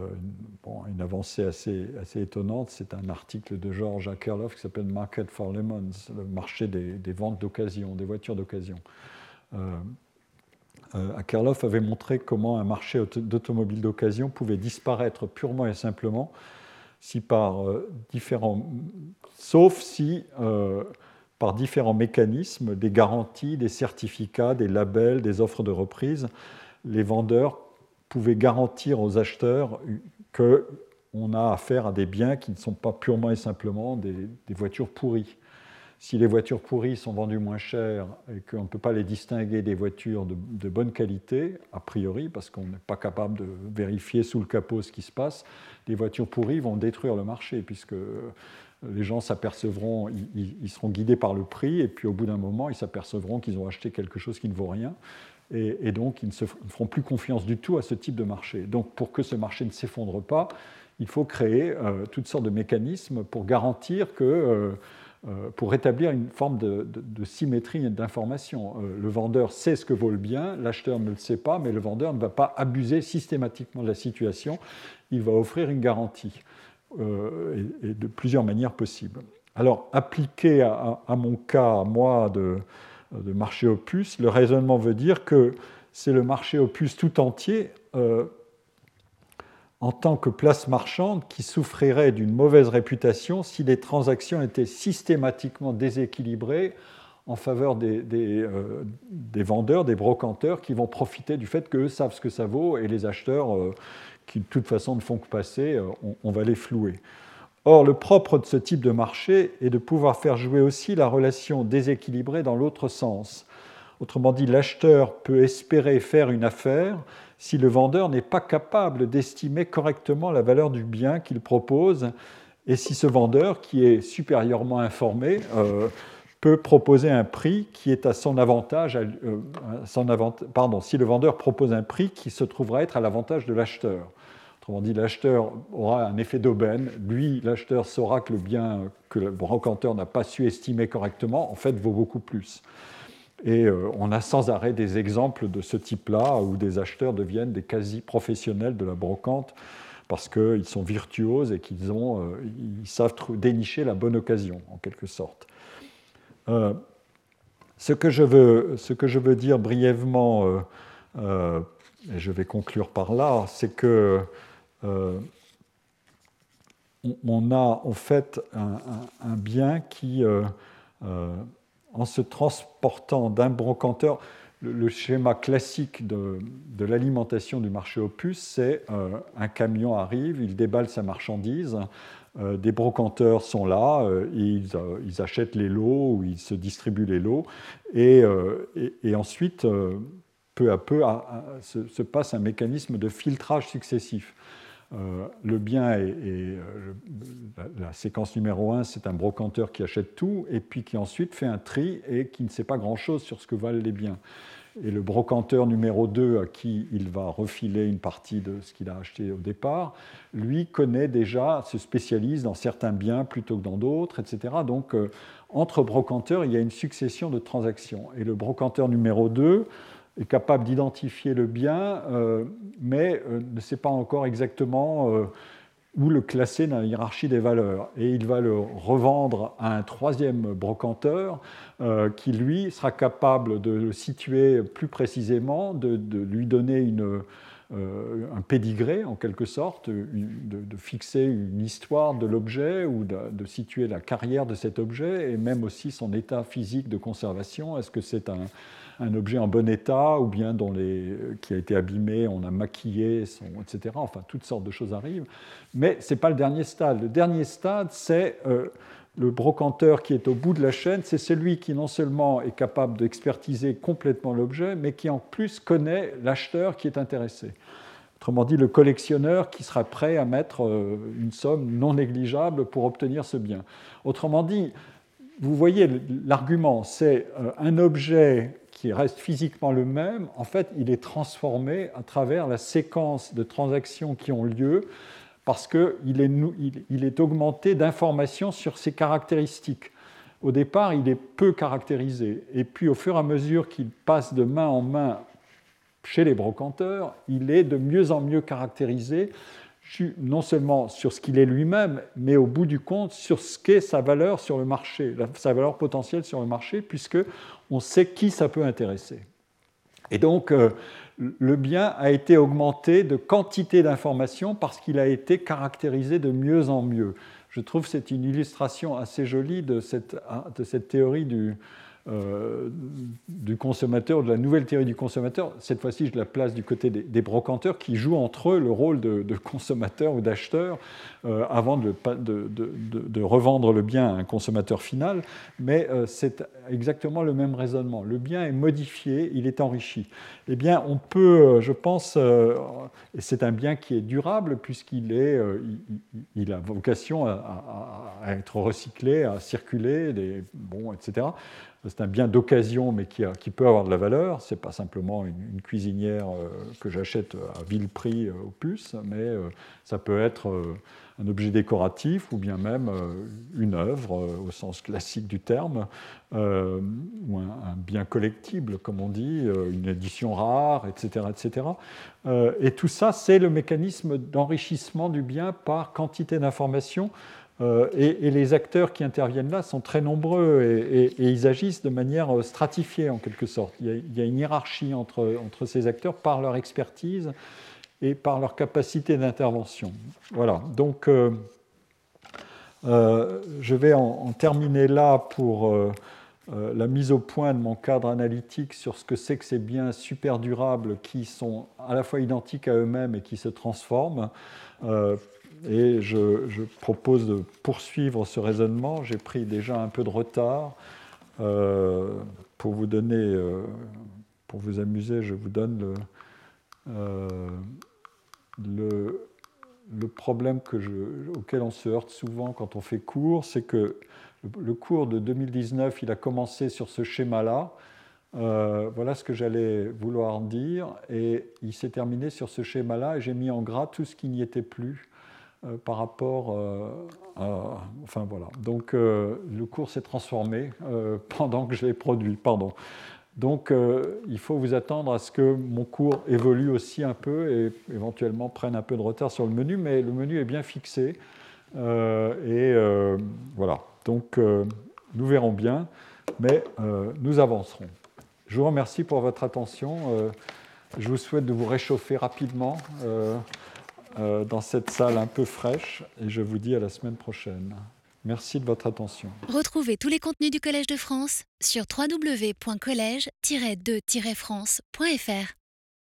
[SPEAKER 2] une, avancée assez, assez étonnante. C'est un article de George Akerlof qui s'appelle Market for Lemons, le marché des, ventes d'occasion, des voitures d'occasion. Euh, euh, Akerlof avait montré comment un marché d'automobiles d'occasion pouvait disparaître purement et simplement si par euh, différents, sauf si par différents mécanismes, des garanties, des certificats, des labels, des offres de reprise, les vendeurs pouvait garantir aux acheteurs qu'on a affaire à des biens qui ne sont pas purement et simplement des, voitures pourries. Si les voitures pourries sont vendues moins cher et qu'on ne peut pas les distinguer des voitures de, bonne qualité, a priori, parce qu'on n'est pas capable de vérifier sous le capot ce qui se passe, les voitures pourries vont détruire le marché, puisque les gens s'apercevront, ils, seront guidés par le prix, et puis au bout d'un moment, ils s'apercevront qu'ils ont acheté quelque chose qui ne vaut rien, et, donc ils ne se feront plus confiance du tout à ce type de marché. Donc pour que ce marché ne s'effondre pas, il faut créer euh, toutes sortes de mécanismes pour garantir que euh, pour rétablir une forme de, symétrie d'information. le vendeur sait ce que vaut le bien, l'acheteur ne le sait pas, mais le vendeur ne va pas abuser systématiquement de la situation, il va offrir une garantie, et, de plusieurs manières possibles. Alors, appliqué à, mon cas, moi, de, de, marché opus, le raisonnement veut dire que c'est le marché opus tout entier en tant que place marchande qui souffrirait d'une mauvaise réputation si les transactions étaient systématiquement déséquilibrées en faveur des, euh, vendeurs, des brocanteurs qui vont profiter du fait qu'eux savent ce que ça vaut et les acheteurs euh, qui de toute façon ne font que passer, euh, on, va les flouer. Or, le propre de ce type de marché est de pouvoir faire jouer aussi la relation déséquilibrée dans l'autre sens. Autrement dit, l'acheteur peut espérer faire une affaire si le vendeur n'est pas capable d'estimer correctement la valeur du bien qu'il propose et si ce vendeur, qui est supérieurement informé, euh, peut proposer un prix qui est à son avantage, euh, pardon, si le vendeur propose un prix qui se trouvera être à l'avantage de l'acheteur. Autrement dit, l'acheteur aura un effet d'aubaine. Lui, l'acheteur saura que le bien que le brocanteur n'a pas su estimer correctement, en fait, vaut beaucoup plus. Et euh, on a sans arrêt des exemples de ce type-là où des acheteurs deviennent des quasi-professionnels de la brocante parce qu'ils sont virtuoses et qu'ils euh, ils savent dénicher la bonne occasion, en quelque sorte. Euh, ce que je veux dire brièvement, et je vais conclure par là, c'est que on a en fait un, bien qui en se transportant d'un brocanteur. Le, schéma classique de, l'alimentation du marché opus, c'est euh, un camion arrive, il déballe sa marchandise, euh, des brocanteurs sont là, euh, ils, achètent les lots ou ils se distribuent les lots, et, ensuite, peu à peu, se, passe un mécanisme de filtrage successif. Euh, le bien est, euh, la, séquence numéro 1, c'est un brocanteur qui achète tout et puis qui ensuite fait un tri et qui ne sait pas grand-chose sur ce que valent les biens. Et le brocanteur numéro 2, à qui il va refiler une partie de ce qu'il a acheté au départ, lui connaît déjà, se spécialise dans certains biens plutôt que dans d'autres, etc. Donc, euh, entre brocanteurs, il y a une succession de transactions. Et le brocanteur numéro 2, est capable d'identifier le bien, euh, mais euh, ne sait pas encore exactement euh, où le classer dans la hiérarchie des valeurs. Et il va le revendre à un troisième brocanteur qui, lui, sera capable de le situer plus précisément, de, lui donner un pédigré, en quelque sorte, de, fixer une histoire de l'objet ou de, situer la carrière de cet objet et même aussi son état physique de conservation. Est-ce que c'est un un objet en bon état ou bien dont les, qui a été abîmé, on a maquillé, etc. Enfin, toutes sortes de choses arrivent. Mais ce n'est pas le dernier stade. Le dernier stade, c'est euh, le brocanteur qui est au bout de la chaîne, c'est celui qui non seulement est capable d'expertiser complètement l'objet, mais qui en plus connaît l'acheteur qui est intéressé. Autrement dit, le collectionneur qui sera prêt à mettre euh, une somme non négligeable pour obtenir ce bien. Autrement dit, vous voyez, l'argument, c'est euh, un objet qui reste physiquement le même, en fait, il est transformé à travers la séquence de transactions qui ont lieu parce qu'il est, est augmenté d'informations sur ses caractéristiques. Au départ, il est peu caractérisé. Et puis, au fur et à mesure qu'il passe de main en main chez les brocanteurs, il est de mieux en mieux caractérisé non seulement sur ce qu'il est lui-même, mais au bout du compte sur ce qu'est sa valeur sur le marché, sa valeur potentielle sur le marché, puisque on sait qui ça peut intéresser. Et donc, euh, le bien a été augmenté de quantité d'informations parce qu'il a été caractérisé de mieux en mieux. Je trouve que c'est une illustration assez jolie de cette, de cette théorie du, euh, du consommateur, de la nouvelle théorie du consommateur. Cette fois-ci, je la place du côté des, brocanteurs qui jouent entre eux le rôle de, consommateur ou d'acheteur euh, avant de, revendre le bien à un consommateur final. Mais euh, c'est exactement le même raisonnement. Le bien est modifié, il est enrichi. Eh bien, on peut, je pense, c'est un bien qui est durable puisqu'il est, il, a vocation à, être recyclé, à circuler, bon, etc c'est un bien d'occasion, mais qui, peut avoir de la valeur. Ce n'est pas simplement une, cuisinière euh, que j'achète à vil prix euh, au plus, mais euh, ça peut être un objet décoratif ou bien même une œuvre au sens classique du terme, ou un, bien collectible, comme on dit, une édition rare, etc. etc. et tout ça, c'est le mécanisme d'enrichissement du bien par quantité d'informations euh, et, les acteurs qui interviennent là sont très nombreux et, ils agissent de manière euh, stratifiée en quelque sorte. Il y a, une hiérarchie entre, entre, ces acteurs par leur expertise et par leur capacité d'intervention. Voilà, donc euh, je vais en, terminer là pour la mise au point de mon cadre analytique sur ce que c'est que ces biens super durables qui sont à la fois identiques à eux-mêmes et qui se transforment et je, propose de poursuivre ce raisonnement. J'ai pris déjà un peu de retard. Euh, pour vous donner, euh, pour vous amuser, je vous donne le, euh, problème auquel on se heurte souvent quand on fait cours, c'est que le cours de 2019, il a commencé sur ce schéma-là. voilà ce que j'allais vouloir dire. Et il s'est terminé sur ce schéma-là et j'ai mis en gras tout ce qui n'y était plus. Euh, par rapport euh, à. Enfin voilà. Donc euh, le cours s'est transformé pendant que je l'ai produit. Pardon. Donc il faut vous attendre à ce que mon cours évolue aussi un peu et éventuellement prenne un peu de retard sur le menu, mais le menu est bien fixé. et voilà. Donc nous verrons bien, mais nous avancerons. Je vous remercie pour votre attention. je vous souhaite de vous réchauffer rapidement. Euh, dans cette salle un peu fraîche et je vous dis à la semaine prochaine. Merci de votre attention.
[SPEAKER 1] Retrouvez tous les contenus du Collège de France sur www.colège-2-france.fr.